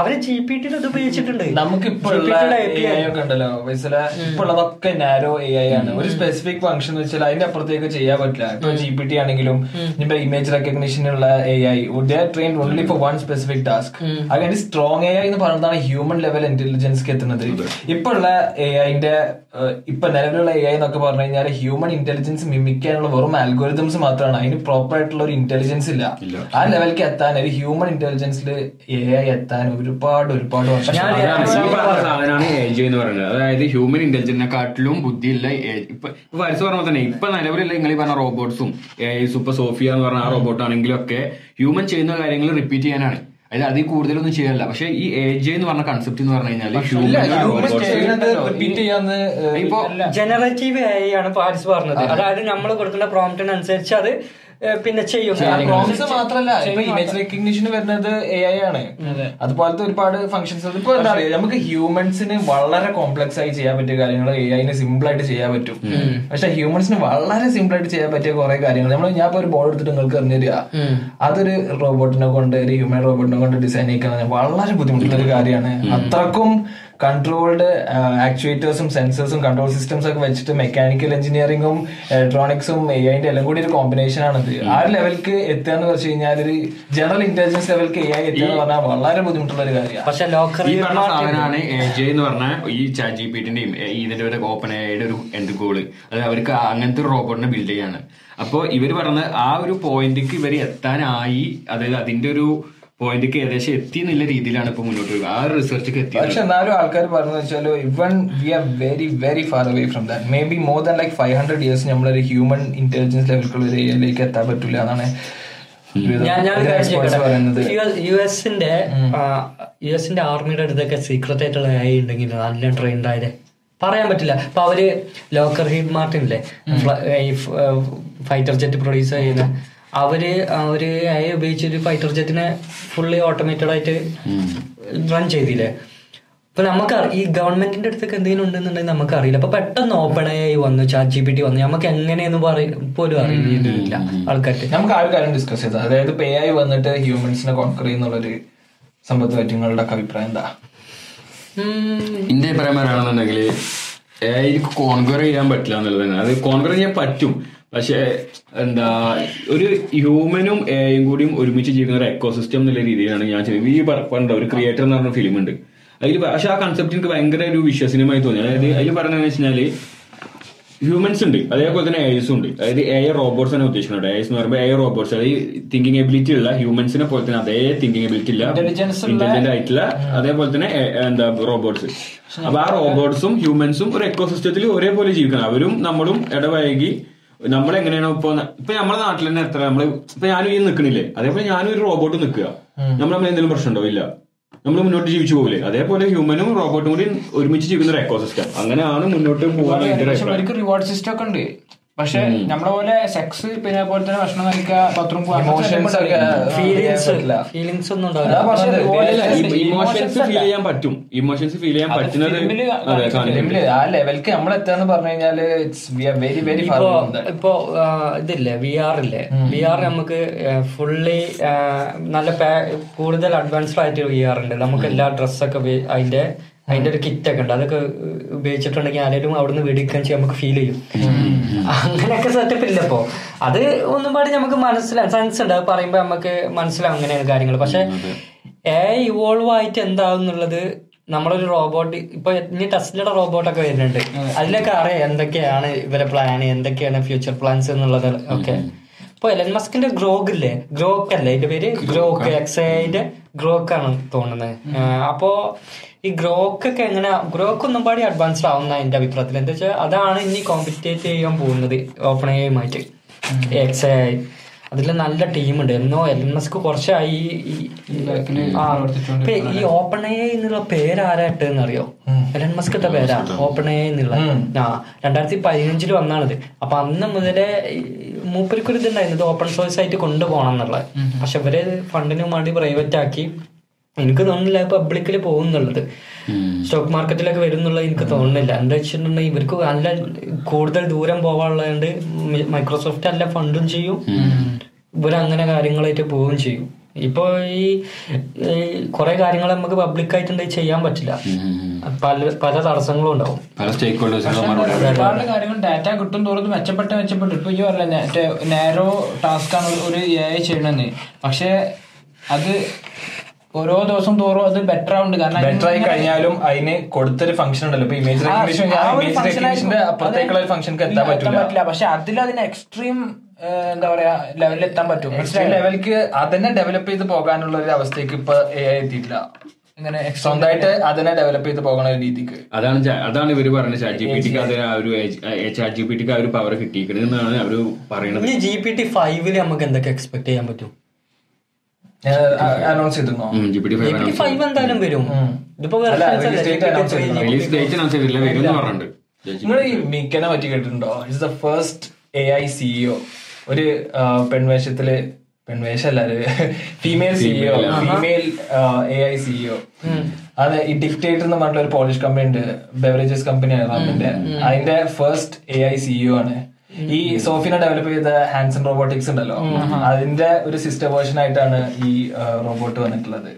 അവർ ജി പി ടി ഇത് ഉപയോഗിച്ചിട്ടുണ്ട്. നമുക്ക് ഉള്ള GPT യുടെ എ API. ഐ ഒക്കെ ഉണ്ടല്ലോ. വയസ്സില ഇപ്പൊ ഉള്ളതൊക്കെ നാരോ എ ഐ ആണ്. ഒരു സ്പെസിഫിക് ഫംഗ്ഷൻ വെച്ചാൽ അതിന്റെ അപ്പുറത്തേക്ക് ചെയ്യാൻ പറ്റില്ല. ഇപ്പൊ ജി പി ടി ആണെങ്കിലും ഇപ്പൊ image റെക്കഗ്നീഷനുള്ള A I train only for one specific task അങ്ങനെ സ്ട്രോങ് എ ഐ എന്ന് പറയുന്നതാണ് ഹ്യൂമൻ ലെവൽ ഇന്റലിജൻസ് എത്തുന്നത്. ഇപ്പൊ ഉള്ള എ ഐന്റെ ഇപ്പൊ നിലവിലുള്ള എ ഐ എന്നൊക്കെ പറഞ്ഞു കഴിഞ്ഞാൽ ഹ്യൂമൻ ഇന്റലിജൻസ് മിമിക്കാനുള്ള വെറും ആൽഗോരിതംസ് മാത്രമാണ് അതിന് പ്രോപ്പർ ആയിട്ടുള്ള ഒരു ഇന്റലിജൻസ് ഇല്ല. ആ ലെവലിലേക്ക് എത്താൻ ഒരു ഹ്യൂമൻ ഇന്റലിജൻസിൽ എ ഐ എത്താൻ ഒരുപാട് ഒരുപാട് വർഷം സാധനമാണ് എ ജെ എന്ന് പറയുന്നത്. അതായത് ഹ്യൂമൻ ഇന്റലിജൻസിനെക്കാട്ടിലും ബുദ്ധിയില്ല. ഇപ്പൊ വരച്ച് പറഞ്ഞ പോലെ തന്നെ ഇപ്പൊ നിലവിലുള്ള നിങ്ങൾ ഈ പറഞ്ഞ റോബോട്ട്സും സൂപ്പർ സോഫിയ എന്ന് പറഞ്ഞ ആ റോബോട്ട് ആണെങ്കിലും ഒക്കെ ഹ്യൂമൻ ചെയ്യുന്ന കാര്യങ്ങൾ റിപ്പീറ്റ് ചെയ്യാനാണ്. അതായത് അതിൽ കൂടുതലൊന്നും ചെയ്യാനില്ല പക്ഷെ ഈ എ ജെ എന്ന് പറഞ്ഞ കൺസെപ്റ്റ് എന്ന് പറഞ്ഞു കഴിഞ്ഞാൽ ഇല്ല ഹ്യൂമൻ ഹ്യൂമൻ ചെയ്യുന്നത് റിപ്പീറ്റ് ചെയ്യാന്ന് ഇപ്പൊ ജനറേറ്റീവ് എ ആണ് പാരിസ് പറഞ്ഞത്. അതായത് നമ്മൾ കൊടുക്കുന്ന പ്രോംപ്റ്റിനനുസരിച്ച് അത് പിന്നെ ചെയ്യും. പ്രോമിസ് പ്രോംസ് മാത്രല്ല ഇപ്പൊ ഇമേജ് റെക്കഗ്നിഷൻ വരുന്നത് എ ഐ ആണ്. അതുപോലത്തെ ഒരുപാട് ഫംഗ്ഷൻസ് ഇപ്പൊ എന്താ പറയുക നമുക്ക് ഹ്യൂമൻസിന് വളരെ കോംപ്ലക്സ് ആയി ചെയ്യാൻ പറ്റിയ കാര്യങ്ങൾ എ ഐന് സിമ്പിൾ ആയിട്ട് ചെയ്യാൻ പറ്റും. പക്ഷെ ഹ്യൂമൻസിന് വളരെ സിമ്പിൾ ആയിട്ട് ചെയ്യാൻ പറ്റിയ കുറെ കാര്യങ്ങൾ നമ്മൾ ഞാൻ ഇപ്പൊ ഒരു ബോർഡ് എടുത്തിട്ട് നിങ്ങൾക്ക് എറിഞ്ഞുതരിക അതൊരു റോബോട്ടിനെ കൊണ്ട് ഒരു ഹ്യൂമൻ റോബോട്ടിനെ കൊണ്ട് ഡിസൈൻ ചെയ്യിക്കാൻ വളരെ ബുദ്ധിമുട്ടുള്ള ഒരു കാര്യമാണ്. അത്രക്കും കൺട്രോൾഡ് ആക്ച്വേറ്റേഴ്സും സെൻസേഴ്സും കൺട്രോൾ സിസ്റ്റംസ് ഒക്കെ വെച്ചിട്ട് മെക്കാനിക്കൽ എഞ്ചിനീയറിംഗും ഇലക്ട്രോണിക്സും എ ഐന്റെ എല്ലാം കൂടി ഒരു കോമ്പിനേഷൻ ആണിത് ആ ഒരു ലെവലിക്ക് എത്തുക എന്ന് വെച്ച് കഴിഞ്ഞാൽ ഒരു ജനറൽ ഇന്റലിജൻസ് ലെവൽക്ക് എ ഐ എത്തുക എന്ന് പറഞ്ഞാൽ വളരെ ബുദ്ധിമുട്ടുള്ള ഒരു കാര്യമാണ്. പക്ഷെ ലോക്കർ ഈ പറഞ്ഞ സാധനമാണ് എ ജെ എന്ന് പറഞ്ഞാൽ ഈ ചാറ്റ് ജി പിറ്റിന്റെയും ഇതിന്റെ ഒരു ഓപ്പൺ എയുടെ ഒരു എൻഡ് ഗോൾ അത് അവർക്ക് അങ്ങനത്തെ ഒരു റോബോട്ടിനെ ബിൽഡ് ചെയ്യാണ്. അപ്പോൾ ഇവർ പറഞ്ഞ ആ ഒരു പോയിന്റിക്ക് ഇവർ എത്താനായി അതായത് അതിന്റെ ഒരു പോയിന്റിക്ക് ഏകദേശം എത്തി എന്നുള്ള രീതിയിലാണ് ഇപ്പൊ മുന്നോട്ട് പോകുക ആ റിസർച്ച് എത്തി പക്ഷെ എന്നാലും ആൾക്കാർ പറഞ്ഞു വെച്ചാൽ even we are very very far away from that may be more than like five hundred years നമ്മളൊരു ഹ്യൂമൻ ഇന്റലിജൻസ് ലെവലിലുള്ള ഒരു ഏരിയയിലേക്ക് എത്താൻ പറ്റില്ല എന്നാണ് യു എസിന്റെ യു എസിന്റെ ആർമിയുടെ അടുത്തൊക്കെ സീക്രട്ട് ആയിട്ടുള്ള ഐ ഉണ്ടെങ്കിൽ നല്ല ട്രെയിൻഡ് ആയത്. പറയാൻ പറ്റില്ല. അപ്പൊ അവർ ലോക്കർ ഹീഡ് മാർട്ടിനില്ലേ? ഈ ഫൈറ്റർ ജെറ്റ് പ്രൊഡ്യൂസ് ചെയ്യുന്ന അവർ അവർ ഒരു AI ഉപയോഗിച്ച് ഒരു ഫൈറ്റർ ജെറ്റിനെ ഫുള്ളി ഓട്ടോമേറ്റഡ് ആയിട്ട് റൺ ചെയ്തില്ലേ? അപ്പൊ നമുക്ക് ഈ ഗവൺമെന്റിന്റെ അടുത്തൊക്കെ എന്തെങ്കിലും ഉണ്ടെന്നുണ്ടെങ്കിൽ നമുക്ക് അറിയില്ല അപ്പൊ പെട്ടെന്ന് ഓപ്പൺ ആയി വന്നു ചാറ്റ് ജി പി ടി വന്നു. നമുക്ക് എങ്ങനെയെന്ന് പറയും പോലും അറിയില്ല ആൾക്കാർക്ക്. നമുക്ക് ആ ഒരു കാര്യം ഡിസ്കസ് ചെയ്താൽ അതായത് പേ ആയി വന്നിട്ട് ഹ്യൂമൻസിനെ കോൺകർ ചെയ്യുന്നുള്ളൊരു സമ്പത്ത് പറ്റി നിങ്ങളുടെ ഒക്കെ അഭിപ്രായം എന്താ? എന്റെ അഭിപ്രായം പറയുകയാണെന്നുണ്ടെങ്കിൽ കോൺക്വർ ചെയ്യാൻ പറ്റില്ല എന്നുള്ളത് തന്നെ അത് കോൺക്വർ ചെയ്യാൻ പറ്റും. പക്ഷെ എന്താ ഒരു ഹ്യൂമനും എയും കൂടിയും ഒരുമിച്ച് ജീവിക്കുന്ന ഒരു എക്കോസിസ്റ്റം എന്നുള്ള രീതിയിലാണ് ഞാൻ ചെയ്യുന്നത്. ഈ പറഞ്ഞ ഒരു ക്രിയേറ്റർ എന്ന് പറഞ്ഞ ഫിലിം ഉണ്ട്. അതിൽ പക്ഷെ ആ കൺസെപ്റ്റ് എനിക്ക് ഭയങ്കര ഒരു വിശ്വസനീയമായി തോന്നി. അതായത് അതിൽ പറഞ്ഞതെന്ന് വെച്ചാൽ ഹ്യൂമൻസ് ഉണ്ട്. അതേപോലെ തന്നെ എയ്സും ഉണ്ട്. അതായത് എ റോബോട്ട്സ് ആണ് ഉദ്ദേശിക്കുന്നത്. എയ്സ് എന്ന് പറയുമ്പോൾ എ റോബോട്ട്സ് അതായത് തിങ്കിങ് എബിലിറ്റി ഉള്ള ഹ്യൂമൻസിനെ പോലെ തന്നെ അതേ തിങ്കിങ് എബിലിറ്റി ഇല്ല ഇന്റലിജന്റ് ആയിട്ടുള്ള അതേപോലെ തന്നെ എന്താ റോബോട്ട്സ് അപ്പൊ ആ റോബോട്ട്സും ഹ്യൂമൻസും ഒരു എക്കോസിസ്റ്റത്തിൽ ഒരേപോലെ ജീവിക്കണം. അവരും നമ്മളും ഇടവഴകി നമ്മൾ എങ്ങനെയാണോ ഇപ്പൊ ഇപ്പൊ നമ്മുടെ നാട്ടിൽ തന്നെ എത്ര നമ്മൾ ഇപ്പൊ ഞാനും ഈ നിക്കണില്ലേ? അതേപോലെ ഞാനും ഒരു റോബോട്ട് നിൽക്കുക നമ്മൾ നമ്മൾ എന്തെങ്കിലും പ്രശ്നമുണ്ടോ ഇല്ല നമ്മൾ മുന്നോട്ട് ജീവിച്ചു പോകില്ലേ അതേപോലെ ഹ്യൂമനും റോബോട്ടും കൂടി ഒരുമിച്ച് ജീവിക്കുന്ന ഒരു എക്കോസിസ്റ്റം അങ്ങനെയാണ് മുന്നോട്ട് പോകാൻ റിവാർഡ് സിസ്റ്റം ഒക്കെ ഉണ്ട്. പക്ഷെ നമ്മളെ പോലെ സെക്സ് പിന്നെ അതുപോലെ തന്നെ ഭക്ഷണം കഴിക്കുക പത്രം ഒക്കെ ഫീലിങ്സ് ഫീലിങ്സ് ഒന്നും. ഇമോഷൻസ് ഫീൽ ചെയ്യാൻ പറ്റും. ഇമോഷൻസ് ഫീൽ ചെയ്യാൻ പറ്റുന്നത് ആ ലെവൽക്ക് നമ്മൾ എത്താന്ന് പറഞ്ഞു കഴിഞ്ഞാൽ we are very very far ഇപ്പോ ഇതില്ലേ വി ആർ ഇല്ലേ? വി ആർ നമുക്ക് ഫുള്ളി നല്ല കൂടുതൽ അഡ്വാൻസ്ഡ് ആയിട്ട് വി ആർ ഉണ്ട്. നമുക്ക് എല്ലാ ഡ്രസ്സൊക്കെ അതിന്റെ അതിന്റെ ഒരു കിറ്റ് ഒക്കെ ഉണ്ട്. അതൊക്കെ ഉപയോഗിച്ചിട്ടുണ്ടെങ്കിൽ ആരെങ്കിലും അവിടുന്ന് വെടിക്കാൻ ചെയ്യാൻ നമുക്ക് ഫീൽ ചെയ്യും. അങ്ങനെയൊക്കെ സെറ്റപ്പ് ഇല്ലപ്പോ അത് ഒന്നും പാടി നമുക്ക് മനസ്സിലാവും സെൻസ് ഉണ്ട്. അത് പറയുമ്പോ നമുക്ക് മനസ്സിലാവും അങ്ങനെയാണ് കാര്യങ്ങൾ പക്ഷെ എ ഇവോൾവ് ആയിട്ട് എന്താവും എന്നുള്ളത് നമ്മളൊരു റോബോട്ട് ഇപ്പൊ ഇനി ടെസ്ലയുടെ റോബോട്ടൊക്കെ വരുന്നുണ്ട്. അതിലൊക്കെ അറിയാം എന്തൊക്കെയാണ് ഇവരെ പ്ലാൻ എന്തൊക്കെയാണ് ഫ്യൂച്ചർ പ്ലാൻസ് എന്നുള്ളത് ഒക്കെ. ഇപ്പൊ എലൻ മസ്കിന്റെ ഗ്രോഗ് ഇല്ലേ? ഗ്രോക്ക് അല്ലേ? ഇതിന്റെ പേര്? ഗ്രോക്ക് എക്സ് ഐന്റെ ഗ്രോക്ക് ആണ് തോന്നുന്നത് അപ്പോ ഈ ഗ്രോക്ക് ഒക്കെ എങ്ങനെ ഗ്രോക്ക് ഒന്നും പാടി അഡ്വാൻസ്ഡ് ആവുന്ന എന്റെ അഭിപ്രായത്തിൽ. എന്താ വെച്ചാൽ അതാണ് ഇനി കോമ്പറ്റേറ്റ് ചെയ്യാൻ പോകുന്നത് ഓപ്പൺ ആയിട്ട് എക്സ് ഐ അതിൽ നല്ല ടീമുണ്ട്. എന്നോ എലൻ മസ്ക് കുറച്ചായി ഈ- ഓപ്പൺ എ എന്നുള്ള പേര് ആരാ എൽ അറിയോ എലൻ മസ്ക് ഇട്ട പേരാ ഓപ്പൺ എ എന്നുള്ള. ആ രണ്ടായിരത്തി പതിനഞ്ചിൽ വന്നാണിത്. അപ്പൊ അന്ന് മുതലേ ഈ ഇത് ഓപ്പൺ സോഴ്സ് ആയിട്ട് കൊണ്ടുപോകണം എന്നുള്ളത് പക്ഷെ ഇവർ ഫണ്ടിന് വേണ്ടി പ്രൈവറ്റ് ആക്കി എനിക്ക് തോന്നുന്നില്ല പബ്ലിക്കിൽ പോകുന്നുള്ളത്. സ്റ്റോക്ക് മാർക്കറ്റിലൊക്കെ വരുന്നുള്ളത് എനിക്ക് തോന്നുന്നില്ല. എന്താ വെച്ചിട്ടുണ്ടെങ്കിൽ ഇവർക്ക് നല്ല കൂടുതൽ ദൂരം പോകാനുള്ളതുകൊണ്ട് മൈക്രോസോഫ്റ്റ് നല്ല ഫണ്ടും ചെയ്യും. ഇവരങ്ങനെ കാര്യങ്ങളായിട്ട് പോവുകയും ചെയ്യും. ഇപ്പൊ ഈ കുറെ കാര്യങ്ങൾ നമുക്ക് പബ്ലിക്കായിട്ടുണ്ടെങ്കിൽ ചെയ്യാൻ പറ്റില്ല. പല പല തടസ്സങ്ങളും ഉണ്ടാവും. പല സ്റ്റേക്ക് ഹോൾഡേഴ്സിനും ഒരുപാട് കാര്യങ്ങൾ ഡാറ്റ കിട്ടും തോറും മെച്ചപ്പെട്ട് മെച്ചപ്പെട്ട്. ഇപ്പൊ ഈ പറഞ്ഞ നേരോ ടാസ്ക് ആണ് ഒരു- ഒരു എ ഐ ചെയ്യണമെന്ന് പക്ഷെ അത് ഓരോ ദിവസം തോറും അത് ബെറ്റർ ആവുന്നുണ്ട്. കാരണം ബെറ്റർ ആയി കഴിഞ്ഞാലും അതിന് കൊടുത്തൊരു ഫംഗ്ഷൻ ഉണ്ടല്ലോ. ഇപ്പൊ ഇമേജ് റെക്കഗ്നിഷന്റെ. അപ്പുറത്തേക്കുള്ള ഫംഗ്ഷൻക്ക് എത്താൻ പറ്റില്ല. പക്ഷെ അതിൽ അതിന് എക്സ്ട്രീം എന്താ പറയാ ലെവലിൽ എത്താൻ പറ്റും. എക്സ്ട്രീം ലെവലിക്ക് അതിനെ ഡെവലപ്പ് ചെയ്ത് പോകാനുള്ള ഒരു അവസ്ഥയ്ക്ക് ഇപ്പൊ എ എത്തിയിട്ടില്ല. ഇങ്ങനെ extreme സ്വന്തമായിട്ട് അതിനെ ഡെവലപ്പ് ചെയ്ത് പോകണ രീതിക്ക്. അതാണ് അതാണ് ഇവർ പറഞ്ഞത് ചാറ്റ് ജി പി ടിക്ക് അതിന് ആ ഒരു ചാറ്റ് ജി പി ടിക്ക് ആ ഒരു പവർ കിട്ടിയിരിക്കണെന്നാണ് അവർ പറയുന്നത് ഇനി ജി പി ടി ഫൈവിൽ നമുക്ക് എന്തൊക്കെ എക്സ്പെക്ട് ചെയ്യാൻ പറ്റും? അനൗൺസ് ചെയ്തിരുന്നോ? ഫൈവ് എന്തായാലും വരും. ഇതിപ്പോ നിങ്ങൾ ഈ മിക്കനെ പറ്റി കേട്ടിട്ടുണ്ടോ? It's the first A I CEO ഒരു പെൺവേഷത്തിൽ പെൺവേഷല്ല female CEO female A I CEO അത് ഈ ഡിക്റ്റേറ്റർ എന്ന് പറഞ്ഞിട്ട് ഒരു പോളിഷ് കമ്പനി ഉണ്ട്. ബെവറേജസ് കമ്പനിയാണ് അതിന്റെ ഫസ്റ്റ് എ ഐ സിഇഒ ആണ്. ഈ സോഫിനെ ഡെവലപ്പ് ചെയ്ത ഹാൻഡ്സൺ റോബോട്ടിക്സ് ഉണ്ടല്ലോ. അതിന്റെ ഒരു സിസ്റ്റർ വേർഷൻ ആയിട്ടാണ് ഈ റോബോട്ട് വന്നിട്ടുള്ളത്.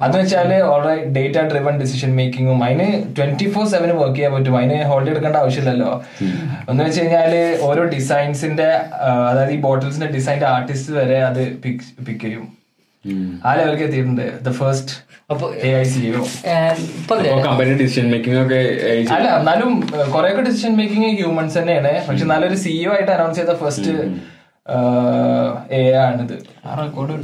അതെന്ന് വെച്ചാൽ ഓൾറെഡി ഡേറ്റ ഡ്രിവൺ ഡിസിഷൻ മേക്കിങ്ങും അതിന് ട്വന്റി ഫോർ സെവൻ വർക്ക് ചെയ്യാൻ പറ്റും. അതിന് ഹോൾഡ് എടുക്കേണ്ട ആവശ്യമില്ലല്ലോ. എന്ന് വെച്ച് കഴിഞ്ഞാൽ ഓരോ ഡിസൈൻസിന്റെ അതായത് ഈ ബോട്ടിൽസിന്റെ ഡിസൈന്റെ ആർട്ടിസ്റ്റ് വരെ അത് പിക്ക് ചെയ്യും. ആ ലെവലിലേക്ക് എത്തിയിട്ടുണ്ട്. ദ ഫസ്റ്റ് അപ്പൊ? കമ്പനി ഡിസിഷൻ മേക്കിംഗ് ഒക്കെ അല്ല എന്നാലും കുറെ ഒക്കെ ഡിസിഷൻ മേക്കിംഗ് ഹ്യൂമൻസ് തന്നെയാണ്. പക്ഷെ നല്ലൊരു സിഇഒ ആയിട്ട് അനൗൺസ് ചെയ്ത ഫസ്റ്റ് എ ആണിത് ആ റെക്കോർഡ്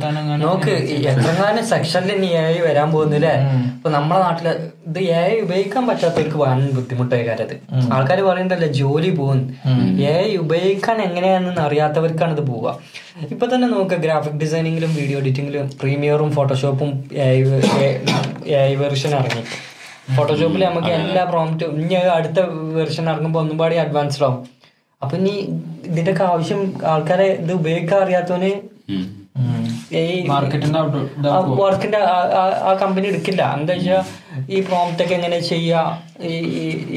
നോക്ക് എത്രങ്ങാനും സെക്ഷനിൽ ഇനി എ വരാൻ പോകുന്നില്ലേ ഇപ്പൊ നമ്മളെ നാട്ടിൽ ഇത് എ ഉപയോഗിക്കാൻ പറ്റാത്തവർക്ക് വൻ ബുദ്ധിമുട്ടായി കാര്യത് ആൾക്കാർ പറയണ്ടല്ലോ ജോലി പോകുന്നു എ ഉപയോഗിക്കാൻ എങ്ങനെയാണെന്ന് അറിയാത്തവർക്കാണ് ഇത് പോവുക. ഇപ്പൊ തന്നെ നോക്ക് ഗ്രാഫിക് ഡിസൈനിങ്ങിലും വീഡിയോ എഡിറ്റിംഗിലും പ്രീമിയറും ഫോട്ടോഷോപ്പും എ ഐ വെർഷൻ ഇറങ്ങി. ഫോട്ടോഷോപ്പിൽ നമുക്ക് എല്ലാ പ്രോംപ്റ്റും ഇനി അടുത്ത വെർഷൻ ഇറങ്ങുമ്പോൾ ഒന്നും പാടി അഡ്വാൻസ്ഡ് ആവും. അപ്പൊ ഇനി ഇതിന്റെയൊക്കെ ആവശ്യം ആൾക്കാരെ ഇത് ഉപയോഗിക്കാൻ അറിയാത്തവന് ഈ മാർക്കറ്റിന്റെ ഔട്ട് ആ കമ്പനി എടുക്കില്ല. എന്താ വെച്ചാൽ ഈ പ്രോംപ്റ്റൊക്കെ എങ്ങനെ ചെയ്യാ? ഈ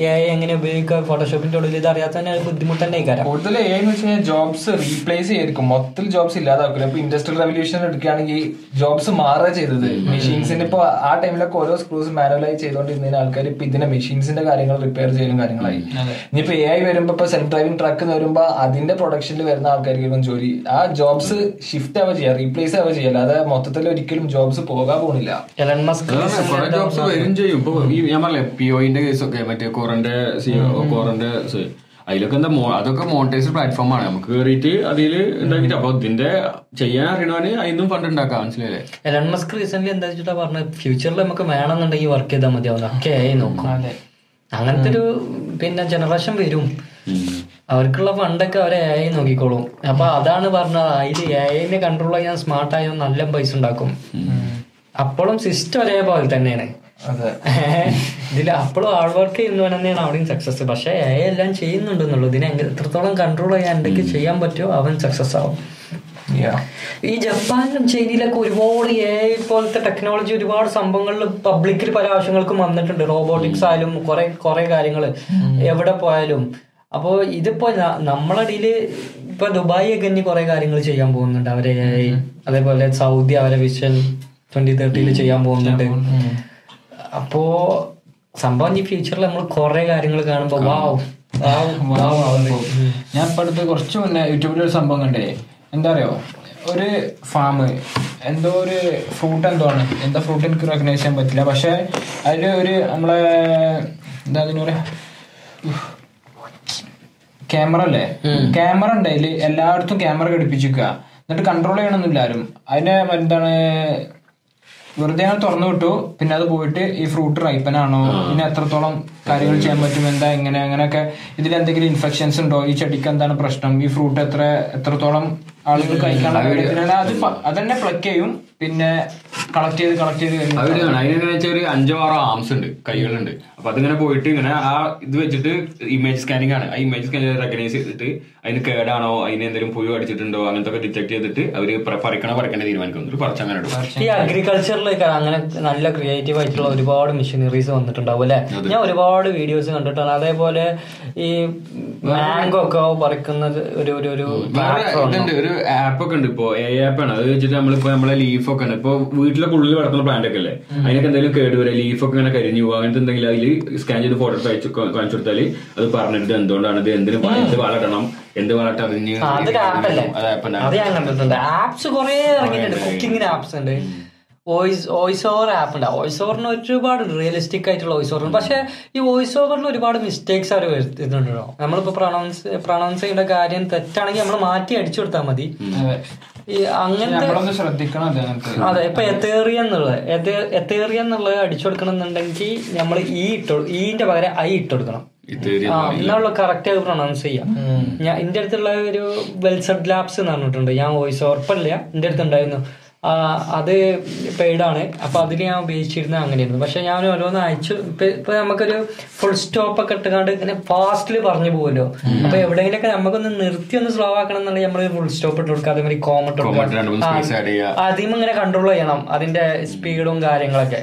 എ എങ്ങനെ ഉപയോഗിക്കുക? ഫോട്ടോഷോപ്പിന്റെ ഉള്ളിൽ ഇത് അറിയാത്തന്നെ ബുദ്ധിമുട്ട് തന്നെ കാര്യം കൂടുതൽ എ എന്ന് വെച്ച് കഴിഞ്ഞാൽ ജോബ്സ് റീപ്ലേസ് ചെയ്തിരിക്കും. മൊത്തത്തിൽ ജോബ്സ് ഇല്ലാതാക്കില്ല ഇപ്പൊ ഇൻഡസ്ട്രിയൽ റവല്യൂഷൻ എടുക്കുകയാണെങ്കിൽ ജോബ്സ് മാറുക ചെയ്തത്. മെഷീൻസിന് ഇപ്പൊ ആ ടൈമിലൊക്കെ ഓരോ സ്ക്രൂസ് മാനുവലായി ചെയ്തുകൊണ്ടിരുന്ന ആൾക്കാർ ഇപ്പൊ ഇതിന്റെ മെഷീൻസിന്റെ കാര്യങ്ങൾ റിപ്പയർ ചെയ്യലും കാര്യങ്ങളായി. ഇനിയിപ്പോ എ ഐ വരുമ്പോ ഇപ്പൊ സെൽഫ് ഡ്രൈവിംഗ് ട്രക്ക് വരുമ്പോ അതിന്റെ പ്രൊഡക്ഷനിൽ വരുന്ന ആൾക്കാർക്ക് ജോലി. ആ ജോബ്സ് ഷിഫ്റ്റ് ആവുക ചെയ്യാം റീപ്ലേസ് ആവുക ചെയ്യാം. അല്ലാതെ മൊത്തത്തിൽ ഒരിക്കലും ജോബ്സ് പോകാൻ പോകുന്നില്ല എലൻ മസ്ക് കുറെ ജോബ്സ് വരും ചെയ്യും. ഇപ്പൊ ഈ ഞാൻ പറഞ്ഞില്ലേ പി ഒന്റെ കേസൊക്കെ മറ്റേ കോറന്റെ കോറന്റെ അതിലൊക്കെ എന്താ മോ- അതൊക്കെ മോണിറ്റൈസ് പ്ലാറ്റ്ഫോം ആണ്. നമുക്ക് കയറിയിട്ട് അതിൽ ഉണ്ടാക്കിട്ട് അപ്പൊ ഇതിന്റെ ചെയ്യാൻ അറിയണവന് അതിന്നും ഫണ്ട് ഉണ്ടാക്കാം മനസ്സിലായില്ലേ? എലൻ മസ്ക് റീസെന്റ് എന്താ വെച്ചിട്ടാ പറഞ്ഞത്? ഫ്യൂച്ചറിൽ നമുക്ക് വേണമെന്നുണ്ടെങ്കിൽ വർക്ക് ചെയ്താൽ മതിയാവും ഒക്കെ ആയി നോക്കും. അങ്ങനത്തെ ഒരു പിന്നെ ജനറേഷൻ വരും. അവർക്കുള്ള ഫണ്ടൊക്കെ അവരെ എ ഐ നോക്കിക്കോളും. അപ്പൊ അതാണ് പറഞ്ഞത്. അതിൽ എ ഐനെ കൺട്രോൾ ചെയ്യാൻ സ്മാർട്ട് ആയ നല്ല പൈസ ഉണ്ടാക്കും. അപ്പോഴും സിസ്റ്റം ഒരേപോലെ തന്നെയാണ്. ഇതിൽ അപ്പോഴും ഹാർഡ് വർക്ക് ചെയ്യുന്നവൻ തന്നെയാണ് അവിടെയും സക്സസ് പക്ഷെ എല്ലാം ചെയ്യുന്നുണ്ടെന്നുള്ളൂ. ഇതിനെ എത്രത്തോളം കൺട്രോൾ ചെയ്യാൻ എന്തൊക്കെ ചെയ്യാൻ പറ്റുമോ അവൻ സക്സസ് ആവും. ഈ ജപ്പാനിലും ചൈനയിലൊക്കെ ഒരുപാട് എ പോലത്തെ ടെക്നോളജി ഒരുപാട് സംഭവങ്ങളിൽ പബ്ലിക്കിൽ പല ആവശ്യങ്ങൾക്കും വന്നിട്ടുണ്ട്. റോബോട്ടിക്സ് ആയാലും കുറെ കുറെ കാര്യങ്ങൾ എവിടെ പോയാലും. അപ്പോൾ ഇതിപ്പോ നമ്മളടിയിൽ ഇപ്പൊ ദുബായി ഒക്കെ ഇനി കുറെ കാര്യങ്ങൾ ചെയ്യാൻ പോകുന്നുണ്ട്. അവരെ അതേപോലെ സൗദി അവരെ വിഷൻ ട്വന്റി തേർട്ടിയിൽ ചെയ്യാൻ പോകുന്നുണ്ട്. അപ്പോ സംഭവം ഈ ഫ്യൂച്ചറിൽ നമ്മൾ കുറെ കാര്യങ്ങൾ കാണുമ്പോ വാവ് വാവ് വാവ് ഞാൻ ഇപ്പൊ അടുത്ത് കുറച്ച് മുന്നേ യൂട്യൂബിൽ ഒരു സംഭവം കണ്ടേ. എന്താ അറിയോ? ഒരു ഫാം എന്തോ ഒരു ഫ്രൂട്ട് എന്തോ ആണ്. എന്താ ഫ്രൂട്ട് എനിക്ക് റെക്കഗ്നൈസ് ചെയ്യാൻ പറ്റില്ല. പക്ഷെ അതിൽ ഒരു നമ്മളെ എന്താ അതിന് പറയാ? ക്യാമറ അല്ലേ? ക്യാമറ ഉണ്ട്. എല്ലായിടത്തും ക്യാമറ ഘടിപ്പിച്ചിരിക്കുക. എന്നിട്ട് കൺട്രോൾ ചെയ്യണമെന്നില്ല ആരും. അതിന് എന്താണ് വെറുതെ ഞാൻ തുറന്നു വിട്ടു. പിന്നെ അത് പോയിട്ട് ഈ ഫ്രൂട്ട് റൈപ്പനാണോ ഇനി എത്രത്തോളം കാര്യങ്ങൾ ചെയ്യാൻ പറ്റും? എന്താ എങ്ങനെ? അങ്ങനെയൊക്കെ ഇതിൽ എന്തെങ്കിലും ഇൻഫെക്ഷൻസ് ഉണ്ടോ? ഈ ചെടിക്ക് എന്താണ് പ്രശ്നം? ഈ ഫ്രൂട്ട് എത്ര എത്രത്തോളം ആളുകൾ കഴിക്കാനുള്ള കാര്യത്തിലാണ് അത് അതന്നെ പ്ലക്ക് ചെയ്യും. പിന്നെ കളക്ട് ചെയ്ത് കളക്ട് ചെയ്ത് കഴിഞ്ഞു അവിടെയാണ് അതിനെങ്ങനെ വെച്ചാൽ ഒരു അഞ്ചോ ആറോ ആംസ് ഉണ്ട് കൈകളുണ്ട്. അപ്പൊ അതിങ്ങനെ പോയിട്ട് ഇങ്ങനെ ആ ഇത് വെച്ചിട്ട് ഇമേജ് സ്കാനിങ് ആണ്. ആ ഇമേജ് സ്കാനിങ് റെക്കഗ്നൈസ് ചെയ്തിട്ട് അതിന് കേടാണോ അതിന് എന്തെങ്കിലും പുഴു അടിച്ചിട്ടുണ്ടോ അങ്ങനത്തെ ഒക്കെ ഡിറ്റക്ട് ചെയ്തിട്ട് അവർ പറിക്കണോ പറിക്കണ തീരുമാനിക്കുന്നു തീരുമാനിക്കും. കുറച്ച് അങ്ങനെ ഈ അഗ്രികൾച്ചറിലേക്ക് അങ്ങനെ നല്ല ക്രിയേറ്റീവ് ആയിട്ടുള്ള ഒരുപാട് മെഷീനറീസ് വന്നിട്ടുണ്ടാവും അല്ലെ? ഞാൻ ഒരുപാട് വീഡിയോസ് കണ്ടിട്ടാണ്. അതേപോലെ ഈ മാംഗോ ഒക്കെ പറിക്കുന്നത് ഒരു ഒരു ഒരു ഉണ്ട്. ആപ്പ് ഒക്കെ ഉണ്ട് ഇപ്പൊ എ ആപ്പ് ആണ്. അത് വെച്ചിട്ട് നമ്മളിപ്പോ നമ്മളെ ലീഫ് ഒക്കെ ഉണ്ട്. ഇപ്പൊ വീട്ടിലെ ഉള്ളിൽ വളർത്തുന്ന പ്ലാന്റ് ഒക്കെ അല്ലേ അതിനൊക്കെ എന്തെങ്കിലും കേടുവരെ ലീഫ് ഒക്കെ ഇങ്ങനെ കരിഞ്ഞു പോകും അങ്ങനത്തെ എന്തെങ്കിലും അതിൽ സ്കാൻ ചെയ്ത് ഫോട്ടോ അയച്ചു കാണിച്ചു കൊടുത്താൽ അത് പറഞ്ഞിട്ട് എന്തുകൊണ്ടാണ് ഇത്? എന്തിനു എന്ത് വളരണം എന്ത് വളർട്ടറിഞ്ഞ് ആപ്പ്സ് ആ, അതൊരു ആപ്പ് അല്ലേ? അത് ആപ്പ് അത് ഞാൻ കണ്ടിട്ടുണ്ട്. ആപ്സ് കുറെ ഇറങ്ങിയിട്ടുണ്ട്. കുക്കിങ്ങിന് ആപ്സ് ഉണ്ട്. വോയിസ് വോയിസ് ഓവർ ആപ്പ് ഉണ്ട്. വോയിസ് ഓവറിന് ഒരുപാട് റിയലിസ്റ്റിക് ആയിട്ടുള്ള വോയിസ് ഓവർ പക്ഷേ ഈ വോയിസ് ഓവറിൽ ഒരുപാട് മിസ്റ്റേക്സ് അവർ വരുത്തുന്നുണ്ടോ നമ്മളിപ്പോ പ്രൊണൗൺസ് പ്രൊണൗൺസ് ചെയ്യേണ്ട കാര്യം തെറ്റാണെങ്കിൽ നമ്മൾ മാറ്റി അടിച്ചു കൊടുത്താൽ മതി. അതെ. ഈ അങ്ങനത്തെ ശ്രദ്ധിക്കണം അതെ ഇപ്പൊ എത്തേറിയ എന്നുള്ളത് എത്തേറിയ എന്നുള്ളത് അടിച്ചു കൊടുക്കണം എന്നുണ്ടെങ്കിൽ നമ്മൾ ഈ ഇട്ട് ഈന്റെ പകരം ഐ ഇട്ട് കൊടുക്കണം. എന്നുള്ള കറക്റ്റ് ആയി പ്രൊണൗൺസ് ചെയ്യാം. ഞാൻ എന്റെ അടുത്തുള്ള ഒരു വെൽസഡ് ലാബ്സ് എന്ന് പറഞ്ഞിട്ടുണ്ട്. ഞാൻ വോയിസ് ഉറപ്പല്ല എന്റെ അടുത്ത് ഉണ്ടായിരുന്നു. ആ, അത് പെയ്ഡാണ് അപ്പൊ അതിൽ ഞാൻ ഉപയോഗിച്ചിരുന്നത് അങ്ങനെയായിരുന്നു. പക്ഷെ ഞാൻ ഓരോന്ന് അയച്ചു. ഇപ്പൊ ഇപ്പൊ നമുക്കൊരു ഫുൾ സ്റ്റോപ്പ് ഒക്കെ ഇട്ടുകൊണ്ട് ഇങ്ങനെ ഫാസ്റ്റിൽ പറഞ്ഞു പോകുമല്ലോ അപ്പൊ എവിടെയെങ്കിലൊക്കെ നമുക്കൊന്ന് നിർത്തി ഒന്ന് സ്ലോ ആക്കണം എന്നുണ്ടെങ്കിൽ നമ്മൾ ഫുൾ സ്റ്റോപ്പ് ഇട്ട് കൊടുക്കുക അതേമാതിരി കോമ ഇട്ട് ചെയ്യുക. ആദ്യം ഇങ്ങനെ കൺട്രോൾ ചെയ്യണം. അതിന്റെ സ്പീഡും കാര്യങ്ങളൊക്കെ.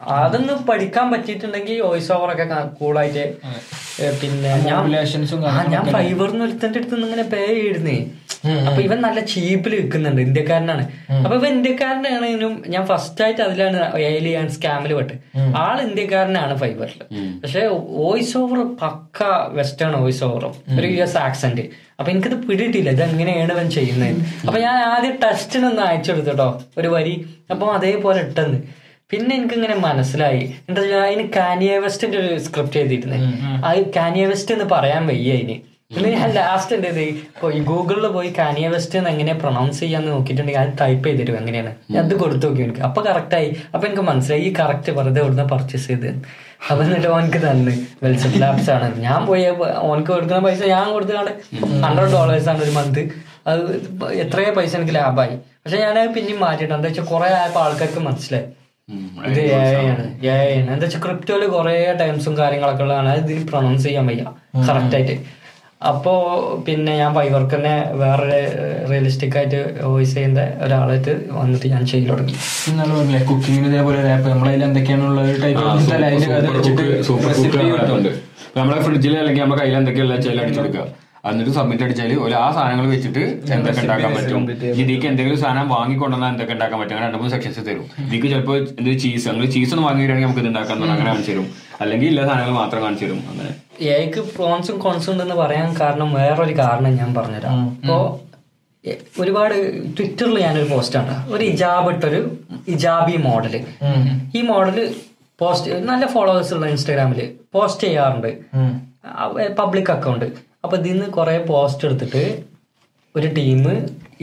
അതൊന്ന് പഠിക്കാൻ പറ്റിയിട്ടുണ്ടെങ്കിൽ വോയിസ് ഓവർ ഒക്കെ കൂളായിട്ട് പിന്നെ ഞാൻ ഞാൻ ഫൈബറിന് ഒരുത്തന്റെ അടുത്ത് ഇങ്ങനെ പേ ചെയ്തിരുന്നേ. അപ്പൊ ഇവൻ നല്ല ചീപ്പിൽ വിൽക്കുന്നുണ്ട് ഇന്ത്യക്കാരനാണ്. അപ്പൊ ഇവ ഇന്ത്യക്കാരനാണെങ്കിലും ഞാൻ ഫസ്റ്റ് ആയിട്ട് അതിലാണ് എയിലി ഞാൻ സ്കാമിൽ പെട്ട്. ആൾ ഇന്ത്യക്കാരനാണ് ഫൈബറിൽ പക്ഷെ വോയിസ് ഓവർ പക്ക വെസ്റ്റേൺ വോയിസ് ഓവറും ഒരു യു എസ് ആക്സെന്റ് അപ്പൊ എനിക്കത് പിടിയിട്ടില്ല ഇത് എങ്ങനെയാണ് ഇവൻ ചെയ്യുന്നത്? അപ്പൊ ഞാൻ ആദ്യം ടെസ്റ്റിനൊന്ന് അയച്ചു കൊടുത്തോ ഒരു വരി. അപ്പൊ അതേപോലെ ഇട്ടെന്ന്. പിന്നെ എനിക്ക് ഇങ്ങനെ മനസ്സിലായി. എന്താ അതിന് കാനിയ വെസ്റ്റിന്റെ ഒരു സ്ക്രിപ്റ്റ് എഴുതിയിരുന്നേ ആ കാനിയ വെസ്റ്റ് എന്ന് പറയാൻ വയ്യ അതിന്. പിന്നെ ഞാൻ ലാസ്റ്റ് ചെയ്ത്? പോയി ഗൂഗിളിൽ പോയി കാനിയ വെസ്റ്റ് എന്ന് എങ്ങനെ പ്രൊണൗൺസ് ചെയ്യാന്ന് നോക്കിയിട്ടുണ്ടെങ്കിൽ അത് ടൈപ്പ് ചെയ്തിരും എങ്ങനെയാണ്? ഞാൻ അത് കൊടുത്തു നോക്കി എനിക്ക്. അപ്പൊ കറക്റ്റായി അപ്പൊ എനിക്ക് മനസ്സിലായി. ഈ കറക്റ്റ് വെറുതെ ഇവിടുന്ന് പർച്ചേസ് ചെയ്ത് അപ്പൊ എന്നിട്ട് ഓനക്ക് തന്ന്. വെൽസെറ്റ് ലാബ്സ് ആണ്. ഞാൻ പോയി. ഓനക്ക് കൊടുക്കുന്ന പൈസ ഞാൻ കൊടുത്തതാണ്. ഹൺഡ്രഡ് ഡോളേഴ്സ് ആണ് ഒരു മന്ത് അത് എത്രയോ പൈസ എനിക്ക് ലാഭായി. പക്ഷെ ഞാൻ പിന്നെയും മാറ്റിയിട്ട് എന്താ വെച്ചാൽ കുറെ ആയപ്പോ ആൾക്കാർക്ക് മനസ്സിലായി. ഇത് ആണ്. എന്താ വെച്ചാൽ ക്രിപ്റ്റോയിൽ കുറെ ടൈംസും കാര്യങ്ങളൊക്കെ ഉള്ളതാണ്. ഇതിൽ പ്രൊണൗൺസ് ചെയ്യാൻ വയ്യ. കറക്റ്റ് അപ്പോ പിന്നെ ഞാൻ വൈവർക്ക് തന്നെ വേറെ റിയലിസ്റ്റിക് ആയിട്ട് വോയിസ് ചെയ്യുന്ന ഒരാളായിട്ട് വന്നിട്ട് ഞാൻ ചെയ്തു തുടങ്ങി. കുക്കിങ്ങിന് ഇതേപോലെ ഒരു ആപ്പ് നമ്മളതിൽ എന്തൊക്കെയാണുള്ള. നമ്മളെ ഫ്രിഡ്ജിൽ അല്ലെങ്കിൽ നമ്മുടെ കയ്യിൽ എന്തൊക്കെയുള്ള അടിച്ചെടുക്കുക. എന്നിട്ട് സബ്മിറ്റ് അടിച്ചാൽ ഒരു ആ സാധനങ്ങൾ വെച്ചിട്ട് എന്തൊക്കെ ഉണ്ടാക്കാൻ പറ്റും. ഇതിക്ക് എന്തെങ്കിലും സാധനം വാങ്ങിക്കൊണ്ടുവന്നാൽ എന്തൊക്കെ ഉണ്ടാക്കാൻ പറ്റും. അങ്ങനെ രണ്ട് മൂന്ന് സെക്ഷൻസ് തരും. ഇതിക്ക് ചിലപ്പോൾ എന്ത് ചീസ് അങ്ങനെ ചീസ് ഒന്ന് വാങ്ങിയിട്ടാണെങ്കിൽ നമുക്ക് ഇത് ഉണ്ടാക്കാൻ തോന്നും. അങ്ങനെ കാണിച്ചു തരും. അല്ലെങ്കിൽ എല്ലാ സാധനങ്ങൾ മാത്രം കാണിച്ചു തരും. അങ്ങനെ. എനിക്ക് പ്രോൺസും കോൺസും ഉണ്ടെന്ന് പറയാൻ കാരണം വേറൊരു കാരണം ഞാൻ പറഞ്ഞുതരാം. അപ്പോൾ ഒരുപാട് ട്വിറ്ററിൽ ഞാനൊരു പോസ്റ്റ് ആണ് ഒരു ഇജാബ് ഇട്ടൊരു ഇജാബി മോഡൽ ഈ മോഡൽ പോസ്റ്റ് നല്ല ഫോളോവേഴ്സ് ഉള്ള ഇൻസ്റ്റാഗ്രാമിൽ പോസ്റ്റ് ചെയ്യാറുണ്ട്. പബ്ലിക് അക്കൗണ്ട് അപ്പൊ നിന്ന് കുറെ പോസ്റ്റ് എടുത്തിട്ട് ഒരു ടീം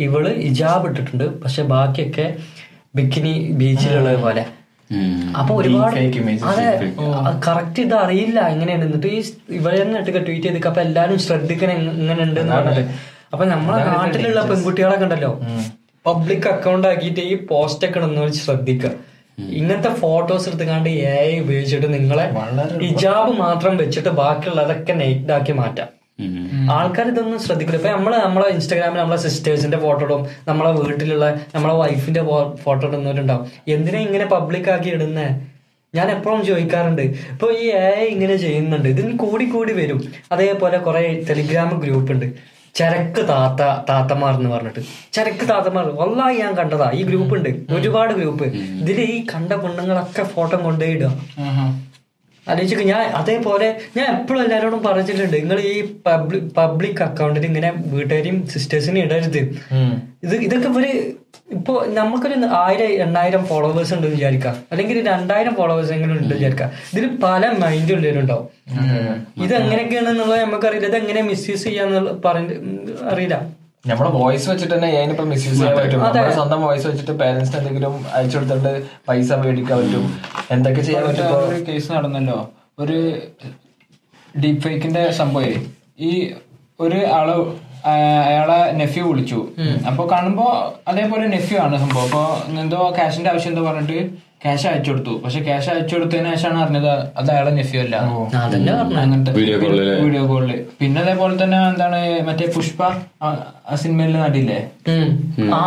ഇവൾ ഇജാബ് ഇട്ടിട്ടുണ്ട്. പക്ഷെ ബാക്കിയൊക്കെ ബിക്കിനി ബീച്ചിലുള്ളത് പോലെ. അപ്പൊ ഒരുപാട് അതെ കറക്റ്റ് ഇത് അറിയില്ല എങ്ങനെയാണ്. എന്നിട്ട് ഈ ഇവരെ തന്നെ ഇട്ട് ട്വീറ്റ് ചെയ്തിട്ട് അപ്പൊ എല്ലാരും ശ്രദ്ധിക്കണം എങ്ങനെ ഉണ്ട് എന്ന് പറഞ്ഞിട്ട്. അപ്പൊ നമ്മളെ നാട്ടിലുള്ള പെൺകുട്ടികളൊക്കെ ഉണ്ടല്ലോ. പബ്ലിക് അക്കൗണ്ട് ആക്കിയിട്ട് ഈ പോസ്റ്റ് ഒക്കെ ഒന്ന് ശ്രദ്ധിക്കുക ഇങ്ങനത്തെ ഫോട്ടോസ് എടുത്തുകൊണ്ട് എ ഉപയോഗിച്ചിട്ട് നിങ്ങളെ ഹിജാബ് മാത്രം വെച്ചിട്ട് ബാക്കിയുള്ളതൊക്കെ നെയ്റ്റ് ആക്കി മാറ്റാം. ആൾക്കാർ ഇതൊന്നും ശ്രദ്ധിക്കില്ല ഇപ്പൊ നമ്മൾ നമ്മളെ ഇൻസ്റ്റാഗ്രാമിൽ നമ്മളെ സിസ്റ്റേഴ്സിന്റെ ഫോട്ടോ ഇടും. നമ്മളെ വീട്ടിലുള്ള നമ്മളെ വൈഫിന്റെ ഫോട്ടോ ഇടുന്നവരുണ്ടാവും. എന്തിനാ ഇങ്ങനെ പബ്ലിക് ആക്കി ഇടുന്നേ? ഞാൻ എപ്പോഴും ചോദിക്കാറുണ്ട്. ഇപ്പൊ ഈ എ ഇങ്ങനെ ചെയ്യുന്നുണ്ട്. ഇതിന് കൂടി കൂടി വരും. അതേപോലെ കുറെ ടെലിഗ്രാം ഗ്രൂപ്പ് ഉണ്ട്. ചരക്ക് താത്ത താത്തമാർ എന്ന് പറഞ്ഞിട്ട്. ചരക്ക് താത്തമാർ. വല്ലായി ഞാൻ കണ്ടതാ. ഈ ഗ്രൂപ്പ് ഉണ്ട്. ഒരുപാട് ഗ്രൂപ്പ് ഇതിൽ ഈ കണ്ട പെണ്ണുങ്ങളൊക്കെ ഫോട്ടോ കൊണ്ടുപോയിടുക ആഹാ. ആലോചിക്കുക ഞാൻ അതേപോലെ ഞാൻ എപ്പോഴും എല്ലാവരോടും പറഞ്ഞിട്ടുണ്ട്. നിങ്ങൾ ഈ പബ്ലിക് പബ്ലിക് അക്കൗണ്ടിൽ ഇങ്ങനെ വീട്ടുകാരെയും സിസ്റ്റേഴ്സിനും ഇടരുത്. ഇത് ഇതൊക്കെ ഇവർ ഇപ്പൊ നമുക്കൊരു ആയിരം എണ്ണായിരം ഫോളോവേഴ്സ് ഉണ്ട് വിചാരിക്കാം. അല്ലെങ്കിൽ രണ്ടായിരം ഫോളോവേഴ്സ് എങ്കിലും ഉണ്ട് വിചാരിക്കാം. ഇതിൽ പല മൈൻഡ് ഉള്ളവരുണ്ടാവും. ഇത് എങ്ങനെയൊക്കെയാണെന്നുള്ളത് നമുക്കറിയില്ല ഇത് എങ്ങനെ മിസ്യൂസ് ചെയ്യാന്നുള്ള പറഞ്ഞ അറിയില്ല. നമ്മളെ വോയിസ് വെച്ചിട്ട് തന്നെ ഞാനിപ്പോ മിസ്യൂസ് ചെയ്യാൻ പറ്റും. നമ്മുടെ സ്വന്തം വോയിസ് വെച്ചിട്ട് പേരന്റ്സിന് എന്തെങ്കിലും അയച്ചു കൊടുത്തിട്ട് പൈസ മേടിക്കാൻ പറ്റും. എന്തൊക്കെ ചെയ്യാൻ പറ്റും ഒരു കേസ് നടന്നല്ലോ. ഒരു ഡീപ് ഫേക്കിന്റെ സംഭവം. ഈ ഒരു ആൾ അയാളെ നെഫ്യൂ വിളിച്ചു. അപ്പൊ കാണുമ്പോ അതേപോലെ നെഫ്യൂ ആണ് സംഭവം. അപ്പൊ എന്തോ ക്യാഷിന്റെ ആവശ്യം എന്തോ പറഞ്ഞിട്ട് ക്യാഷ് അയച്ചു കൊടുത്തു പക്ഷെ ക്യാഷ് അയച്ചു കൊടുത്തതിന് ശേഷമാണ് അറിഞ്ഞത് അത് അയാളെ നെഫ്യൂ അല്ല. അങ്ങനത്തെ Video call ൽ. വീഡിയോ കോളിൽ പിന്നെ അതേപോലെ തന്നെ എന്താണ് മറ്റേ പുഷ്പ സിനിമയിൽ നടിയില്ലേ? ആ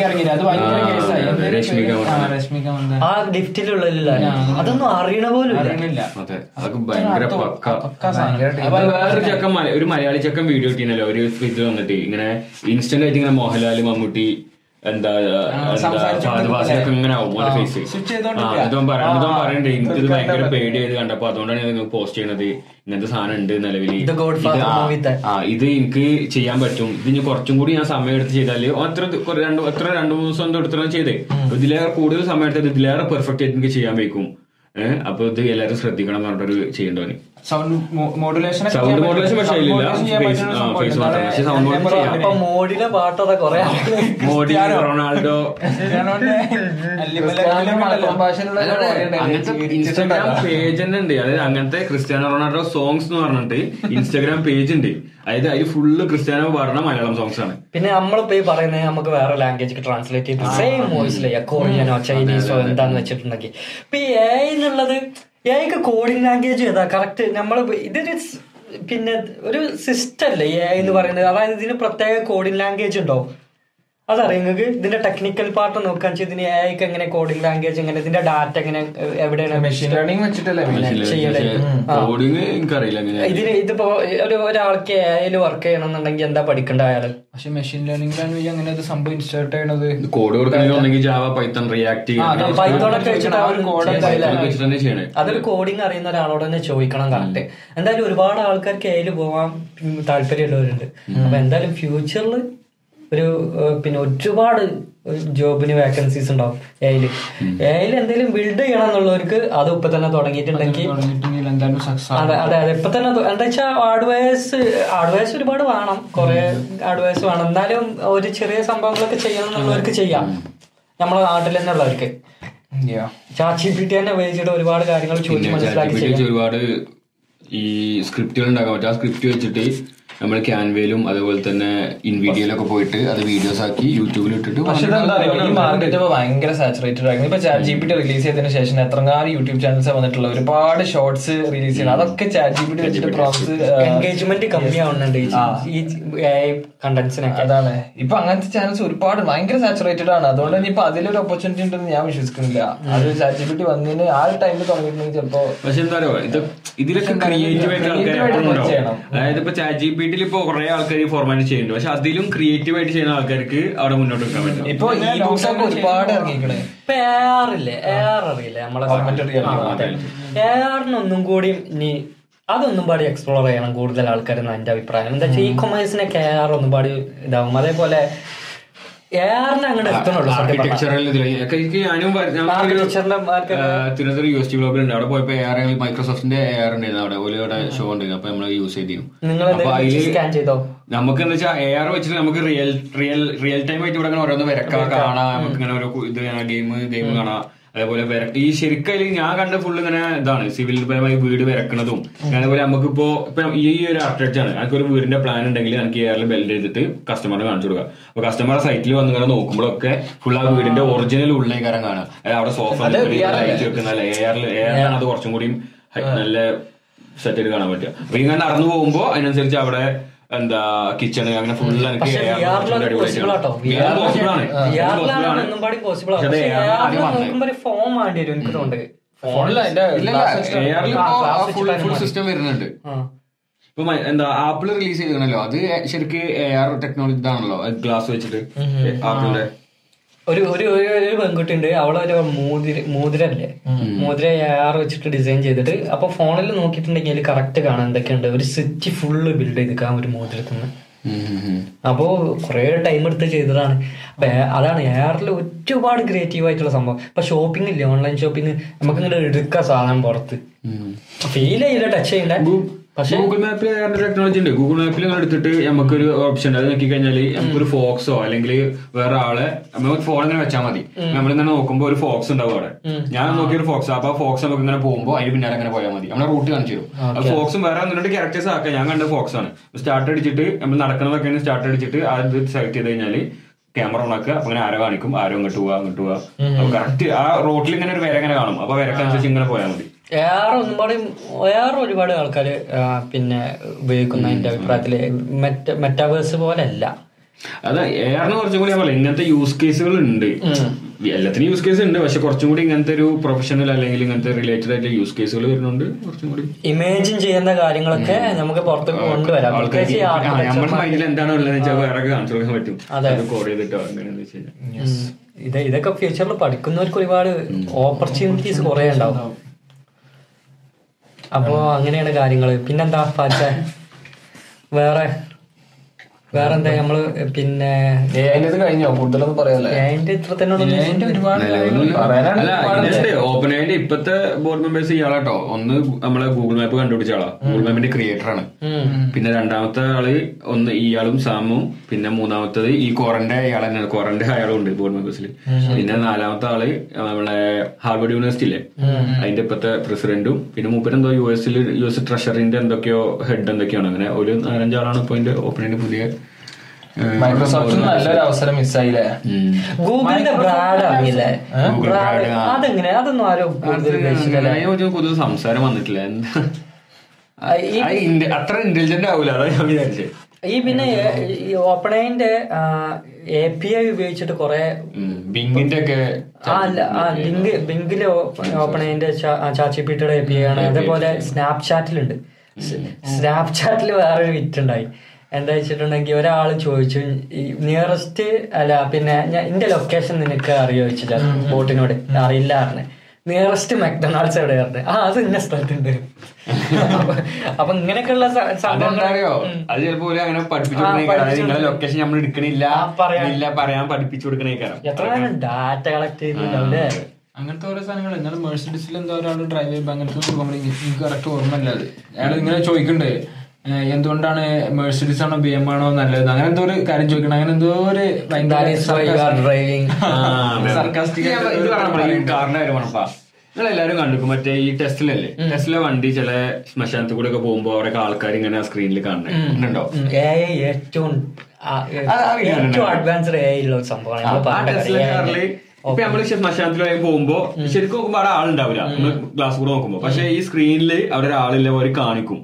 ഇറങ്ങിയില്ലേ? അത് ഭയങ്കര കേസായി രശ്മിക ലിഫ്റ്റിലുള്ള അതൊന്നും അറിയണ പോലും അറിയണില്ല. വേറൊരു ചെക്കൻ ഒരു മലയാളി ചെക്കൻ വീഡിയോ ഇട്ടീനല്ലോ. ഒരു ഇത് വന്നിട്ട് ഇങ്ങനെ ഇൻസ്റ്റന്റ് ആയിട്ട് ഇങ്ങനെ മോഹൻലാൽ മമ്മൂട്ടി എന്താ ഫാസിലൊക്കെ ഇങ്ങനെ ആവും ഓന്റെ ഫേസ് switch ചെയ്തോണ്ടിരിക്കുക. ഇതും പറയണ്ട ഇതും പറയണ്ടേ. എനിക്കിത് ഭയങ്കര പേടിയായത് കണ്ടപ്പോ അതുകൊണ്ടാണ് ഞാൻ പോസ്റ്റ് ചെയ്യണത്. ഇങ്ങനത്തെ സാധനം ഉണ്ട് നിലവിൽ ഇത് എനിക്ക് ചെയ്യാൻ പറ്റും. ഇത് ഇനി കുറച്ചും കൂടി ഞാൻ സമയം എടുത്ത് ചെയ്താൽ അത്ര രണ്ട് എത്ര രണ്ട് മൂന്ന് ദിവസം എന്തോ എടുത്തിട്ടാണ് ചെയ്തേ. ഇതിലേറെ കൂടുതൽ സമയം എടുത്തത് ഇതിലേറെ പെർഫെക്റ്റ് ആയിട്ട് എനിക്ക് ചെയ്യാൻ വയ്ക്കും. ഏഹ് അപ്പൊ ഇത് എല്ലാവരും ശ്രദ്ധിക്കണം എന്ന് പറഞ്ഞിട്ടൊരു ചെയ്യണ്ടോന് സൗണ്ട് മോഡുലേഷൻ Sound modulation പക്ഷേ. അപ്പൊ മോഡിലെ പാട്ടതാ കൊറേ മോഡി റൊണാൾഡോ. അങ്ങനത്തെ ഇൻസ്റ്റാഗ്രാം പേജ് തന്നെ ഉണ്ട്. അതായത് അങ്ങനത്തെ ക്രിസ്ത്യാനോ റൊണാൾഡോ സോങ്സ് എന്ന് പറഞ്ഞിട്ട് ഇൻസ്റ്റാഗ്രാം പേജ് ഉണ്ട്. അതായത് അതിൽ ഫുള്ള് ക്രിസ്ത്യാനോ പാടുന്ന മലയാളം സോങ്സ് ആണ്. പിന്നെ നമ്മളിപ്പോ ഈ പറയുന്നത് നമുക്ക് വേറെ ലാംഗ്വേജ് ട്രാൻസ്ലേറ്റ് ചെയ്ത് സെയിം വോയിസിൽ കൊറിയനോ ചൈനീസോ എന്താന്ന് വെച്ചിട്ടുണ്ടെങ്കിൽ. ഇപ്പൊ ഈ എ എക്ക് കോഡിംഗ് ലാംഗ്വേജ് ഏതാ? കറക്റ്റ് നമ്മൾ ഇതൊരു പിന്നെ ഒരു സിസ്റ്റം അല്ലേ എ എന്ന് പറയുന്നത്? അതായത് ഇതിന് പ്രത്യേക കോഡിംഗ് ലാംഗ്വേജ് ഉണ്ടോ? അതറിയാം നിങ്ങൾക്ക് ഇതിന്റെ ടെക്നിക്കൽ പാർട്ട് നോക്കാൻ വെച്ചാൽ ഇതിന് ഏക്ക് എങ്ങനെ കോഡിംഗ് ലാംഗ്വേജ് എങ്ങനെ ഇതിന്റെ ഡാറ്റ എങ്ങനെ എവിടെയാണ് മെഷീൻ ലേണിംഗ് വെച്ചിട്ടല്ലേ ചെയ്യലേ എനിക്കറിയില്ല ഇതിന് ഇതിപ്പോ ഒരു ഒരാൾക്ക് എയിൽ വർക്ക് ചെയ്യണമെന്നുണ്ടെങ്കിൽ എന്താ പഠിക്കേണ്ട അയാൾ പക്ഷെ മെഷീൻ ലേണിംഗ് ലാംഗ്വേജ് അങ്ങനെ ഒരു സംഭവം ഇൻസ്റ്റാർട്ട് ചെയ്യണത് കോഡ് കൊടുക്കണമെങ്കിൽ ജാവ പൈത്തൺ റിയാക്ട് അതൊരു കോഡിങ് അറിയുന്ന ഒരാളോട് തന്നെ ചോദിക്കണം കറക്റ്റ്. എന്തായാലും ഒരുപാട് ആൾക്കാർക്ക് ഏയിൽ പോവാൻ താല്പര്യമുള്ളവരുണ്ട്. അപ്പൊ എന്തായാലും ഫ്യൂച്ചറിൽ ഒരു പിന്നെ ഒരുപാട് ജോബിന് വേക്കൻസീസ് ഉണ്ടാവും എയിൽ എയിൽ എന്തെങ്കിലും ബിൽഡ് ചെയ്യണം എന്നുള്ളവർക്ക് അത് ഇപ്പൊ തന്നെ തുടങ്ങിയിട്ടുണ്ടെങ്കിൽ അതെ അതെ അതെ ഇപ്പൊ തന്നെ എന്താ വെച്ചാൽ ഹാർഡ്വെയർസ് ഹാർഡ്വെയർസ് ഒരുപാട് വേണം. കുറെ ഹാർഡ്വെയർസ് വേണം. എന്നാലും ഒരു ചെറിയ സംഭവങ്ങളൊക്കെ ചെയ്യണം എന്നുള്ളവർക്ക് ചെയ്യാം. നമ്മളെ നാട്ടിൽ തന്നെ ഉള്ളവർക്ക്. ചാച്ചി പി ടി തന്നെ ഉപയോഗിച്ചിട്ട് ഒരുപാട് കാര്യങ്ങൾ ചോദിച്ചു മനസ്സിലാക്കി ഒരുപാട് ഈ സ്ക്രിപ്റ്റുകൾ ഉണ്ടാക്കാൻ പറ്റും. ആ സ്ക്രിപ്റ്റ് വെച്ചിട്ട് നമ്മൾ ക്യാൻവയിലും അതുപോലെ തന്നെ ഇൻവീഡിയോയിലൊക്കെ പോയിട്ട് അത് വീഡിയോസ് ആക്കി യൂട്യൂബിൽ ഇട്ടിട്ട് പക്ഷെ ഈ മാർക്കറ്റ് ഇപ്പൊ ഭയങ്കര സാച്ചുറേറ്റഡ് ആയിരുന്നു. ഇപ്പൊ chat G P T release ചെയ്തതിനു ശേഷം എത്രങ്ങാനും യൂട്യൂബ് ചാനൽസ് വന്നിട്ടുള്ള ഒരുപാട് ഷോർട്സ് റിലീസ് ചെയ്യുന്നത് അതൊക്കെ ചാറ്റ് ജി പി ടി വെച്ചിട്ട് പ്രോസസ് എൻഗേജ്മെന്റ് കമ്മിയാവുന്നുണ്ട് ഈ- അതാണ്. ഇപ്പൊ അങ്ങനത്തെ ചാനൽസ് ഒരുപാട് ഭയങ്കര സാച്ചുറേറ്റഡ് ആണ്. അതുകൊണ്ട് തന്നെ ഇപ്പൊ അതിലൊരു ഓപ്പർച്യൂണിറ്റി ഉണ്ടെന്ന് ഞാൻ വിശ്വസിക്കുന്നില്ല. അത് ചാറ്റ് ജി പി ടി വന്നതിന് ആ ഒരു ടൈമിൽ തുടങ്ങിയിട്ടുണ്ടെങ്കിൽ ചിലപ്പോ പക്ഷെ എന്താ പറയുക ഇത് ഇതിലൊക്കെ ക്രിയേറ്റീവ് ആയിട്ട്. ചെയ്യണം. അതായത് ഇപ്പൊ ചാറ്റ് ജി പി ഇപ്പൊ കുറെ ആൾക്കാർ ഫോർമാറ്റ് ചെയ്യുന്നുണ്ട്. പക്ഷെ അതിലും ക്രിയേറ്റീവ് ആയിട്ട് ചെയ്യുന്ന ആൾക്കാർക്ക് അവിടെ മുന്നോട്ട് വെക്കാൻ പറ്റും. ഇപ്പൊ ഈ ബുക്സ് ഒക്കെ ഒരുപാട് ഇറങ്ങിക്കണേ ഇപ്പൊ അറിയില്ലേ നമ്മളെ ആറിനൊന്നും കൂടി ഇനി അതൊന്നും പാടി എക്സ്പ്ലോർ ചെയ്യണം കൂടുതൽ ആൾക്കാരെന്ന് എന്റെ അഭിപ്രായം. എന്താ വെച്ചാൽ ഈ കൊമേഴ്സിനെ കെയർ ആർ ഒന്നും പാടി ഇതാവും. അതേപോലെ Thiruvananthapuram U S T global ഉണ്ട് അവിടെ പോയപ്പോ എ മൈക്രോസോഫ്റ്റിന്റെ എ ആർ ഉണ്ടായിരുന്നു അവിടെ. ഒരു അവിടെ ഷോ ഉണ്ടായിരുന്നു. അപ്പൊ നമ്മൾ യൂസ് ചെയ്തിരുന്നു. നമുക്ക് എന്ന് വെച്ചാൽ എ ആർ വെച്ചിട്ട് നമുക്ക് റിയൽ റിയൽ റിയൽ ടൈം ആയിട്ട് ഇവിടെ ഓരോന്ന് വരക്കാം കാണാം. നമുക്ക് ഇങ്ങനെ ഓരോ ഇത് ഗെയിം ഗെയിം കാണാം. അതേപോലെ ഈ ശരിക്കും ഞാൻ കണ്ട ഫുള്ള് ഇങ്ങനെ ഇതാണ് സിവിൽ പരമായി വീട് വരക്കണതും. അതേപോലെ നമുക്കിപ്പോ ഇപ്പൊ ഈ ഒരു ആർക്കിടെക്ചർ ആണ്. എനിക്ക് ഒരു വീടിന്റെ പ്ലാൻ ഉണ്ടെങ്കിൽ എനിക്ക് ഏറെ ബെൽഡ് ചെയ്തിട്ട് കസ്റ്റമറിന് കാണിച്ചു കൊടുക്കുക അപ്പൊ കസ്റ്റമർ സൈറ്റിൽ വന്ന് ഇങ്ങനെ നോക്കുമ്പോഴൊക്കെ ഫുൾ ആ വീടിന്റെ ഒറിജിനൽ ഉള്ളേക്കാരം കാണാം അവിടെ സോഫ വെക്കുന്ന എയറിലാണ് അത് കുറച്ചും കൂടി നല്ല സെറ്റ് കാണാൻ പറ്റുക. അപ്പൊ ഇങ്ങനെ നടന്നു പോകുമ്പോ അതിനനുസരിച്ച് അവിടെ എന്താ കിച്ചണ് അങ്ങനെ ഫുൾ എനിക്ക് ഫോം വേണ്ടി വരും എനിക്ക് തോന്നുന്നുണ്ട് system. വരുന്നുണ്ട്. ഇപ്പൊ എന്താ ആപ്പിൾ റിലീസ് ചെയ്തോ അത് ശരിക്ക് എ ആർ ടെക്നോളജി ഇതാണല്ലോ. ഗ്ലാസ് വെച്ചിട്ട്. ആപ്പിളിന്റെ ഒരു ഒരു ഒരു പെൺകുട്ടി ഉണ്ട് അവളൊരു മോതിര മോതിരല്ലേ? മോതിര എയർ വെച്ചിട്ട് ഡിസൈൻ ചെയ്തിട്ട് അപ്പൊ ഫോണിൽ നോക്കിയിട്ടുണ്ടെങ്കിൽ കറക്റ്റ് കാണാൻ എന്തൊക്കെയുണ്ട്. ഒരു സ്വിച്ച് ഫുള്ള് ബിൽഡ് ചെയ്തിക്കാൻ ഒരു മോതിരത്തിൽ നിന്ന് അപ്പോ കുറെ ടൈം എടുത്ത് ചെയ്തതാണ്. അപ്പൊ അതാണ് എയറിൽ ഒരുപാട് ക്രിയേറ്റീവ് ആയിട്ടുള്ള സംഭവം. ഇപ്പൊ ഷോപ്പിംഗ് ഇല്ലേ? ഓൺലൈൻ ഷോപ്പിംഗ് നമുക്ക് ഇങ്ങനെ എടുക്കാം സാധനം പുറത്ത്. ഫീൽ ചെയ്യില്ല ടച്ച് ചെയ്യണ്ടേ? ഗൂഗിൾ മാപ്പിൽ ടെക്നോളജി ഉണ്ട്. ഗൂഗിൾ മാപ്പിൽ നിങ്ങൾ എടുത്തിട്ട് നമുക്കൊരു ഓപ്ഷൻ ഉണ്ട്. അത് നോക്കി കഴിഞ്ഞാൽ നമുക്കൊരു ഫോക്സോ അല്ലെങ്കിൽ വേറെ ആളെ നമുക്ക് ഫോൺ ഇങ്ങനെ വെച്ചാൽ മതി. നമ്മൾ നമ്മളിങ്ങനെ നോക്കുമ്പോൾ ഒരു ഫോക്സ് ഉണ്ടാവും അവിടെ. ഞാൻ നോക്കിയ ഒരു ഫോക്സ് അപ്പൊ ഫോക്സ് നമുക്ക് ഇങ്ങനെ പോകുമ്പോൾ അതിന് പിന്നാലെ അങ്ങനെ പോയാൽ മതി. നമ്മളെ റൂട്ട് കാണിച്ചു തരും. ഫോക്സും വേറെ രണ്ട് ക്യാരക്ടേഴ്സ് ആക്കാം. ഞാൻ കണ്ട ഫോക്സ് ആണ്. സ്റ്റാർട്ട് അടിച്ചിട്ട് നമ്മൾ നടക്കുന്നതൊക്കെയാണ് സ്റ്റാർട്ട് അടിച്ചിട്ട് അത് സെലക്ട് ചെയ്ത് കഴിഞ്ഞാൽ ക്യാമറ ഓണാക്കുക ഇങ്ങനെ ആരോ കാണിക്കും? ആരോ ഇങ്ങോട്ട് പോവാ അങ്ങോട്ട് പോവാ. കറക്റ്റ് ആ റോട്ടിൽ ഇങ്ങനെ ഒരു വരെ ഇങ്ങനെ കാണും. അപ്പൊ വരക്കനുസരിച്ച് ഇങ്ങനെ പോയാൽ മതി. എയർ ഒരുപാട് എയർ ഒരുപാട് ആൾക്കാർ പിന്നെ ഉപയോഗിക്കുന്ന എന്റെ അഭിപ്രായത്തിൽ മെറ്റ മെറ്റാവേഴ്സ് പോലെ അല്ല അത് എയറിന് കുറച്ചും കൂടി ഇങ്ങനത്തെ യൂസ് കേസുകൾ ഉണ്ട് എല്ലാത്തിനും യൂസ് കേസ് ഉണ്ട് പക്ഷെ കുറച്ചും കൂടി ഇങ്ങനത്തെ ഒരു പ്രൊഫഷണൽ അല്ലെങ്കിൽ ഇങ്ങനത്തെ റിലേറ്റഡ് ആയിട്ട് യൂസ് കേസുകൾ വരുന്നുണ്ട് കുറച്ചും കൂടി. ഇമേജിൻ ചെയ്യുന്ന കാര്യങ്ങളൊക്കെ നമുക്ക് പുറത്തേക്ക് കൊണ്ടുവരാം. നമ്മുടെ മൈൻഡിൽ എന്താണ് ഉള്ളത് വെച്ചാൽ വേറെ കാണിച്ചു കൊടുക്കാൻ പറ്റും. അത്. കോഡ് ചെയ്തിട്ടോ അങ്ങനെയാണെന്ന് വെച്ച് കഴിഞ്ഞാൽ ഇത് ഇതൊക്കെ ഫ്യൂച്ചറിൽ പഠിക്കുന്നവർക്ക് ഒരുപാട് ഓപ്പർച്യൂണിറ്റീസ് കുറെ ഉണ്ടാവും. അപ്പോ അങ്ങനെയാണ് കാര്യങ്ങൾ. പിന്നെന്താ പാച്ച വേറെ വേറെന്താ നമ്മൾ പിന്നെ കഴിഞ്ഞോ? കൂടുതലൊന്നും പറയാല്ലേ തന്നെ ഓപ്പൺ ആയിട്ട് ഇപ്പത്തെ ബോർഡ് മെമ്പേഴ്സ് ഇയാളാട്ടോ. ഒന്ന് നമ്മളെ ഗൂഗിൾ മാപ്പ് കണ്ടുപിടിച്ച ആളാ. ഗൂഗിൾ മാപ്പിന്റെ ക്രിയേറ്റർ ആണ്. പിന്നെ രണ്ടാമത്തെ ആൾ ഒന്ന് ഇയാളും സാമും പിന്നെ മൂന്നാമത്തത് ഈ കോറന്റെ ഇയാൾ തന്നെയാണ്. കോറന്റെ അയാളും ഉണ്ട് ബോർഡ് മെമ്പേഴ്സിൽ പിന്നെ നാലാമത്തെ ആൾ നമ്മളെ ഹാർവർഡ് യൂണിവേഴ്സിറ്റി ഇല്ലേ അതിന്റെ ഇപ്പത്തെ പ്രസിഡന്റും പിന്നെ മൂപ്പരെന്തോ യു എസിൽ യു എസ് ട്രഷറിന്റെ എന്തൊക്കെയോ ഹെഡ് എന്തൊക്കെയാണ്. അങ്ങനെ ഒരു നാലഞ്ചാളാണ് ഇപ്പൊ അതിന്റെ ഓപ്പൺ പുതിയ ഏഹ്, മൈക്രോസോഫ്റ്റിന് നല്ലൊരു അവസരം മിസ്സായില്ലേ. ഗൂഗിളിന്റെ ബ്രാഡ് Brand, അതെങ്ങനെ? അതൊന്നും ആരും കുറിച്ച് കൂടുതൽ സംസാരം വന്നിട്ടില്ല. അത്ര ഇന്റലിജന്റ് ആവൂല അതാ ഞാൻ വിചാരിച്ചത് ഈ പിന്നെ ഈ ഓപ്പണൈന്റെ എ പി ഐ ഉപയോഗിച്ചിട്ട് കുറെ ബിങ്ങിന്റെ ഒക്കെ ലിങ്ക് ബിങ്കിൽ ഓപ്പണൈന്റെ ചാച്ചിപ്പിയുടെ എ പി ഐ ആണ്. അതേപോലെ സ്നാപ്ചാറ്റിലുണ്ട് സ്നാപ്ചാറ്റിൽ വേറൊരു വിറ്റ് ഉണ്ടായി. എന്താ വെച്ചിട്ടുണ്ടെങ്കിൽ ഒരാൾ ചോദിച്ചു നിയറസ്റ്റ് അല്ല പിന്നെ ഞാൻ എന്റെ ലൊക്കേഷൻ നിനക്ക് അറിയോ ചോദിച്ചില്ല. ബോട്ടിനോട് അറിയില്ല പറഞ്ഞു. നിയറസ്റ്റ് മെക്ഡൊണാൾഡ്സ് എവിടെ പറഞ്ഞു. ആ അത് ഇന്ന സ്ഥലത്തുണ്ട്. അപ്പൊ- അപ്പൊ ഇങ്ങനെയൊക്കെയുള്ള സ- സംഭവങ്ങൾ അത് ചിലപ്പോ അങ്ങനെ പഠിപ്പിച്ചു നിങ്ങളെ ലൊക്കേഷൻ നമ്മൾ എടുക്കണില്ല ഇല്ല പറയാൻ പഠിപ്പിച്ചു കൊടുക്കണേക്കാരം എത്ര ഡാറ്റ കളക്ട് ചെയ്യുന്നുണ്ടാവില്ലേ അങ്ങനത്തെ ഓരോ സാധനങ്ങൾ. നിങ്ങൾ മെഴ്സിഡിസിൽ എന്തോ ഒരാൾ ഡ്രൈവ് ചെയ്യുമ്പോൾ അങ്ങനത്തെ എനിക്ക് കറക്റ്റ് ഓർമ്മയില്ല അത്. അയാൾ ഇങ്ങനെ ചോദിക്കണ്ടേ എന്തുകൊണ്ടാണ് മേഴ്സിഡീസ് ആണോ ബി എം ആണോ നല്ലത്? അങ്ങനെ എന്തോ ഒരു കാര്യം ചോദിക്കണം. അങ്ങനെ എന്തോ ഒരു എല്ലാവരും കണ്ടിരിക്കും മറ്റേ ഈ ടെസ്റ്റിലല്ലേ ടെസ്റ്റിലെ വണ്ടി ചില ശ്മശാനത്തിൽ കൂടെ ഒക്കെ പോകുമ്പോ അവരൊക്കെ ആൾക്കാർ ഇങ്ങനെ സ്ക്രീനിൽ കാണുന്നുണ്ടോ ഏറ്റവും? അഡ്വാൻസ്ഡ് സംഭവമാണ്. ഇപ്പൊ നമ്മൾ ശ്മശാനത്തിലേക്ക് പോകുമ്പോ ശരിക്കും നോക്കുമ്പോ അവിടെ ആളുണ്ടാവില്ല ഗ്ലാസ് കൂടെ നോക്കുമ്പോ. പക്ഷെ ഈ സ്ക്രീനിൽ അവിടെ ഒരാളില്ല അവർ കാണിക്കും.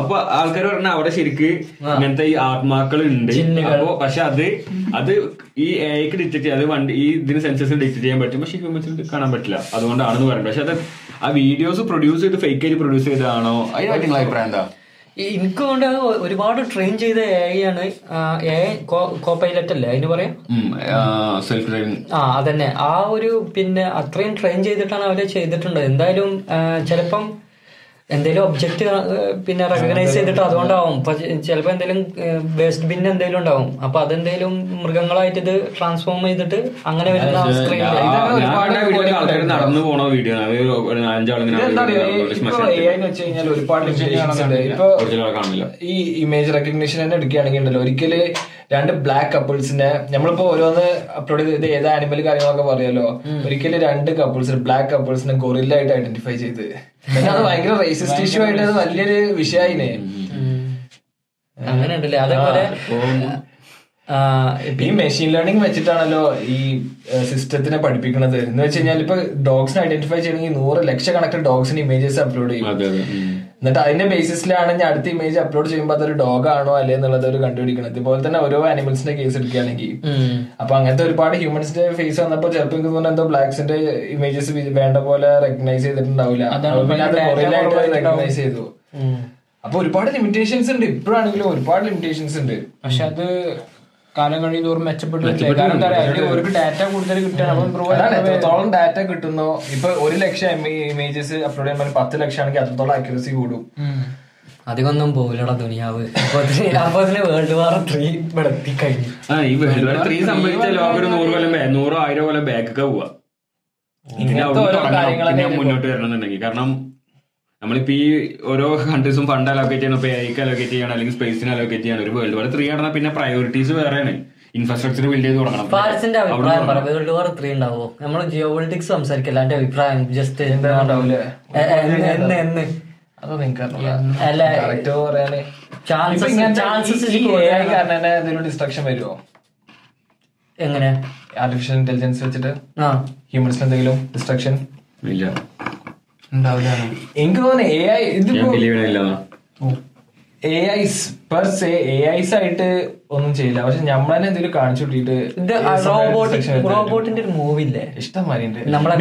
അപ്പൊ ആൾക്കാർ പറഞ്ഞ അവിടെ ശരിക്ക് ഇങ്ങനത്തെ ഈ ആത്മാക്കൾ ഉണ്ട്. അപ്പൊ പക്ഷെ അത് അത് ഈ എക്ക് ഡിറ്റക്ട് ചെയ്യാം അത് വണ്ടി ഈ ഇതിന് സെൻസസിന് ഡിറ്റക്ട് ചെയ്യാൻ പറ്റും. പക്ഷെ ഹ്യൂമൻസിൽ കാണാൻ പറ്റില്ല. അതുകൊണ്ടാണെന്ന് പറയുന്നത്. പക്ഷെ അത് ആ വീഡിയോസ് പ്രൊഡ്യൂസ് ചെയ്ത് ഫേക്ക് ആയിട്ട് പ്രൊഡ്യൂസ് ചെയ്തതാണോ? അതിനെ പറ്റി അഭിപ്രായം എന്താ? എനിക്ക് കൊണ്ട് ഒരുപാട് ട്രെയിൻ ചെയ്ത എ ആണ്. എ കോ പൈലറ്റ് അല്ലേ? അതിന് പറയാം? സെൽഫ് ഡ്രൈവിംഗ് ആ അതന്നെ. ആ ഒരു പിന്നെ അത്രയും ട്രെയിൻ ചെയ്തിട്ടാണ് അവർ ചെയ്തിട്ടുണ്ട് എന്തായാലും ചിലപ്പം എന്തെങ്കിലും ഒബ്ജക്ട് പിന്നെ റെക്കഗ്നൈസ് ചെയ്തിട്ട് അതുകൊണ്ടാവും. ഇപ്പൊ ചിലപ്പോ എന്തെങ്കിലും വേസ്റ്റ് ബിൻ എന്തെങ്കിലും ഉണ്ടാവും. അപ്പൊ അതെന്തെങ്കിലും മൃഗങ്ങളായിട്ട് ഇത് ട്രാൻസ്ഫോം ചെയ്തിട്ട് അങ്ങനെ വരുന്ന നടന്നു പോണ വീഡിയോ ഒരുപാട് ഈ ഇമേജ് റെക്കഗ്നിഷൻ തന്നെ എടുക്കുകയാണെങ്കിൽ ഉണ്ടല്ലോ ഒരിക്കൽ രണ്ട് ബ്ലാക്ക് കപ്പിൾസിനെ നമ്മളിപ്പോ ഓരോന്ന് അപ്ലോഡ് ചെയ്ത് ഏത് ആനിമൽ കാര്യങ്ങളൊക്കെ പറയാലോ ഒരിക്കലും രണ്ട് കപ്പിൾസ് ബ്ലാക്ക് കപ്പിൾസിനെ ഗൊറില്ലായിട്ട് ഐഡന്റിഫൈ ചെയ്ത്. പിന്നെ അത് ഭയങ്കര റേസിസ്റ്റ് ഇഷ്യൂ ആയിട്ട് അത് വലിയൊരു വിഷയായിനെ. അങ്ങനെ ഉണ്ടല്ലേ അതേപോലെ ഈ മെഷീൻ ലേണിംഗ് വെച്ചിട്ടാണല്ലോ ഈ സിസ്റ്റത്തിനെ പഠിപ്പിക്കുന്നത് എന്ന് വെച്ച് കഴിഞ്ഞാൽ ഇപ്പൊ ഡോഗ്സിനെ ഐഡന്റിഫൈ ചെയ്യണമെങ്കിൽ നൂറ് ലക്ഷക്കണക്കിന് ഡോഗ്സിന് ഇമേജസ് അപ്ലോഡ് ചെയ്യും. എന്നിട്ട് അതിന്റെ ബേസിസിലാണ് ഞാൻ അടുത്ത ഇമേജ് അപ്ലോഡ് ചെയ്യുമ്പോൾ അതൊരു ഡോഗ് ആണോ അല്ലേ എന്നുള്ളത് ഒരു കണ്ടുപിടിക്കണം ഇതുപോലെ തന്നെ ഓരോ ആനിമൽസിന്റെ കേസ് എടുക്കുകയാണെങ്കിൽ. അപ്പൊ അങ്ങനത്തെ ഒരുപാട് ഹ്യൂമൻസിന്റെ ഫേസ് വന്നപ്പോൾ ചിലപ്പോൾ എനിക്ക് തോന്നുന്നു എന്തോ ബ്ലാക്സിന്റെ ഇമേജസ് വേണ്ട പോലെ റെക്കഗ്നൈസ് ചെയ്തിട്ടുണ്ടാവില്ല. റെക്കഗ്നൈസ് ചെയ്തു. അപ്പൊ ഒരുപാട് ലിമിറ്റേഷൻസ് ഉണ്ട്. ഇപ്പോഴാണെങ്കിലും ഒരുപാട് ലിമിറ്റേഷൻസ് ഉണ്ട്. പക്ഷെ അത് കാലം കഴിയുന്നതോറും മെച്ചപ്പെട്ടിട്ടില്ല കാരണം അവർക്ക് ഡാറ്റ കൂടുതൽ കിട്ടണം അപ്പം ബ്രോ എത്രത്തോളം ഡാറ്റ കിട്ടുന്നോ ഇപ്പൊ ഒരു ലക്ഷം ഇമേജസ് അപ്ലോഡ് ചെയ്യുമ്പോൾ പത്ത് ലക്ഷം ആണെങ്കിൽ അത്രത്തോളം അക്യൂറസി കൂടും. അധികമൊന്നും പോകില്ലടാ ദുനിയാവ്. അപ്പൊ വേൾഡ് വാർ ത്രീ ഇവിടെ എത്തിക്കഴിഞ്ഞു. ആ ഈ വേൾഡ് വാർ ത്രീ സംബന്ധിച്ച ലോകം ഒരു നൂറ് കൊല്ലം നൂറോ ആയിരം കൊല്ലം ബാക്കൊക്കെ പോവാ. മുന്നോട്ട് വരണമെന്നുണ്ടെങ്കിൽ. കാരണം നമ്മളിപ്പോ ഈ ഓരോ കൺട്രീസും ഫണ്ട് അലോക്കേറ്റ് ചെയ്യണം. ഇപ്പൊ ഐക്ക് അലോക്കേറ്റ് ചെയ്യണം. അല്ലെങ്കിൽ സ്പേസിന് അലോക്കേറ്റ് ചെയ്യണം. ഒരു വേൾഡ് വാർ ത്രീ ആണെന്നാൽ പിന്നെ പ്രയോറിറ്റീസ് വേറെയാണ്. ഇൻഫ്രാസ്ട്രക്ചർ ബിൽഡ് ചെയ്ത് തുടങ്ങണം. അവിടുന്ന് അഭിപ്രായം പറ. വേൾഡ് വാർ ത്രീ ഉണ്ടാവോ? നമ്മൾ ജിയോ പൊളിറ്റിക്സ് സംസാരിക്കില്ല? എന്റെ അഭിപ്രായം ജസ്റ്റ് ഡിസ്ട്രക്ഷൻ വരുമോ എങ്ങനെ? ആർട്ടിഫിഷ്യൽ ഇന്റലിജൻസ് വെച്ചിട്ട് ആ. ഹ്യൂമൻസിന് എന്തെങ്കിലും ഡിസ്ട്രക്ഷൻ ഇല്ല. എനിക്ക് തോന്നുന്നു എ ഐ ഇതിപ്പോ A Is per se A Is ആയിട്ട് ഒന്നും ചെയ്യില്ല. പക്ഷെ നമ്മളെ എന്തെങ്കിലും കാണിച്ചു കിട്ടിയിട്ട് റോബോട്ട് റോബോട്ടിന്റെ ഒരു മൂവി ഇല്ലേ? ഇഷ്ടംമാരി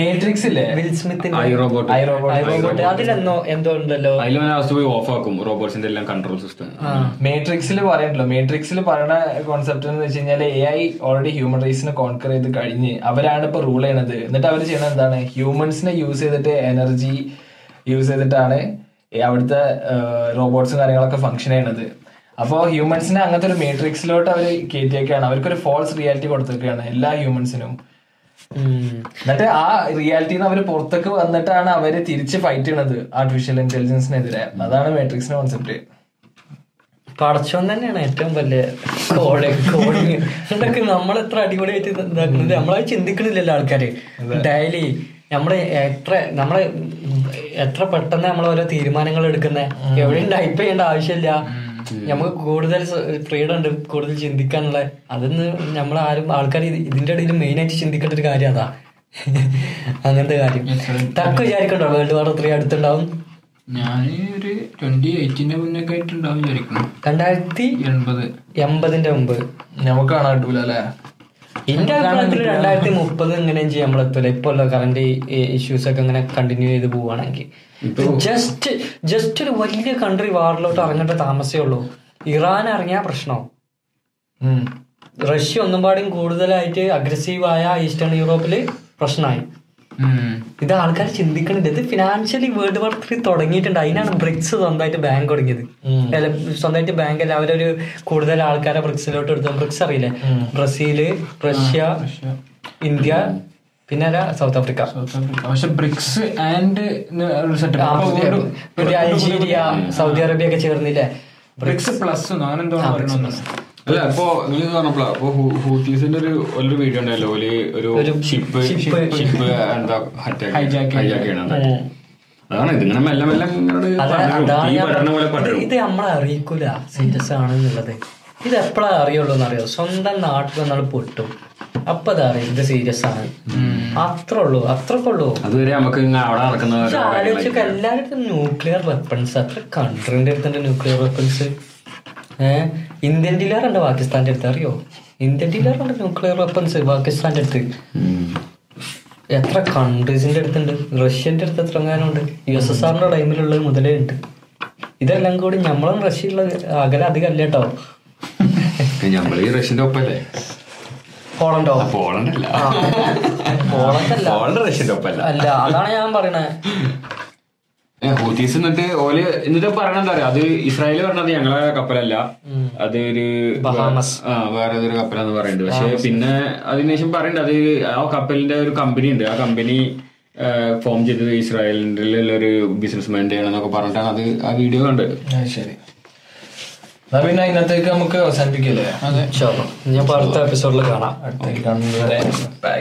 മേട്രിക്സ് ഇല്ലേ? Will സ്മിത്തിന്റെ I robot. I robot. Robot. അതിലെന്നോ എന്തോ ഉണ്ടല്ലോ. പോയി ഓഫ് ആക്കും. റോബോട്ട്സിന്റെ എല്ലാം കൺട്രോൾ സിസ്റ്റം മേട്രിക്സിൽ പറയണ്ടല്ലോ. മേട്രിക്സിൽ പറയുന്ന കോൺസെപ്റ്റ് എന്ന് വെച്ച് കഴിഞ്ഞാൽ എ ഐ ഓൾറെഡി ഹ്യൂമൻ റൈസിനെ കോൺകർ ചെയ്ത് കഴിഞ്ഞ് അവരാണ് ഇപ്പൊ റൂൾ ചെയ്യണത്. എന്നിട്ട് അവർ ചെയ്യണത് എന്താണ്? ഹ്യൂമൻസിനെ യൂസ് ചെയ്തിട്ട് എനർജി യൂസ് ചെയ്തിട്ടാണ് അവിടുത്തെ റോബോട്ട്സും കാര്യങ്ങളൊക്കെ ഫങ്ഷൻ ചെയ്യണത് അപ്പോൾ ഹ്യൂമൻസിനെ അങ്ങനത്തെ ഒരു മേട്രിക്സിലോട്ട് അവർ കയറ്റിയൊക്കെയാണ് അവർക്കൊരു ഫോൾസ് റിയാലിറ്റി കൊടുത്തൊക്കെയാണ് എല്ലാ ഹ്യൂമൻസിനും എന്നിട്ട് ആ റിയാലിറ്റിന്ന് അവർ പുറത്തേക്ക് വന്നിട്ടാണ് അവർ തിരിച്ച് ഫൈറ്റ് ചെയ്യണത് ആർട്ടിഫിഷ്യൽ ഇന്റലിജൻസിനെതിരെ അതാണ് മാട്രിക്സിന്റെ കോൺസെപ്റ്റ് പടച്ചോൻ തന്നെയാണ് ഏറ്റവും വലിയ കോഡിങ് കോഡിങ് നമ്മൾ എത്ര അടിപൊളിയായിട്ട് ഇതാക്കുന്നത്? നമ്മളത് ചിന്തിക്കണില്ലല്ലോ ആൾക്കാര്. ഡെയിലി നമ്മൾ എത്ര നമ്മളെ എത്ര പെട്ടെന്ന് നമ്മൾ ഓരോ തീരുമാനങ്ങൾ എടുക്കുന്നത് എവിടെയും ടൈപ്പ് ചെയ്യേണ്ട ആവശ്യമില്ല. നമുക്ക് കൂടുതൽ ഫ്രീഡം ഉണ്ട് കൂടുതൽ ചിന്തിക്കാനുള്ള. അതൊന്ന് നമ്മൾ ആരും ആൾക്കാർ ഇതിന്റെ ഇടയിൽ മെയിൻ ആയിട്ട് ചിന്തിക്കേണ്ട ഒരു കാര്യം അതാ. അങ്ങനത്തെ കാര്യം. തക്ക വിചാരിക്കണ്ടോ? World war three അടുത്തുണ്ടാവും? ഞാൻ ഒരു ട്വന്റി എയ്റ്റിന്റെ മുന്നൊക്കെ ആയിട്ടുണ്ടാവും വിചാരിക്കുന്നു. രണ്ടായിരത്തി എൺപത്. എൺപതിന്റെ മുമ്പ്. നമുക്ക് കാണാൻ കിട്ടൂല അല്ലെ? എന്റെ അഭിപ്രായത്തിൽ രണ്ടായിരത്തി മുപ്പത് എങ്ങനെയും ചെയ്യാൻ നമ്മളെത്തൂല ഇപ്പൊ ഉള്ള കറന്റ് ഇഷ്യൂസ് ഒക്കെ ഇങ്ങനെ കണ്ടിന്യൂ ചെയ്ത് പോവാണെങ്കിൽ ജസ്റ്റ് ജസ്റ്റ് ഒരു വലിയ കൺട്രി വാറിലോട്ട് ഇറങ്ങേണ്ട താമസേ ഉള്ളൂ. ഇറാൻ ഇറങ്ങിയ പ്രശ്നവും റഷ്യ ഒന്നും പാടും കൂടുതലായിട്ട് അഗ്രസീവായ ഈസ്റ്റേൺ യൂറോപ്പിൽ പ്രശ്നമായി ഇത് ആൾക്കാർ ചിന്തിക്കണില്ല. ഇത് ഫിനാൻഷ്യലി വേൾഡ് വാർ ത്രീ തുടങ്ങിയിട്ടുണ്ട്. അതിനാണ് ബ്രിക്സ് സ്വന്തമായിട്ട് ബാങ്ക് തുടങ്ങിയത്. സ്വന്തമായിട്ട് ബാങ്ക് അല്ല അവരൊരു കൂടുതൽ ആൾക്കാരെ ബ്രിക്സിലോട്ട് എടുത്തു. ബ്രിക്സ് അറിയില്ലേ? ബ്രസീൽ റഷ്യ ഇന്ത്യ പിന്നെ സൗത്ത് ആഫ്രിക്ക പക്ഷെ BRICS and Algeria Saudi Arabia ഒക്കെ ചേർന്നില്ലേ? ബ്രിക്സ് പ്ലസ് അങ്ങനെ എന്തോ അല്ല അപ്പൊ നിങ്ങൾ പറഞ്ഞപ്പോഴാ അപ്പൊ ഹൂത്തീസിന്റെ ഒരു ഒരു വീഡിയോ ഉണ്ടല്ലോ ഒരു ഒരു ഷിപ്പ് ഷിപ്പ് എന്താ ഹൈജാക്ക് ഹൈജാക്ക് ചെയ്യണം അതാണ് ഇതിങ്ങനെ മെല്ലെ മെല്ലെ ഇത് ഇത് നമ്മളെ അറിയിക്കൂല സീരിയസ് ആണെന്നുള്ളത് ഇത് എപ്പോഴാ അറിയുള്ളൂ എന്നറിയോ? സ്വന്തം നാട്ടിൽ നമ്മൾ പൊട്ടും. അപ്പൊ അത് അറിയും ഇത് സീരിയസ് ആണ്. അത്രേ ഉള്ളൂ അത്രക്കെ ഉള്ളൂ. അതുവരെ നമുക്ക് ഇങ്ങ് അവിടെ നടക്കുന്ന എല്ലാവർക്കും ന്യൂക്ലിയർ വെപ്പൺസ് അത്ര കൺട്രീന്റെ അടുത്തുണ്ട് ന്യൂക്ലിയർ വെപ്പൺസ് ഇന്ത്യൻ ഉണ്ട് പാകിസ്ഥാന്റെ അടുത്ത്? അറിയോ? ഇന്ത്യൻ ഡീലർ ഉണ്ട് ന്യൂക്ലിയർ വെപ്പൺസ് പാകിസ്ഥാന്റെ അടുത്ത്? എത്ര കൺട്രീസിന്റെ അടുത്തുണ്ട്? റഷ്യന്റെ അടുത്ത് എത്ര എങ്ങാനുണ്ട് യു എസ് എസ് ആറിന്റെ ടൈമിലുള്ളത് മുതലേ ഉണ്ട്. ഇതെല്ലാം കൂടി നമ്മളും റഷ്യയുള്ള അകലെ അധികം അല്ല കേട്ടോ നമ്മൾ ഈ റഷ്യന്റെ ഒപ്പല്ലേ? പോളണ്ടോ? പോളണ്ട് അല്ല പോളണ്ട് അല്ല പോളണ്ട് റഷ്യന്റെ ഒപ്പല്ല. അല്ല അതാണ് ഞാൻ പറയണേ. ഹൂത്തീസ് എന്നിട്ട് ഓൽ എന്നിട്ട് പറയണ എന്താ പറയാ അത് ഇസ്രായേൽ പറഞ്ഞത് ഞങ്ങളെ കപ്പലല്ല. അത് ഒരു ബഹാമസ്. ആ വേറെ ഏതൊരു കപ്പലാന്ന് പറയുന്നുണ്ട് പക്ഷെ പിന്നെ അതിനുശേഷം പറയുന്നുണ്ട് അത് ആ കപ്പലിന്റെ ഒരു കമ്പനി ഉണ്ട്. ആ കമ്പനി ഫോം ചെയ്തത് ഇസ്രായേലിന്റെ ഒരു ബിസിനസ് മാന്റെ ആണെന്നൊക്കെ പറഞ്ഞിട്ടാണ് അത് ആ വീഡിയോ കണ്ടത്. ശരി. എന്നാ പിന്നെ ഇന്നത്തേക്ക് നമുക്ക് അവസാനിപ്പിക്കല്ലേ? ഞാൻ അടുത്ത എപ്പിസോഡിൽ കാണാം. അടുത്തേക്ക് കാണുന്നത് ബൈ